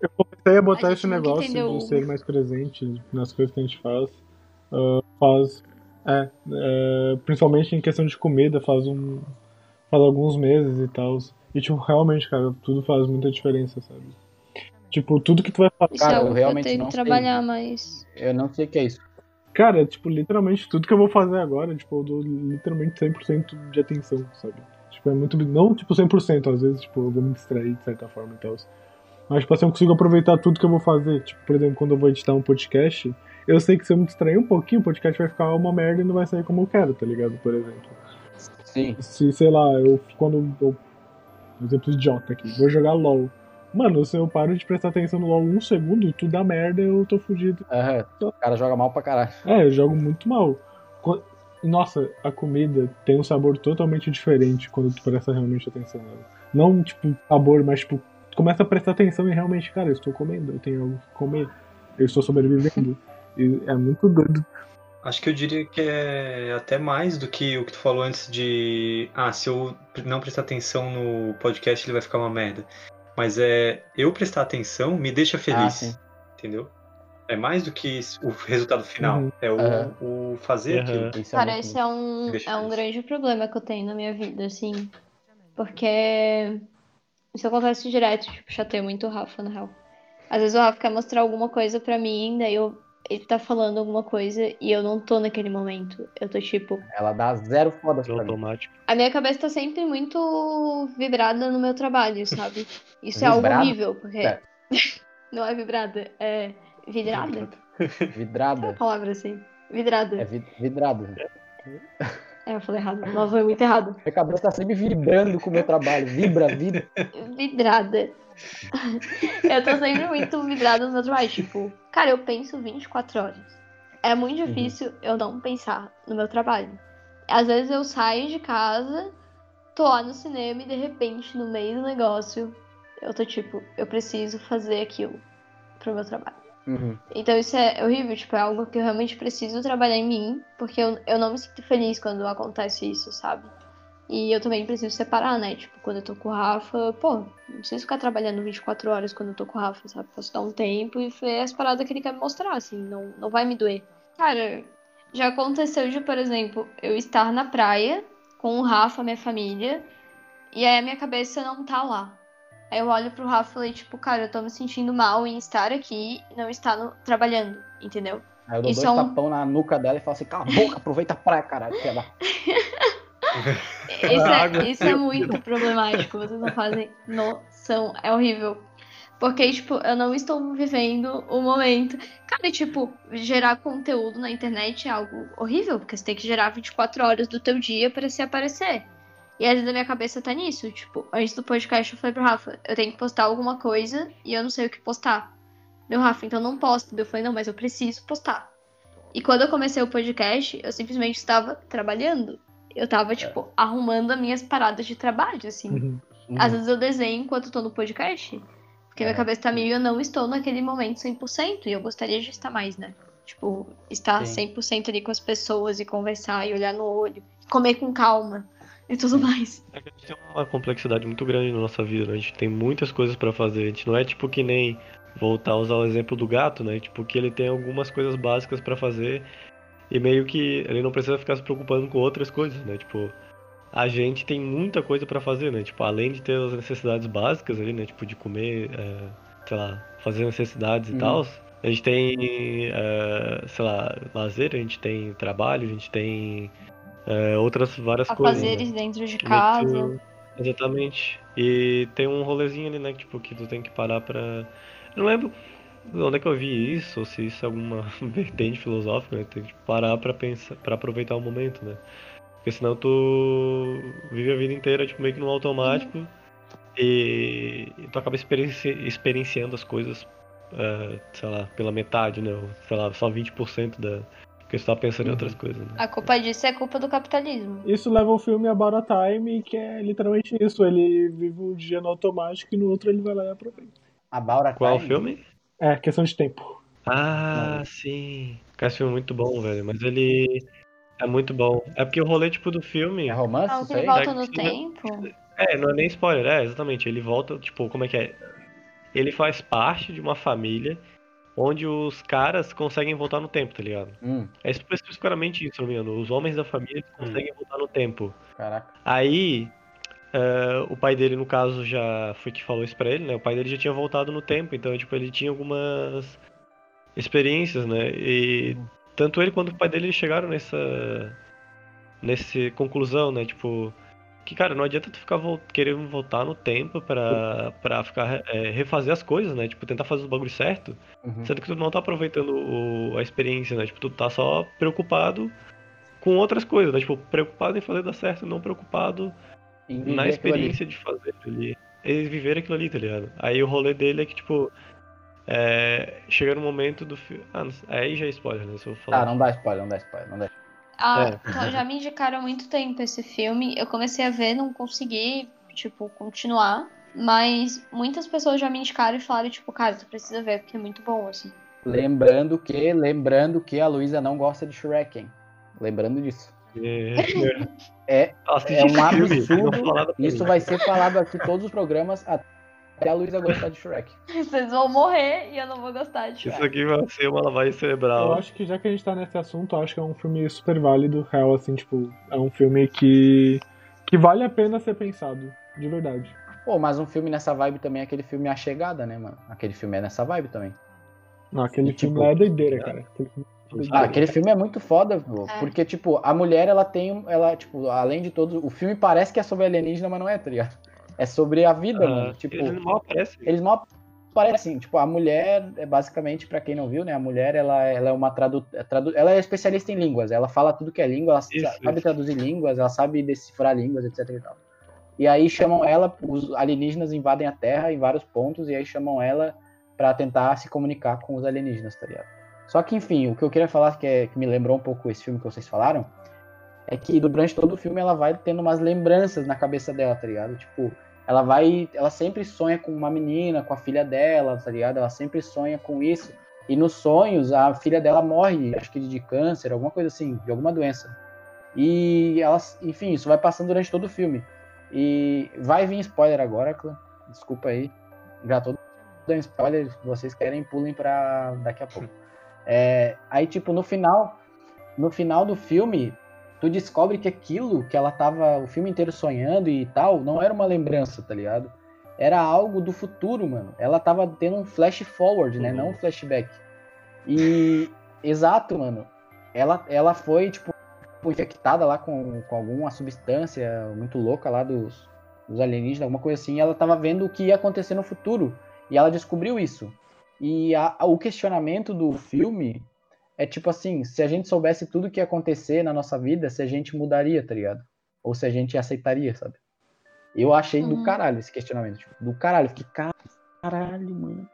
[SPEAKER 4] Eu comecei a botar
[SPEAKER 8] A
[SPEAKER 4] esse negócio de ser mais presente nas coisas que a gente faz. Ah, faz. É, é, principalmente em questão de comida, faz um. Faz alguns meses e tal. E, tipo, realmente, cara, tudo faz muita diferença, sabe? Tipo, tudo que tu vai fazer.
[SPEAKER 8] Isso
[SPEAKER 3] Cara,
[SPEAKER 8] é
[SPEAKER 3] eu
[SPEAKER 8] que eu
[SPEAKER 3] realmente
[SPEAKER 8] tenho
[SPEAKER 3] não
[SPEAKER 8] que
[SPEAKER 3] sei.
[SPEAKER 8] trabalhar, mas.
[SPEAKER 3] Eu não sei o que é isso.
[SPEAKER 4] Cara, tipo, literalmente, tudo que eu vou fazer agora, tipo, eu dou literalmente 100% de atenção, sabe? Tipo, é muito. Não, tipo, 100%, às vezes, tipo, eu vou me distrair de certa forma e tal. Mas, tipo assim, eu consigo aproveitar tudo que eu vou fazer. Tipo, por exemplo, quando eu vou editar um podcast, eu sei que se eu me distrair um pouquinho, o podcast vai ficar uma merda e não vai sair como eu quero, tá ligado? Por exemplo.
[SPEAKER 3] Sim.
[SPEAKER 4] Se, sei lá, eu quando eu. Um exemplo idiota aqui, vou jogar LOL. Mano, se eu paro de prestar atenção no LOL um segundo, tudo dá merda eu tô fudido.
[SPEAKER 3] Aham. O cara joga mal pra caralho.
[SPEAKER 4] É, eu jogo muito mal. Nossa, a comida tem um sabor totalmente diferente quando tu presta realmente atenção nela. Não, tipo, sabor, mas, tipo, tu começa a prestar atenção e realmente, cara, eu estou comendo, eu tenho algo que comer, eu estou sobrevivendo. E é muito doido.
[SPEAKER 6] Acho que eu diria que é até mais do que o que tu falou antes de. Ah, se eu não prestar atenção no podcast, ele vai ficar uma merda. Mas é. Eu prestar atenção me deixa
[SPEAKER 3] Ah,
[SPEAKER 6] feliz.
[SPEAKER 3] sim.
[SPEAKER 6] entendeu? É mais do que o resultado final.
[SPEAKER 4] Uhum.
[SPEAKER 6] É o,
[SPEAKER 3] Aham.
[SPEAKER 6] o fazer
[SPEAKER 5] Aham.
[SPEAKER 6] aquilo.
[SPEAKER 3] Isso é
[SPEAKER 8] Cara, esse é um, é um grande problema que eu tenho na minha vida, assim. Porque isso acontece direto, tipo, chateia muito o Rafa, na real. Às vezes o Rafa quer mostrar alguma coisa pra mim, daí eu, ele tá falando alguma coisa e eu não tô naquele momento. Eu tô tipo.
[SPEAKER 3] Ela dá zero foda-se
[SPEAKER 5] No
[SPEAKER 3] pra mim.
[SPEAKER 5] automático.
[SPEAKER 8] A minha cabeça tá sempre muito vibrada no meu trabalho, sabe? Isso é algo horrível, porque.
[SPEAKER 3] É.
[SPEAKER 8] não é vibrada, é vidrada? É
[SPEAKER 3] Vidrada.
[SPEAKER 8] uma palavra assim. Vidrada.
[SPEAKER 3] É vi- vidrado.
[SPEAKER 8] É, eu falei errado. Nossa, foi muito errado.
[SPEAKER 3] Minha cabeça tá sempre vibrando com o meu trabalho. Vibra, vibra.
[SPEAKER 8] vidrada. eu tô sempre muito vidrada no meu trabalho. Tipo, cara, eu penso 24 horas. É muito
[SPEAKER 3] Uhum.
[SPEAKER 8] difícil eu não pensar no meu trabalho. Às vezes eu saio de casa, tô lá no cinema e de repente, no meio do negócio, eu tô tipo, eu preciso fazer aquilo pro meu trabalho.
[SPEAKER 3] Uhum.
[SPEAKER 8] Então isso é horrível, tipo, é algo que eu realmente preciso trabalhar em mim, porque eu, eu não me sinto feliz quando acontece isso, sabe? E eu também preciso separar, né? Tipo, quando eu tô com o Rafa, pô, não preciso ficar trabalhando 24 horas quando eu tô com o Rafa, sabe? Posso dar um tempo e ver as paradas que ele quer me mostrar, assim, não, não vai me doer. Cara, já aconteceu de, por exemplo, eu estar na praia com o Rafa, minha família, e aí a minha cabeça não tá lá. Aí eu olho pro Rafa e falei, tipo, cara, eu tô me sentindo mal em estar aqui e não estar no- trabalhando, entendeu?
[SPEAKER 3] Aí eu dou
[SPEAKER 8] Isso
[SPEAKER 3] dois
[SPEAKER 8] é um-
[SPEAKER 3] tapão na nuca dela e falo assim, cala a boca, aproveita a praia, caralho.
[SPEAKER 8] Isso é, isso é muito problemático, vocês não fazem noção. É horrível. Porque, tipo, eu não estou vivendo o momento. Cara, tipo, gerar conteúdo na internet é algo horrível, porque você tem que gerar 24 horas do teu dia para se aparecer. E às vezes a minha cabeça tá nisso. Tipo, antes do podcast eu falei pro Rafa, eu tenho que postar alguma coisa e eu não sei o que postar. Meu Rafa, então não posto. Eu falei, não, mas eu preciso postar. E quando eu comecei o podcast, eu simplesmente estava trabalhando. Eu tava, tipo, arrumando as minhas paradas de trabalho, assim.
[SPEAKER 4] Uhum.
[SPEAKER 8] Às vezes eu desenho enquanto tô no podcast. Porque minha
[SPEAKER 3] É.
[SPEAKER 8] cabeça tá meio e eu não estou naquele momento 100%. E eu gostaria de estar mais, né? Tipo, estar
[SPEAKER 3] Sim.
[SPEAKER 8] 100% ali com as pessoas e conversar e olhar no olho. Comer com calma e tudo mais.
[SPEAKER 5] É que a gente tem uma complexidade muito grande na nossa vida, né? A gente tem muitas coisas pra fazer. A gente não é tipo que nem voltar a usar o exemplo do gato, né? Tipo, que ele tem algumas coisas básicas pra fazer e meio que ele não precisa ficar se preocupando com outras coisas, né? Tipo, a gente tem muita coisa pra fazer, né? Tipo, além de ter as necessidades básicas ali, né? Tipo, de comer, é, sei lá, fazer necessidades e
[SPEAKER 3] Uhum.
[SPEAKER 5] tal. A gente tem, é, sei lá, lazer, a gente tem trabalho, a gente tem é, outras várias coisas. né?
[SPEAKER 8] Afazeres dentro de
[SPEAKER 5] Que
[SPEAKER 8] casa.
[SPEAKER 5] meio que- Exatamente. E tem um rolezinho ali, né? Tipo, que tu tem que parar pra. Eu não lembro onde é que eu vi isso, ou se isso é alguma vertente filosófica, né? Tem que parar pra pensar, para aproveitar o momento, né? Porque senão tu vive a vida inteira, tipo, meio que no automático e, e tu acaba experienci... experienciando as coisas, eh, sei lá, pela metade, né? Ou, sei lá, só 20% da. Porque tu tá pensando em outras coisas, né?
[SPEAKER 8] A culpa disso é culpa do capitalismo.
[SPEAKER 4] Isso leva o filme a About a Time, que é literalmente isso. Ele vive um dia no automático e no outro ele vai lá e aproveita.
[SPEAKER 3] About a
[SPEAKER 5] Qual
[SPEAKER 3] Time?
[SPEAKER 5] filme?
[SPEAKER 4] É, questão de tempo.
[SPEAKER 5] Ah, sim. Cara, esse filme é muito bom, velho. Mas ele é muito bom. É porque o rolê, tipo, do filme.
[SPEAKER 3] É romance
[SPEAKER 8] Ah, o
[SPEAKER 3] isso
[SPEAKER 8] que ele volta
[SPEAKER 5] É,
[SPEAKER 8] no tempo.
[SPEAKER 5] É, não é nem spoiler, é, exatamente. Ele volta, tipo, como é que é? Ele faz parte de uma família onde os caras conseguem voltar no tempo, tá ligado?
[SPEAKER 3] Hum,
[SPEAKER 5] É espe- especificamente isso, se não me engano. Os homens da família conseguem voltar no tempo.
[SPEAKER 3] caraca.
[SPEAKER 5] Aí, eh, o pai dele, no caso, já foi que falou isso pra ele, né? O pai dele já tinha voltado no tempo, então, tipo, ele tinha algumas experiências, né? E tanto ele quanto o pai dele chegaram nessa nesse conclusão, né? Tipo, que cara, não adianta tu ficar vol- querendo voltar no tempo pra, pra ficar eh, refazer as coisas, né? Tipo, tentar fazer o bagulho certo,
[SPEAKER 3] Uhum.
[SPEAKER 5] sendo que tu não tá aproveitando o- a experiência, né? Tipo, tu tá só preocupado com outras coisas, né? Tipo, preocupado em fazer dar certo, não preocupado na experiência de fazer ali. Eles viveram aquilo ali, tá ligado? Aí o rolê dele é que, tipo, é, chega no momento do filme. Ah, não aí já é spoiler, né? Se eu falar.
[SPEAKER 3] Tá, não dá spoiler, não dá spoiler, não dá
[SPEAKER 8] Ah,
[SPEAKER 5] É.
[SPEAKER 8] então já me indicaram há muito tempo esse filme. Eu comecei a ver, não consegui, tipo, continuar. Mas muitas pessoas já me indicaram e falaram, tipo, cara, tu precisa ver, porque é muito bom, assim.
[SPEAKER 3] Lembrando que, lembrando que a Luísa não gosta de Shrek, hein? Lembrando disso.
[SPEAKER 5] É,
[SPEAKER 3] É, é um absurdo. Isso vai ser falado aqui todos os programas até a Luísa gostar de Shrek.
[SPEAKER 8] Vocês vão morrer e eu não vou gostar de
[SPEAKER 5] Isso
[SPEAKER 8] Shrek.
[SPEAKER 5] aqui vai ser uma lavagem
[SPEAKER 4] Eu
[SPEAKER 5] cerebral.
[SPEAKER 4] acho que já que a gente tá nesse assunto, eu acho que é um filme super válido, real, assim, tipo, é um filme que, que vale a pena ser pensado, de verdade.
[SPEAKER 3] Pô, mas um filme nessa vibe também é aquele filme A Chegada, né, mano? Aquele filme é nessa vibe também.
[SPEAKER 4] Não, aquele
[SPEAKER 3] E, tipo,
[SPEAKER 4] filme é doideira, cara. Aquele filme é doideira.
[SPEAKER 3] Ah, aquele filme é muito foda, pô,
[SPEAKER 8] É.
[SPEAKER 3] porque, tipo, a mulher, ela tem, um- ela, tipo, além de todo, o filme parece que é sobre alienígena, mas não é, tá ligado? É sobre a vida,
[SPEAKER 5] Ah,
[SPEAKER 3] mano. Tipo,
[SPEAKER 5] ele mal aparece.
[SPEAKER 3] eles mal parecem, tipo, a mulher, é basicamente, pra quem não viu, né, a mulher, ela, ela é uma tradu, é tradu, ela é especialista em línguas, ela fala tudo que é língua, ela
[SPEAKER 5] Isso,
[SPEAKER 3] sabe
[SPEAKER 5] isso.
[SPEAKER 3] traduzir línguas, ela sabe decifrar línguas, etc e tal. E aí chamam ela, os alienígenas invadem a Terra em vários pontos, e aí chamam ela pra tentar se comunicar com os alienígenas, tá ligado? Só que, enfim, o que eu queria falar, que, é, que me lembrou um pouco esse filme que vocês falaram, é que durante todo o filme ela vai tendo umas lembranças na cabeça dela, tá ligado? Tipo, ela vai. Ela sempre sonha com uma menina, com a filha dela, tá ligado? Ela sempre sonha com isso. E nos sonhos, a filha dela morre, acho que de câncer, alguma coisa assim, de alguma doença. E ela, enfim, isso vai passando durante todo o filme. E vai vir spoiler agora, Clã. Desculpa aí. Já tô dando spoiler. Vocês querem, pulem pra daqui a pouco. É, aí, tipo, no final, no final do filme, tu descobre que aquilo que ela tava o filme inteiro sonhando e tal, não era uma lembrança, tá ligado? Era algo do futuro, mano. Ela tava tendo um flash forward, né?
[SPEAKER 5] Uhum.
[SPEAKER 3] Não um flashback. E, exato, mano. Ela, ela foi, tipo, infectada lá com, com alguma substância muito louca lá dos, dos alienígenas, alguma coisa assim. E ela tava vendo o que ia acontecer no futuro. E ela descobriu isso. E a- a- o questionamento do filme é tipo assim, se a gente soubesse tudo que ia acontecer na nossa vida, se a gente mudaria, tá ligado? Ou se a gente aceitaria, sabe? Eu achei do
[SPEAKER 8] Uhum.
[SPEAKER 3] caralho esse questionamento. Tipo, do caralho. Fiquei, caralho, mano.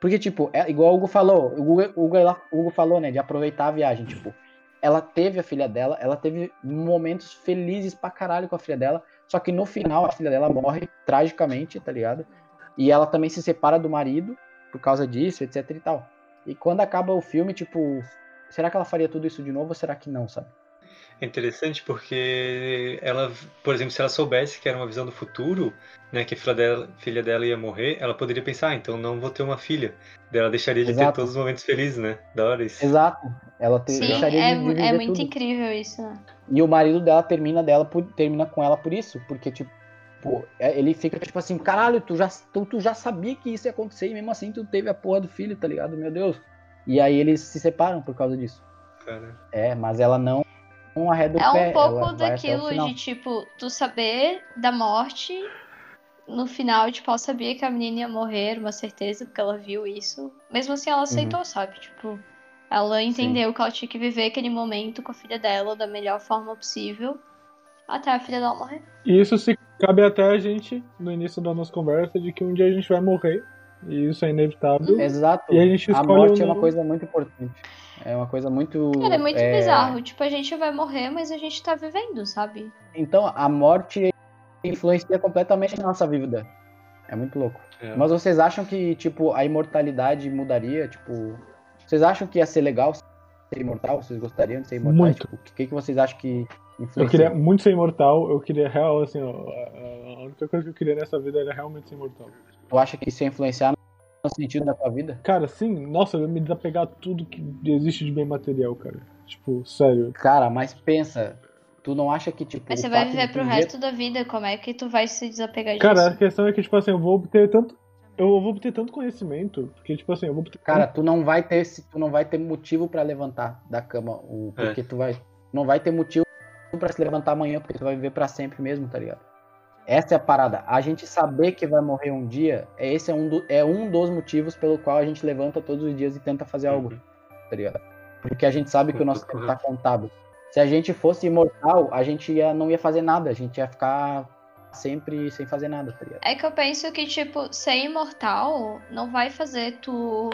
[SPEAKER 3] Porque, tipo, é igual o Hugo falou, o Hugo, o Hugo, ela- o Hugo falou, né, de aproveitar a viagem. Tipo, ela teve a filha dela, ela teve momentos felizes pra caralho com a filha dela, só que no final a filha dela morre tragicamente, tá ligado? E ela também se separa do marido por causa disso, etc e tal. E quando acaba o filme, tipo, será que ela faria tudo isso de novo ou será que não, sabe?
[SPEAKER 6] É interessante porque ela, por exemplo, se ela soubesse que era uma visão do futuro, né, que a filha dela, filha dela ia morrer, ela poderia pensar, ah, então não vou ter uma filha. Daí ela deixaria de ter
[SPEAKER 3] Exato.
[SPEAKER 6] todos os momentos felizes, né? Da hora isso.
[SPEAKER 3] Exato. Ela te,
[SPEAKER 8] Sim,
[SPEAKER 3] deixaria
[SPEAKER 8] é,
[SPEAKER 3] de,
[SPEAKER 8] mu- é
[SPEAKER 3] viver
[SPEAKER 8] muito
[SPEAKER 3] tudo.
[SPEAKER 8] incrível isso, né?
[SPEAKER 3] E o marido dela termina dela por, termina com ela por isso, porque tipo, pô, é- ele fica tipo assim, caralho, tu já, tu, tu já sabia que isso ia acontecer e mesmo assim tu teve a porra do filho, tá ligado? Meu Deus. E aí eles se separam por causa disso.
[SPEAKER 6] Cara.
[SPEAKER 3] É, mas ela não não arreda o
[SPEAKER 8] É
[SPEAKER 3] pé.
[SPEAKER 8] um pouco daquilo de, tipo, tu saber da morte. No final, tipo, ela sabia que a menina ia morrer, uma certeza, porque ela viu isso. Mesmo assim, ela aceitou, sabe? Tipo, ela entendeu que ela tinha que viver aquele momento com a filha dela da melhor forma possível. Até a filha dela morrer.
[SPEAKER 4] E isso se cabe até a gente, no início da nossa conversa, de que um dia a gente vai morrer. E isso é inevitável.
[SPEAKER 3] Exato.
[SPEAKER 4] E a gente
[SPEAKER 3] a morte
[SPEAKER 4] ou
[SPEAKER 3] é uma coisa muito importante. É uma coisa muito.
[SPEAKER 8] Cara, é muito bizarro. Tipo, a gente vai morrer, mas a gente tá vivendo, sabe?
[SPEAKER 3] Então, a morte influencia completamente na nossa vida. É muito louco.
[SPEAKER 6] É.
[SPEAKER 3] Mas vocês acham que, tipo, a imortalidade mudaria? Tipo, vocês acham que ia ser legal ser imortal? Vocês gostariam de ser imortais?
[SPEAKER 4] Muito.
[SPEAKER 3] Tipo, o que, que vocês acham que?
[SPEAKER 4] Eu queria muito ser imortal, eu queria real, assim, ó, a a única coisa que eu queria nessa vida era realmente ser imortal.
[SPEAKER 3] Tu acha que isso ia influenciar no sentido da tua vida?
[SPEAKER 4] Cara, sim, nossa, eu ia me desapegar tudo que existe de bem material, cara. Tipo, sério.
[SPEAKER 3] Cara, mas pensa, tu não acha que, tipo.
[SPEAKER 8] Mas você vai viver pro resto da vida. Como é que tu vai se desapegar disso?
[SPEAKER 4] Cara, a questão é que, tipo assim, eu vou obter tanto. Eu vou obter tanto conhecimento, porque, tipo assim, eu vou obter.
[SPEAKER 3] Cara, tu não vai ter tu não vai ter motivo pra levantar da cama, o,
[SPEAKER 6] É.
[SPEAKER 3] porque tu vai não vai ter motivo pra se levantar amanhã, porque tu vai viver pra sempre mesmo, tá ligado? Essa é a parada. A gente saber que vai morrer um dia, é esse é um, do- é um dos motivos pelo qual a gente levanta todos os dias e tenta fazer algo, tá ligado? Porque a gente sabe que o nosso tempo tá contado. Se a gente fosse imortal, a gente ia, não ia fazer nada, a gente ia ficar sempre sem fazer nada, tá ligado?
[SPEAKER 8] É que eu penso que, tipo, ser imortal não vai fazer tu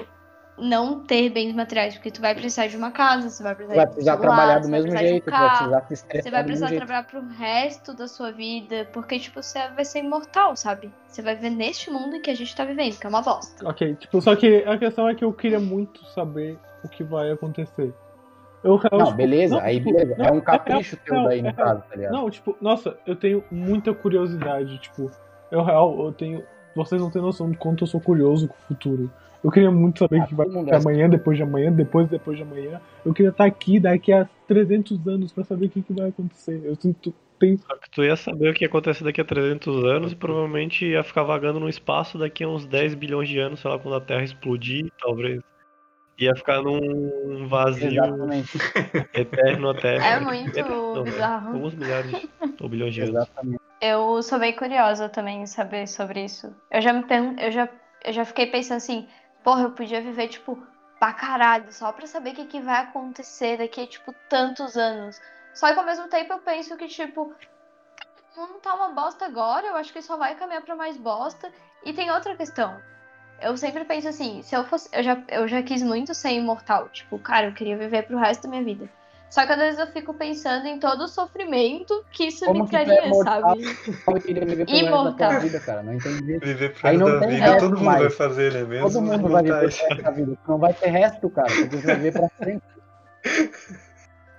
[SPEAKER 8] não ter bens materiais, porque tu vai precisar de uma casa, você vai precisar
[SPEAKER 3] vai
[SPEAKER 8] de um
[SPEAKER 3] precisar
[SPEAKER 8] celular,
[SPEAKER 3] trabalhar do
[SPEAKER 8] você vai
[SPEAKER 3] mesmo
[SPEAKER 8] precisar de um
[SPEAKER 3] jeito, tu vai
[SPEAKER 8] carro,
[SPEAKER 3] precisar
[SPEAKER 8] Você vai precisar
[SPEAKER 3] jeito.
[SPEAKER 8] trabalhar pro resto da sua vida, porque, tipo, você vai ser imortal, sabe? Você vai viver neste mundo em que a gente tá vivendo, que é uma bosta.
[SPEAKER 4] Ok, tipo, só que a questão é que eu queria muito saber o que vai acontecer. Eu, eu,
[SPEAKER 3] Não,
[SPEAKER 4] tipo,
[SPEAKER 3] beleza, aí
[SPEAKER 4] tipo,
[SPEAKER 3] beleza. É um capricho
[SPEAKER 4] real,
[SPEAKER 3] teu daí, no
[SPEAKER 4] é
[SPEAKER 3] caso, tá ligado?
[SPEAKER 4] Não, tipo, nossa, eu tenho muita curiosidade, tipo, eu real, eu tenho. Vocês não têm noção de quanto eu sou curioso com o futuro. Eu queria muito saber o
[SPEAKER 3] Ah,
[SPEAKER 4] que vai acontecer
[SPEAKER 3] é.
[SPEAKER 4] amanhã, depois de amanhã, depois, depois de amanhã. Eu queria estar aqui daqui a 300 anos pra saber o que, que vai acontecer. Eu sinto. Tem...
[SPEAKER 5] Só que tu ia saber o que ia acontecer daqui a 300 anos e provavelmente ia ficar vagando no espaço daqui a uns 10 bilhões de anos, sei lá, quando a Terra explodir, talvez. Ia ficar num vazio
[SPEAKER 3] Exatamente,
[SPEAKER 5] eterno até.
[SPEAKER 8] É muito
[SPEAKER 5] Não,
[SPEAKER 8] bizarro.
[SPEAKER 5] Alguns milhares ou bilhões de anos.
[SPEAKER 3] exatamente.
[SPEAKER 8] Eu sou bem curiosa também em saber sobre isso. Eu já me pergun- eu já, eu já fiquei pensando assim, porra, eu podia viver, tipo, pra caralho, só pra saber o que, que vai acontecer daqui a, tipo, tantos anos. Só que ao mesmo tempo eu penso que, tipo, o mundo tá uma bosta agora, eu acho que só vai caminhar pra mais bosta. E tem outra questão. Eu sempre penso assim, se eu fosse. Eu já, eu já quis muito ser imortal. Tipo, cara, eu queria viver pro resto da minha vida. Só que às vezes eu fico pensando em todo o sofrimento que isso
[SPEAKER 3] Como
[SPEAKER 8] me
[SPEAKER 3] que é
[SPEAKER 8] traria,
[SPEAKER 3] imortal?
[SPEAKER 8] sabe?
[SPEAKER 3] Eu queria viver pelo resto da
[SPEAKER 8] Imortal.
[SPEAKER 3] vida, cara. Não entendi.
[SPEAKER 6] Viver pro
[SPEAKER 3] Aí
[SPEAKER 6] resto
[SPEAKER 3] não
[SPEAKER 6] da
[SPEAKER 3] tem
[SPEAKER 6] vida,
[SPEAKER 3] resto
[SPEAKER 6] todo mundo
[SPEAKER 3] mais.
[SPEAKER 6] vai fazer, né? Mesmo
[SPEAKER 3] Todo mundo vai viver pro resto da vida. Tu não vai ter resto, cara. Tu vai viver pra sempre.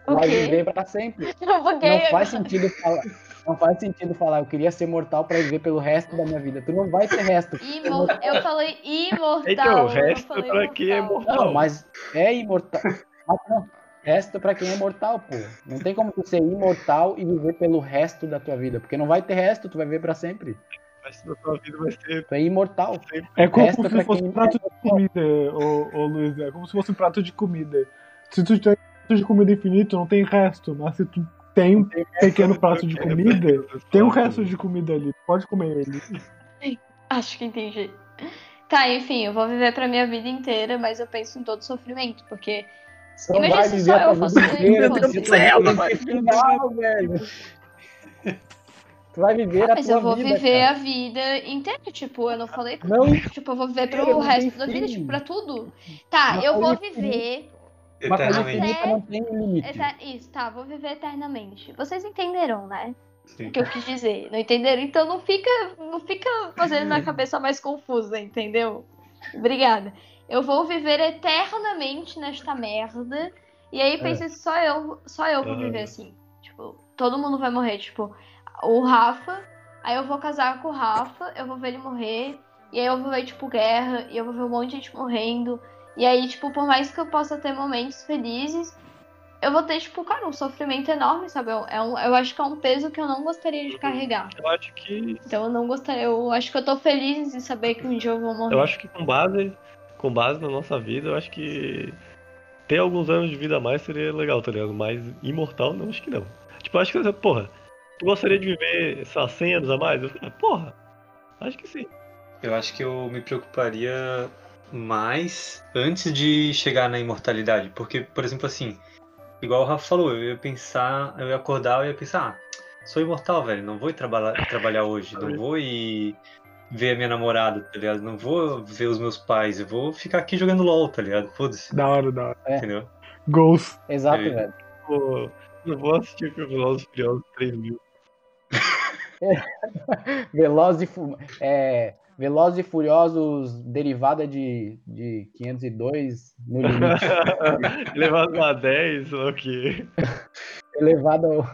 [SPEAKER 3] Vai viver pra sempre.
[SPEAKER 8] Buguei
[SPEAKER 3] Não faz sentido falar. Não faz sentido falar, eu queria ser mortal pra viver pelo resto da minha vida. Tu não vai ter resto.
[SPEAKER 8] Imor... Eu falei imortal.
[SPEAKER 5] Então, o resto pra quem é
[SPEAKER 8] imortal.
[SPEAKER 3] Não, mas é imortal. Mas não. Resto pra quem é mortal, pô. Não tem como tu ser imortal e viver pelo resto da tua vida. Porque não vai ter resto, tu vai viver pra sempre.
[SPEAKER 5] O resto da tua vida vai ser
[SPEAKER 3] Tu é imortal.
[SPEAKER 4] É como se fosse
[SPEAKER 3] quem-
[SPEAKER 4] um prato de comida, ô, ô Luiz. É como se fosse um prato de comida. Se tu tiver um prato de comida infinito, não tem resto. Mas se tu tem um pequeno prato de comida, tem um resto de comida ali. Pode comer ele.
[SPEAKER 8] Acho que entendi. Tá, enfim, eu vou viver pra minha vida inteira, mas eu penso em todo sofrimento, porque.
[SPEAKER 3] Não
[SPEAKER 8] Imagina
[SPEAKER 3] vai
[SPEAKER 8] só
[SPEAKER 3] a
[SPEAKER 8] eu
[SPEAKER 3] tua
[SPEAKER 8] fosse
[SPEAKER 3] vida inteira.
[SPEAKER 8] fosse-
[SPEAKER 3] tu vai viver final, velho. Tu vai viver a
[SPEAKER 8] Mas eu vou
[SPEAKER 3] vida,
[SPEAKER 8] viver
[SPEAKER 3] cara.
[SPEAKER 8] a vida inteira, tipo, eu não falei.
[SPEAKER 3] Não.
[SPEAKER 8] Tipo, eu vou viver pro resto da vida, tipo, pra tudo. Tá, eu vou viver.
[SPEAKER 6] Eternamente.
[SPEAKER 3] infinita não tem limite.
[SPEAKER 8] Isso, tá, vou viver eternamente. Vocês entenderam, né?
[SPEAKER 6] Sim.
[SPEAKER 8] O que eu quis dizer. Não entenderam? Então não fica, não fica fazendo minha cabeça mais confusa, entendeu? Obrigada. Eu vou viver eternamente nesta merda. E aí pensa se só eu, só eu vou
[SPEAKER 5] Aham.
[SPEAKER 8] viver assim. Tipo, todo mundo vai morrer. Tipo, o Rafa, aí eu vou casar com o Rafa, eu vou ver ele morrer. E aí eu vou ver, tipo, guerra, e eu vou ver um monte de gente morrendo. E aí, tipo, por mais que eu possa ter momentos felizes, eu vou ter, tipo, cara, um sofrimento enorme, sabe? Eu, é um, eu acho que é um peso que eu não gostaria de carregar.
[SPEAKER 5] Eu acho que.
[SPEAKER 8] Então eu não gostaria. Eu acho que eu tô feliz em saber que um dia eu vou morrer.
[SPEAKER 5] Eu acho que com base, com base na nossa vida, eu acho que ter alguns anos de vida a mais seria legal, tá ligado? Mas imortal, não, acho que não. Tipo, acho que, porra, tu gostaria de viver, sei lá, 100 anos a mais? Eu, porra, acho que sim.
[SPEAKER 6] Eu acho que eu me preocuparia mais antes de chegar na imortalidade. Porque, por exemplo, assim, igual o Rafa falou, eu ia pensar, eu ia acordar, eu ia pensar, ah, sou imortal, velho, não vou ir trabalhar, trabalhar hoje, não vou ir ver a minha namorada, tá ligado? Não vou ver os meus pais, eu vou ficar aqui jogando LOL, tá ligado? Foda-se.
[SPEAKER 4] Da hora, da hora.
[SPEAKER 3] É.
[SPEAKER 6] Entendeu?
[SPEAKER 4] Goals.
[SPEAKER 3] Exato,
[SPEAKER 6] É.
[SPEAKER 3] velho.
[SPEAKER 5] Pô, não vou assistir o Velozes e Furiosos 3000.
[SPEAKER 3] Velozes e, Fu- é, Velozes e Furiosos derivada de, de 502 no limite.
[SPEAKER 5] Levado a 10, sei lá o quê.
[SPEAKER 3] elevado ao...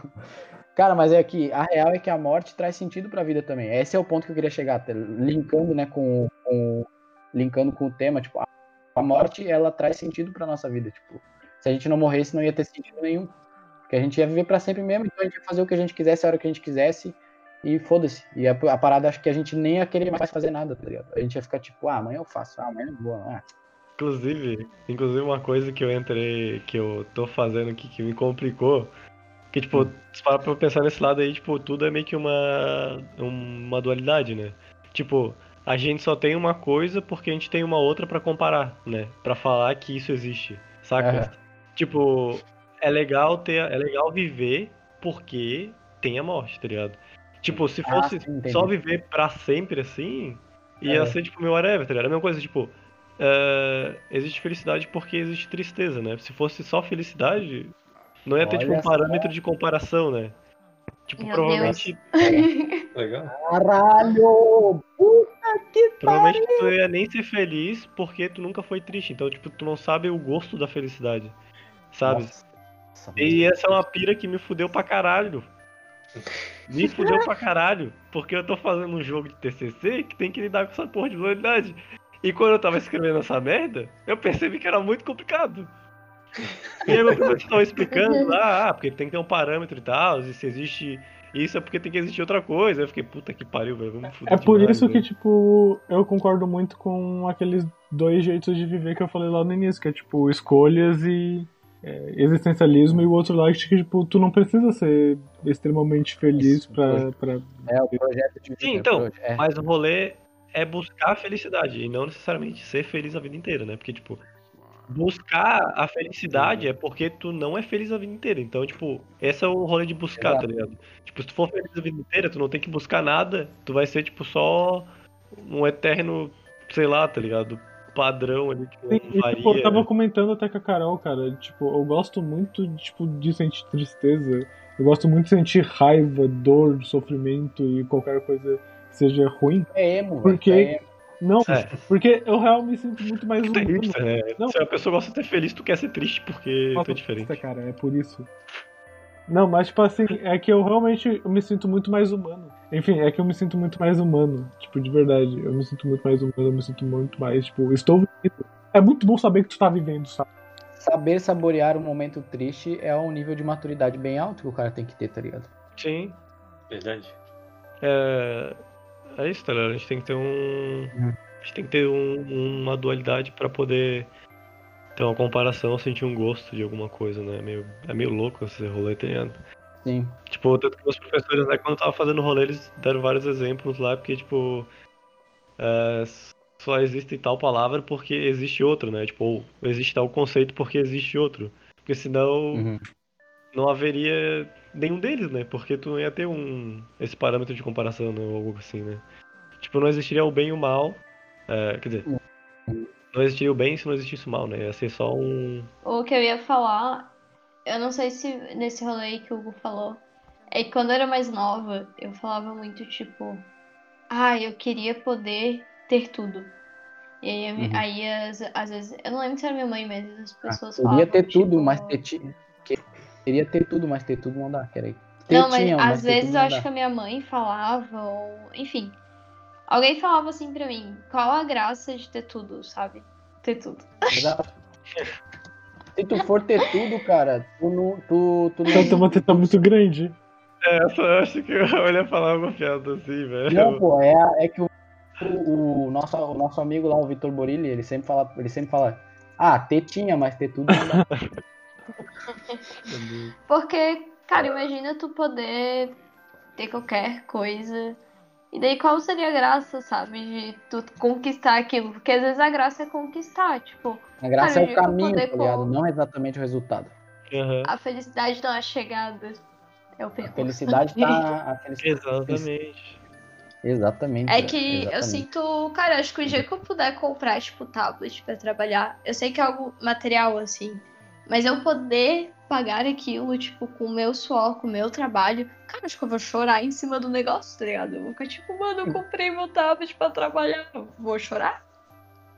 [SPEAKER 3] Cara, mas é que a real é que a morte traz sentido pra vida também. Esse é o ponto que eu queria chegar, até, linkando, né, com, com linkando com o tema, tipo, a, a morte ela traz sentido pra nossa vida, tipo, se a gente não morresse não ia ter sentido nenhum, porque a gente ia viver pra sempre mesmo, então a gente ia fazer o que a gente quisesse a hora que a gente quisesse e foda-se. E a, a parada acho que a gente nem ia querer mais fazer nada, tá ligado? A gente ia ficar tipo, ah, amanhã eu faço, ah, amanhã eu vou, ah,
[SPEAKER 5] Inclusive, inclusive uma coisa que eu entrei, que eu tô fazendo aqui que me complicou, que tipo, se parar pra pensar nesse lado aí, tipo, tudo é meio que uma uma dualidade, né? Tipo, a gente só tem uma coisa porque a gente tem uma outra pra comparar, né? Pra falar que isso existe, saca?
[SPEAKER 3] Aham.
[SPEAKER 5] Tipo, é legal ter, é legal viver porque tem a morte, tá ligado? Tipo, se
[SPEAKER 3] Ah,
[SPEAKER 5] fosse
[SPEAKER 3] sim, entendi.
[SPEAKER 5] só viver pra sempre assim, ia
[SPEAKER 3] É.
[SPEAKER 5] ser tipo meu whatever, tá ligado? A mesma coisa, tipo, é, existe felicidade porque existe tristeza, né? Se fosse só felicidade, não ia ter tipo um
[SPEAKER 3] só.
[SPEAKER 5] parâmetro de comparação, né? Tipo,
[SPEAKER 8] Meu
[SPEAKER 5] provavelmente,
[SPEAKER 6] Legal.
[SPEAKER 3] Caralho! Puta que
[SPEAKER 5] provavelmente tu ia nem ser feliz porque tu nunca foi triste. Então, tipo, tu não sabe o gosto da felicidade, sabe?
[SPEAKER 3] Nossa.
[SPEAKER 5] E essa é uma pira que me fudeu pra caralho. Me fudeu pra caralho. Porque eu tô fazendo um jogo de TCC que tem que lidar com essa porra de dualidade. E quando eu tava escrevendo essa merda, eu percebi que era muito complicado. E aí meu professor tava explicando lá, ah, porque tem que ter um parâmetro e tal, e se existe isso é porque tem que existir outra coisa. Eu fiquei, puta que pariu, velho, vamos fuder
[SPEAKER 4] É por
[SPEAKER 5] demais,
[SPEAKER 4] isso que,
[SPEAKER 5] velho.
[SPEAKER 4] tipo, eu concordo muito com aqueles dois jeitos de viver que eu falei lá no início, que é, tipo, escolhas e é, existencialismo, e o outro lado que, tipo, tu não precisa ser extremamente feliz
[SPEAKER 3] Isso,
[SPEAKER 4] pra, pra...
[SPEAKER 3] É o projeto de
[SPEAKER 5] Sim,
[SPEAKER 3] vida,
[SPEAKER 5] então,
[SPEAKER 3] é.
[SPEAKER 5] Mas o rolê é buscar a felicidade e não necessariamente ser feliz a vida inteira, né? Porque, tipo, buscar a felicidade é porque tu não é feliz a vida inteira. Então, tipo, esse é o rolê de buscar,
[SPEAKER 3] Exato.
[SPEAKER 5] tá ligado? Tipo, se tu for feliz a vida inteira, tu não tem que buscar nada, tu vai ser, tipo, só um eterno, sei lá, tá ligado? Padrão ali que
[SPEAKER 4] Sim,
[SPEAKER 5] não
[SPEAKER 4] e, tipo, eu tava
[SPEAKER 5] varia.
[SPEAKER 4] comentando até com a Carol, cara, tipo, eu gosto muito, tipo, de sentir tristeza, eu gosto muito de sentir raiva, dor, sofrimento e qualquer coisa que seja ruim.
[SPEAKER 3] É emo,
[SPEAKER 4] Porque-
[SPEAKER 3] é emo.
[SPEAKER 4] Não,
[SPEAKER 5] É.
[SPEAKER 4] porque eu realmente me sinto muito mais
[SPEAKER 5] é
[SPEAKER 4] humano.
[SPEAKER 5] hipster, né?
[SPEAKER 4] Não.
[SPEAKER 5] Se a pessoa gosta de ser feliz, tu quer ser triste porque tu é diferente.
[SPEAKER 4] cara, é por isso. Não, mas tipo assim, é que eu realmente eu me sinto muito mais humano. Enfim, é que eu me sinto muito mais humano. Tipo, de verdade. Eu me sinto muito mais humano, eu me sinto muito mais, tipo, estou vivendo. É muito bom saber que tu tá vivendo, sabe?
[SPEAKER 3] Saber saborear um momento triste é um nível de maturidade bem alto que o cara tem que ter, tá ligado?
[SPEAKER 5] Sim.
[SPEAKER 6] Verdade.
[SPEAKER 5] É, é isso, tá ligado? A gente tem que ter um. A gente tem que ter um- uma dualidade pra poder ter uma comparação, sentir um gosto de alguma coisa, né? É meio, é meio louco esse rolê, tá ligado?
[SPEAKER 3] Sim.
[SPEAKER 5] Tipo, tanto que meus professores, né, quando eu tava fazendo rolê, eles deram vários exemplos lá, porque, tipo. é, só existe tal palavra porque existe outra, né? Tipo, existe tal conceito porque existe outro. Porque senão
[SPEAKER 3] Uhum.
[SPEAKER 5] não haveria nenhum deles, né? Porque tu não ia ter um esse parâmetro de comparação, né? Ou algo assim, né? Tipo, não existiria o bem e o mal. é, quer dizer, não existiria o bem se não existisse o mal, né? Ia ser só um.
[SPEAKER 8] O que eu ia falar, eu não sei se nesse rolê aí que o Hugo falou, é que quando eu era mais nova, eu falava muito tipo, ah, eu queria poder ter tudo. E aí, eu
[SPEAKER 3] Uhum.
[SPEAKER 8] aí as- às vezes, eu não lembro se era minha mãe, mas as pessoas
[SPEAKER 3] Queria
[SPEAKER 8] falavam,
[SPEAKER 3] ter tudo,
[SPEAKER 8] tipo,
[SPEAKER 3] mas ter ti- que- Queria ter tudo, mas ter tudo não dá, peraí. Ter
[SPEAKER 8] Não, mas
[SPEAKER 3] tinha,
[SPEAKER 8] às
[SPEAKER 3] ter
[SPEAKER 8] vezes
[SPEAKER 3] tudo
[SPEAKER 8] eu
[SPEAKER 3] não
[SPEAKER 8] acho que a minha mãe falava, ou enfim. Alguém falava assim pra mim, qual a graça de ter tudo, sabe? Ter tudo.
[SPEAKER 3] Exato. Se tu for ter tudo, cara, tu não. Tu, tu
[SPEAKER 4] Então tem uma teta muito grande.
[SPEAKER 5] É, só eu acho que eu ia falar uma piada assim, velho.
[SPEAKER 3] Não, pô, é, é que o, o, o nosso, o nosso amigo lá, o Vitor Borilli, ele sempre fala, ele sempre fala, Ah, ter tinha, mas ter tudo não dá.
[SPEAKER 8] Porque, cara, imagina tu poder ter qualquer coisa. E daí qual seria a graça, sabe? De tu conquistar aquilo? Porque às vezes a graça é conquistar, tipo,
[SPEAKER 3] A graça
[SPEAKER 8] Cara,
[SPEAKER 3] é o
[SPEAKER 8] eu
[SPEAKER 3] caminho, tá ligado?
[SPEAKER 8] com-
[SPEAKER 3] Não exatamente o resultado.
[SPEAKER 8] a felicidade não é a chegada. É o
[SPEAKER 3] A
[SPEAKER 8] percurso.
[SPEAKER 3] felicidade tá. A felicidade...
[SPEAKER 5] Exatamente.
[SPEAKER 3] Exatamente.
[SPEAKER 8] É que eu
[SPEAKER 3] exatamente.
[SPEAKER 8] sinto, cara, acho que o dia que eu puder comprar, tipo, tablet pra trabalhar, eu sei que é algo material, assim, mas eu poder pagar aquilo, tipo, com o meu suor, com o meu trabalho, cara, acho que eu vou chorar em cima do negócio, tá ligado? Eu vou ficar tipo, mano, eu comprei meu tablet pra trabalhar, eu vou chorar?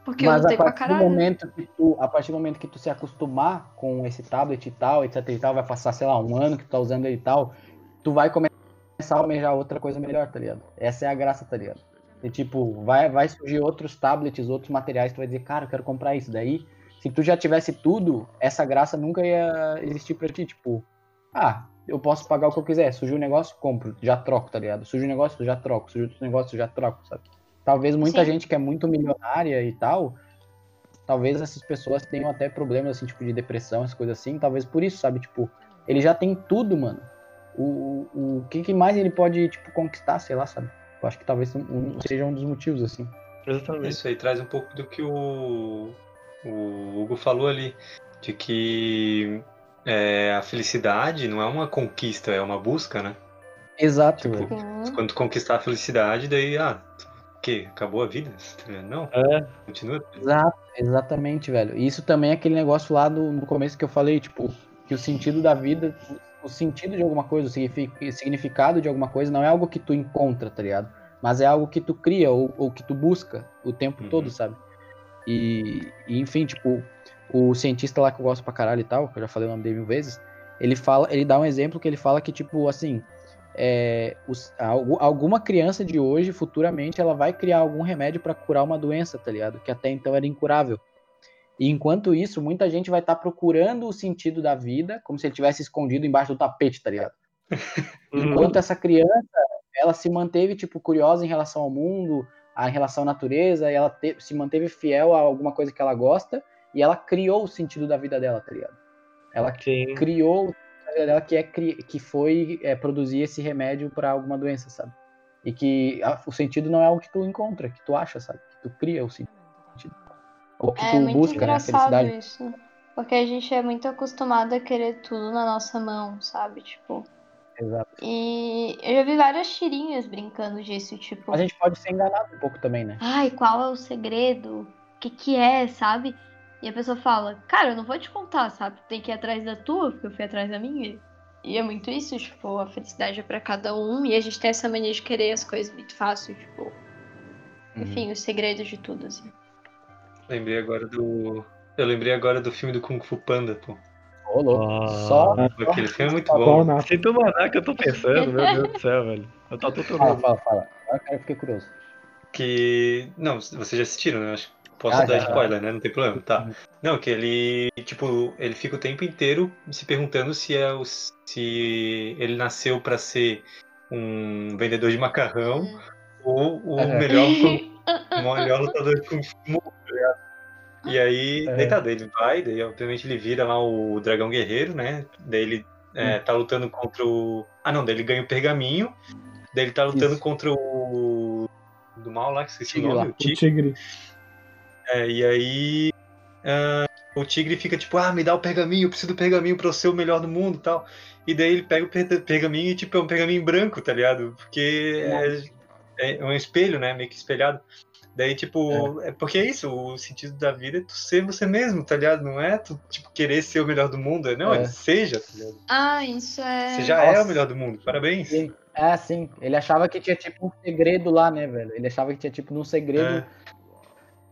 [SPEAKER 8] Porque eu
[SPEAKER 3] Mas a
[SPEAKER 8] lutei pra
[SPEAKER 3] do
[SPEAKER 8] caralho.
[SPEAKER 3] momento que tu, a partir do momento que tu se acostumar com esse tablet e tal, etc e tal, vai passar, sei lá, um ano que tu tá usando ele e tal, tu vai começar a almejar outra coisa melhor, tá ligado? Essa é a graça, tá ligado? E tipo, vai, vai surgir outros tablets, outros materiais, tu vai dizer, cara, eu quero comprar isso. Daí, se tu já tivesse tudo, essa graça nunca ia existir pra ti, tipo, ah, eu posso pagar o que eu quiser, surgiu um negócio, compro, já troco, tá ligado? Surgiu um negócio, já troco, surgiu outro negócio, já troco, sabe? Talvez muita
[SPEAKER 8] Sim.
[SPEAKER 3] gente que é muito milionária e tal, talvez essas pessoas tenham até problemas, assim, tipo, de depressão, essas coisas assim, talvez por isso, sabe? Tipo, ele já tem tudo, mano. O, o, o que, que mais ele pode, tipo, conquistar, sei lá, sabe? Eu acho que talvez um- seja um dos motivos, assim.
[SPEAKER 5] Exatamente.
[SPEAKER 6] Isso aí traz um pouco do que o, o Hugo falou ali, de que é, a felicidade não é uma conquista, é uma busca, né?
[SPEAKER 3] Exato,
[SPEAKER 6] Tipo,
[SPEAKER 3] velho.
[SPEAKER 6] Quando tu conquistar a felicidade, daí, ah, o quê? Acabou a vida? Não,
[SPEAKER 5] É,
[SPEAKER 6] continua.
[SPEAKER 3] Exato, exatamente, velho. E isso também é aquele negócio lá no, no começo que eu falei, tipo, que o sentido da vida, o sentido de alguma coisa, o signifi- significado de alguma coisa não é algo que tu encontra, tá ligado? Mas é algo que tu cria ou, ou que tu busca o tempo
[SPEAKER 6] Uhum.
[SPEAKER 3] todo, sabe? E, e, enfim, tipo, o cientista lá que eu gosto pra caralho e tal, que eu já falei o nome dele mil vezes, ele fala, ele dá um exemplo que ele fala que, tipo, assim, é, os- algu- alguma criança de hoje, futuramente, ela vai criar algum remédio pra curar uma doença, tá ligado? Que até então era incurável. E enquanto isso, muita gente vai estar procurando o sentido da vida, como se ele tivesse escondido embaixo do tapete, tá ligado? Enquanto essa criança, ela se manteve, tipo, curiosa em relação ao mundo, a- em relação à natureza, e ela te- se manteve fiel a alguma coisa que ela gosta, e ela criou o sentido da vida dela, tá ligado? Ela
[SPEAKER 5] Sim.
[SPEAKER 3] criou o sentido da vida dela, que, é, que foi é, produzir esse remédio para alguma doença, sabe? E que a- o sentido não é algo que tu encontra, que tu acha, sabe? Que tu cria o sentido. Ou que
[SPEAKER 8] É
[SPEAKER 3] tu
[SPEAKER 8] muito
[SPEAKER 3] busca, né? A
[SPEAKER 8] engraçado
[SPEAKER 3] felicidade.
[SPEAKER 8] isso. Porque a gente é muito acostumado a querer tudo na nossa mão, sabe? Tipo.
[SPEAKER 3] Exato.
[SPEAKER 8] E eu já vi várias tirinhas brincando disso, tipo.
[SPEAKER 3] A gente pode ser enganado um pouco também, né?
[SPEAKER 8] Ai, qual é o segredo? O que que é, sabe? E a pessoa fala, cara, eu não vou te contar, sabe? Tu tem que ir atrás da tua, porque eu fui atrás da minha. E é muito isso, tipo, a felicidade é pra cada um. E a gente tem essa mania de querer as coisas muito fácil, tipo.
[SPEAKER 3] Uhum.
[SPEAKER 8] Enfim, os segredos de tudo, assim.
[SPEAKER 6] Lembrei agora do. Eu lembrei agora do filme do Kung Fu Panda, pô.
[SPEAKER 3] Ô, louco.
[SPEAKER 5] Ah.
[SPEAKER 3] Só.
[SPEAKER 6] Aquele filme é muito
[SPEAKER 4] Qual
[SPEAKER 6] bom.
[SPEAKER 4] na
[SPEAKER 5] Sem tomar que eu tô pensando, meu Deus do céu, velho. Eu tô
[SPEAKER 3] Fala,
[SPEAKER 5] totalmente.
[SPEAKER 3] fala, fala. Agora eu fiquei curioso.
[SPEAKER 6] Que. Não, vocês já assistiram, né? Acho que posso
[SPEAKER 3] Ah,
[SPEAKER 6] dar
[SPEAKER 3] já.
[SPEAKER 6] spoiler, né? Não tem problema. Tá. Não, que ele. Tipo, ele fica o tempo inteiro se perguntando se é o. se ele nasceu pra ser um vendedor de macarrão ou o
[SPEAKER 3] Aham.
[SPEAKER 6] melhor, o melhor lutador de Kung Fu E aí,
[SPEAKER 3] É.
[SPEAKER 6] tá, ele vai, daí obviamente ele vira lá o dragão guerreiro, né? Daí ele é, tá lutando contra o. Ah não, daí ele ganha o pergaminho, daí ele tá lutando
[SPEAKER 3] Isso.
[SPEAKER 6] contra o. Do mal lá, que esqueci
[SPEAKER 3] Tigre
[SPEAKER 6] o nome,
[SPEAKER 3] lá.
[SPEAKER 6] o
[SPEAKER 4] o
[SPEAKER 6] Tigre.
[SPEAKER 4] tigre.
[SPEAKER 6] É, e aí ah, o tigre fica tipo, ah, me dá o pergaminho, eu preciso do pergaminho pra eu ser o melhor do mundo e tal. E daí ele pega o per- pergaminho e tipo, é um pergaminho branco, tá ligado? Porque é, é um espelho, né? Meio que espelhado. Daí, tipo, é. porque é isso, o sentido da vida é tu ser você mesmo, tá ligado? Não é tu, tipo, querer ser o melhor do mundo. Não,
[SPEAKER 3] É.
[SPEAKER 6] é seja, tá ligado?
[SPEAKER 8] Ah, isso é.
[SPEAKER 6] Você já é
[SPEAKER 3] Nossa.
[SPEAKER 6] o melhor do mundo, parabéns.
[SPEAKER 3] Sim. É, sim. Ele achava que tinha tipo um segredo lá, né, velho? Ele achava que tinha tipo um segredo,
[SPEAKER 6] É.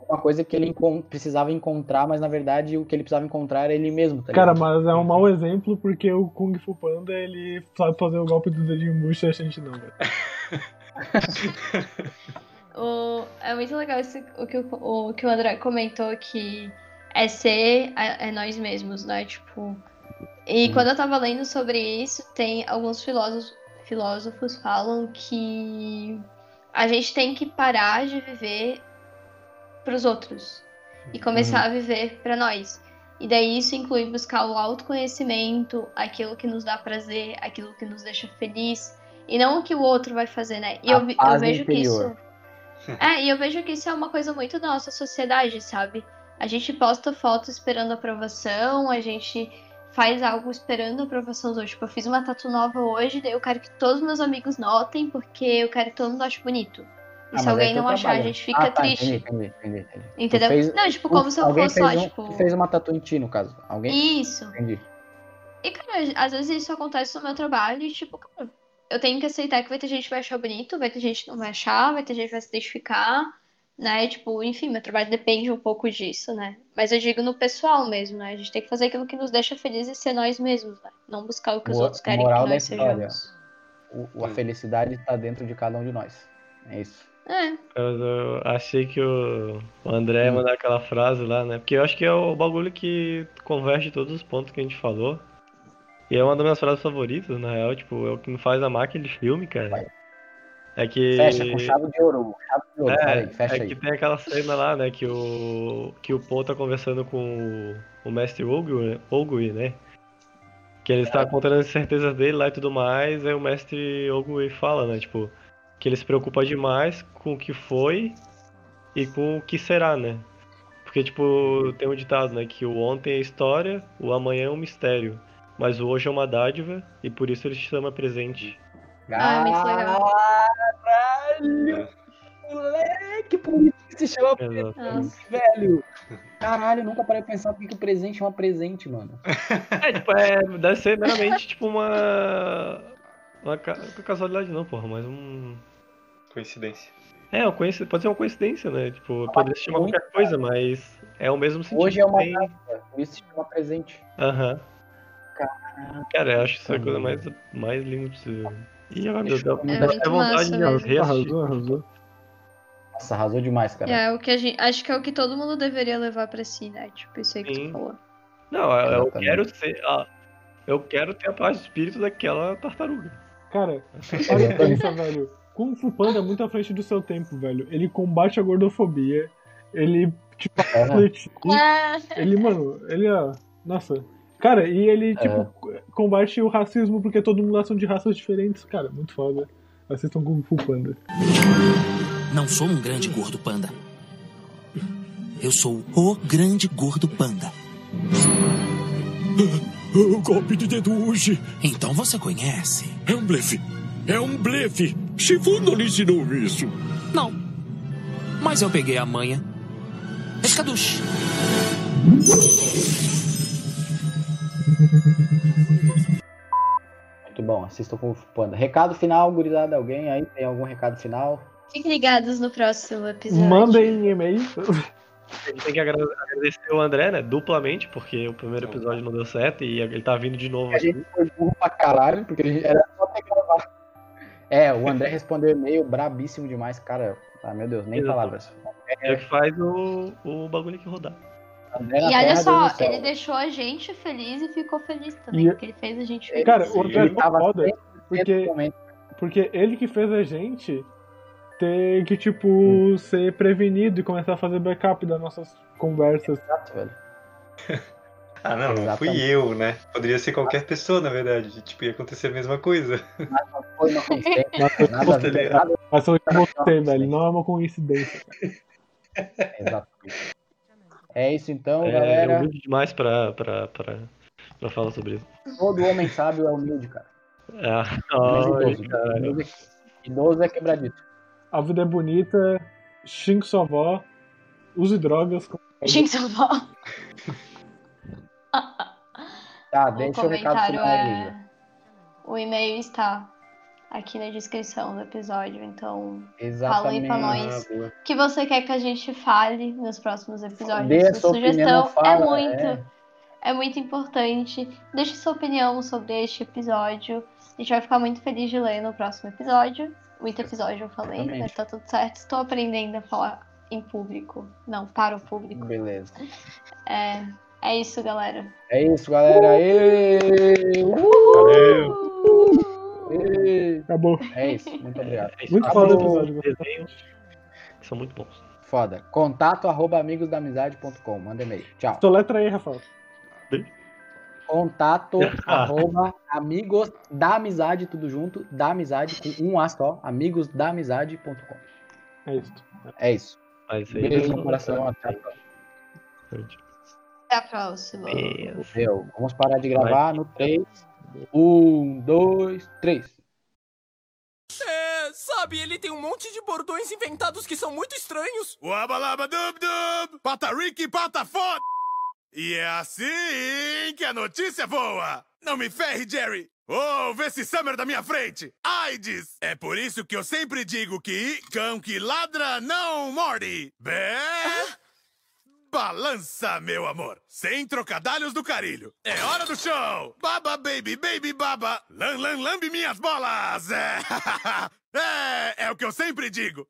[SPEAKER 3] uma coisa que ele encon- precisava encontrar, mas na verdade o que ele precisava encontrar era ele mesmo, tá
[SPEAKER 4] Cara,
[SPEAKER 3] ligado?
[SPEAKER 4] mas é um mau exemplo porque o Kung Fu Panda ele sabe fazer o golpe do dedinho murcho e a gente não, velho.
[SPEAKER 8] O- é muito legal o, que o, o que o André comentou que é ser é, é nós mesmos, né? Tipo. E quando eu tava lendo sobre isso, tem alguns filósofos, filósofos falam que a gente tem que parar de viver pros outros. e começar a viver pra nós. E daí isso inclui buscar o autoconhecimento, aquilo que nos dá prazer, aquilo que nos deixa feliz, e não o que o outro vai fazer, né? E
[SPEAKER 3] A
[SPEAKER 8] eu, eu vejo que
[SPEAKER 3] interior.
[SPEAKER 8] isso. É, e eu vejo que isso é uma coisa muito da nossa sociedade, sabe? A gente posta foto esperando aprovação, a gente faz algo esperando aprovação hoje. Tipo, eu fiz uma tatu nova hoje, daí eu quero que todos meus amigos notem, porque eu quero que todo mundo ache bonito. E
[SPEAKER 3] Ah,
[SPEAKER 8] se alguém não achar, a gente fica
[SPEAKER 3] Ah, tá,
[SPEAKER 8] triste.
[SPEAKER 3] Entendi, entendi, entendi.
[SPEAKER 8] Entendeu?
[SPEAKER 3] Fez-
[SPEAKER 8] Não, tipo, como se eu
[SPEAKER 3] alguém
[SPEAKER 8] fosse lá,
[SPEAKER 3] fez um-
[SPEAKER 8] tipo.
[SPEAKER 3] fez uma tatu em ti, no caso. Alguém?
[SPEAKER 8] Isso.
[SPEAKER 3] Entendi.
[SPEAKER 8] E, cara, às vezes isso acontece no meu trabalho e, tipo, cara, eu tenho que aceitar que vai ter gente que vai achar bonito, vai ter gente que não vai achar, vai ter gente que vai se identificar, né? Tipo, enfim, meu trabalho depende um pouco disso, né? Mas eu digo no pessoal mesmo, né? A gente tem que fazer aquilo que nos deixa felizes e ser nós mesmos, né? Não buscar o que os outros querem que
[SPEAKER 3] moral da
[SPEAKER 8] nós
[SPEAKER 3] história.
[SPEAKER 8] sejamos.
[SPEAKER 3] O- o- a felicidade está dentro de cada um de nós. É isso.
[SPEAKER 8] É,
[SPEAKER 5] Eu, eu achei que o, o André ia mandar aquela frase lá, né? Porque eu acho que é o bagulho que converge todos os pontos que a gente falou. E é uma das minhas frases favoritas, na real, tipo, é o que me faz amar aquele filme, cara. É que.
[SPEAKER 3] Fecha com chave de ouro. Chave de ouro. fala aí, fecha
[SPEAKER 5] é
[SPEAKER 3] aí.
[SPEAKER 5] que tem aquela cena lá, né, que o, que o Paul tá conversando com o, o mestre Ogui, Ogui, né? Que ele está contando as certezas dele lá e tudo mais, aí o mestre Ogui fala, né, tipo, que ele se preocupa demais com o que foi e com o que será, né? Porque, tipo, tem um ditado, né, que o ontem é história, o amanhã é um mistério, mas o hoje é uma dádiva e por isso ele se chama presente.
[SPEAKER 8] Ah, muito legal.
[SPEAKER 3] Caralho! Moleque, por isso que se chama.
[SPEAKER 8] Nossa.
[SPEAKER 3] velho. Caralho, eu nunca parei de pensar por que o presente chama presente, mano.
[SPEAKER 5] É, tipo, é, deve ser meramente, tipo, uma... Uma ca- casualidade não, porra, mas um...
[SPEAKER 6] Coincidência.
[SPEAKER 5] É, uma coincidência, pode ser uma coincidência, né? Tipo, poderia se chamar qualquer coisa, mas é o mesmo sentido.
[SPEAKER 3] Hoje é uma
[SPEAKER 5] tem-
[SPEAKER 3] dádiva, por isso se chama presente.
[SPEAKER 5] Aham. Cara, eu acho isso a coisa mais, mais linda possível. Ih, agora meu Deus,
[SPEAKER 8] É
[SPEAKER 5] dá até vontade de reassistir.
[SPEAKER 4] Arrasou, arrasou.
[SPEAKER 3] Nossa, arrasou demais, cara.
[SPEAKER 8] É o que a gente. Acho que é o que todo mundo deveria levar pra si, né? Tipo, isso aí que
[SPEAKER 5] Sim.
[SPEAKER 8] tu falou.
[SPEAKER 5] Não, eu, eu quero ser... ah, eu quero ter a paz de espírito daquela tartaruga.
[SPEAKER 4] Cara, olha e pensa, velho. Kung Fu Panda é muito à frente do seu tempo, velho. Ele combate a gordofobia. Ele, tipo,
[SPEAKER 3] É.
[SPEAKER 4] refletir.
[SPEAKER 8] Ah,
[SPEAKER 4] Ele, mano, ele é. Nossa. Cara, e ele, tipo, combate o racismo porque todo mundo lá são de raças diferentes. Cara, muito foda. Assistam Kung Fu Panda.
[SPEAKER 11] Não sou um grande gordo panda. Eu sou o grande gordo panda.
[SPEAKER 12] O golpe de dedo hoje.
[SPEAKER 11] Então você conhece?
[SPEAKER 12] É um blefe. É um blefe. Shifu não lhe ensinou isso.
[SPEAKER 11] Não. Mas eu peguei a manha. Escaduche.
[SPEAKER 3] Muito bom, assistam com o Panda. Recado final, gurizada, alguém aí tem algum recado final?
[SPEAKER 8] Fiquem ligados no próximo episódio.
[SPEAKER 4] Mandem e-mail.
[SPEAKER 5] A gente tem que agra- agradecer o André, né, duplamente, porque o primeiro episódio não deu certo e ele tá vindo de novo
[SPEAKER 3] A
[SPEAKER 5] aqui.
[SPEAKER 3] gente foi burro pra caralho, porque a gente era só ter que gravar. É, o André respondeu e-mail brabíssimo demais, cara. Ah, meu Deus, nem
[SPEAKER 5] Exato.
[SPEAKER 3] palavras.
[SPEAKER 5] É o que faz o, o bagulho aqui rodar.
[SPEAKER 3] Na
[SPEAKER 8] E olha só, ele deixou a gente feliz e ficou feliz também,
[SPEAKER 4] E-
[SPEAKER 8] porque ele fez a gente feliz.
[SPEAKER 4] Cara, o André é
[SPEAKER 3] Ele
[SPEAKER 4] tão
[SPEAKER 3] tava
[SPEAKER 4] foda.
[SPEAKER 3] 100%
[SPEAKER 4] Porque, porque ele que fez a gente ter que, tipo, ser prevenido e começar a fazer backup das nossas conversas.
[SPEAKER 3] Exato, velho.
[SPEAKER 6] Ah, não, não fui eu, né? Poderia ser qualquer pessoa, na verdade. Tipo, ia acontecer a mesma coisa.
[SPEAKER 3] Foi uma coincidência.
[SPEAKER 4] Mas,
[SPEAKER 3] Nada nada
[SPEAKER 4] mas foi você, velho. Não é uma coincidência.
[SPEAKER 3] Exatamente. É isso então,
[SPEAKER 5] É,
[SPEAKER 3] galera.
[SPEAKER 5] é humilde demais pra, pra, pra, pra falar sobre isso.
[SPEAKER 3] Todo homem sábio é humilde, cara.
[SPEAKER 5] Ah,
[SPEAKER 3] Mas
[SPEAKER 5] ai,
[SPEAKER 3] idoso,
[SPEAKER 5] caralho.
[SPEAKER 3] idoso, é- idoso é quebradito.
[SPEAKER 4] A vida é bonita. Xingue sua avó. Use drogas.
[SPEAKER 8] Gente, só vó.
[SPEAKER 3] Tá,
[SPEAKER 8] O
[SPEAKER 3] deixa o recado
[SPEAKER 8] comentário
[SPEAKER 3] final aí,
[SPEAKER 8] é.
[SPEAKER 3] Lívia.
[SPEAKER 8] O e-mail está aqui na descrição do episódio, então fala aí
[SPEAKER 3] Exatamente.
[SPEAKER 8] pra nós. O que você quer que a gente fale nos próximos episódios?
[SPEAKER 3] Dê a
[SPEAKER 8] Sua
[SPEAKER 3] sua opinião,
[SPEAKER 8] sugestão
[SPEAKER 3] fala,
[SPEAKER 8] é muito,
[SPEAKER 3] é.
[SPEAKER 8] é. muito importante. Deixe sua opinião sobre este episódio. A gente vai ficar muito feliz de ler no próximo episódio. Muito episódio eu falei,
[SPEAKER 3] Exatamente.
[SPEAKER 8] mas tá tudo certo. Estou aprendendo a falar em público. Não, para o público.
[SPEAKER 3] Beleza.
[SPEAKER 8] É, é isso, galera.
[SPEAKER 3] É isso, galera. Aê!
[SPEAKER 4] Acabou.
[SPEAKER 3] É isso. Muito obrigado.
[SPEAKER 5] É isso.
[SPEAKER 4] Muito
[SPEAKER 5] Acabou.
[SPEAKER 4] foda o episódio.
[SPEAKER 5] Desenhos que são muito bons.
[SPEAKER 3] Foda. Contato arroba amigosdaamizade.com. Manda e-mail. Tchau.
[SPEAKER 4] Soletra aí, Rafael.
[SPEAKER 3] Contato arroba amigos da amizade, tudo junto, da amizade, com um A só, amigosdaamizade.com.
[SPEAKER 4] É isso.
[SPEAKER 3] É isso.
[SPEAKER 5] Mas isso aí
[SPEAKER 3] Beijo no coração, até a próxima.
[SPEAKER 8] Até a próxima.
[SPEAKER 3] Meu, vamos parar de gravar no 3. 1, 2, 3.
[SPEAKER 13] É, sabe, ele tem um monte de bordões inventados que são muito estranhos.
[SPEAKER 14] Uabalaba dub dub, pata Rick, pata foda. E é assim que a notícia voa. Não me ferre, Jerry. Oh, vê esse Summer da minha frente. AIDS. É por isso que eu sempre digo que cão que ladra não morde. Bé... Balança, meu amor. Sem trocadalhos do carilho. É hora do show. Baba, baby, baby, baba. Lam, lam, lambe minhas bolas. É, é, é o que eu sempre digo.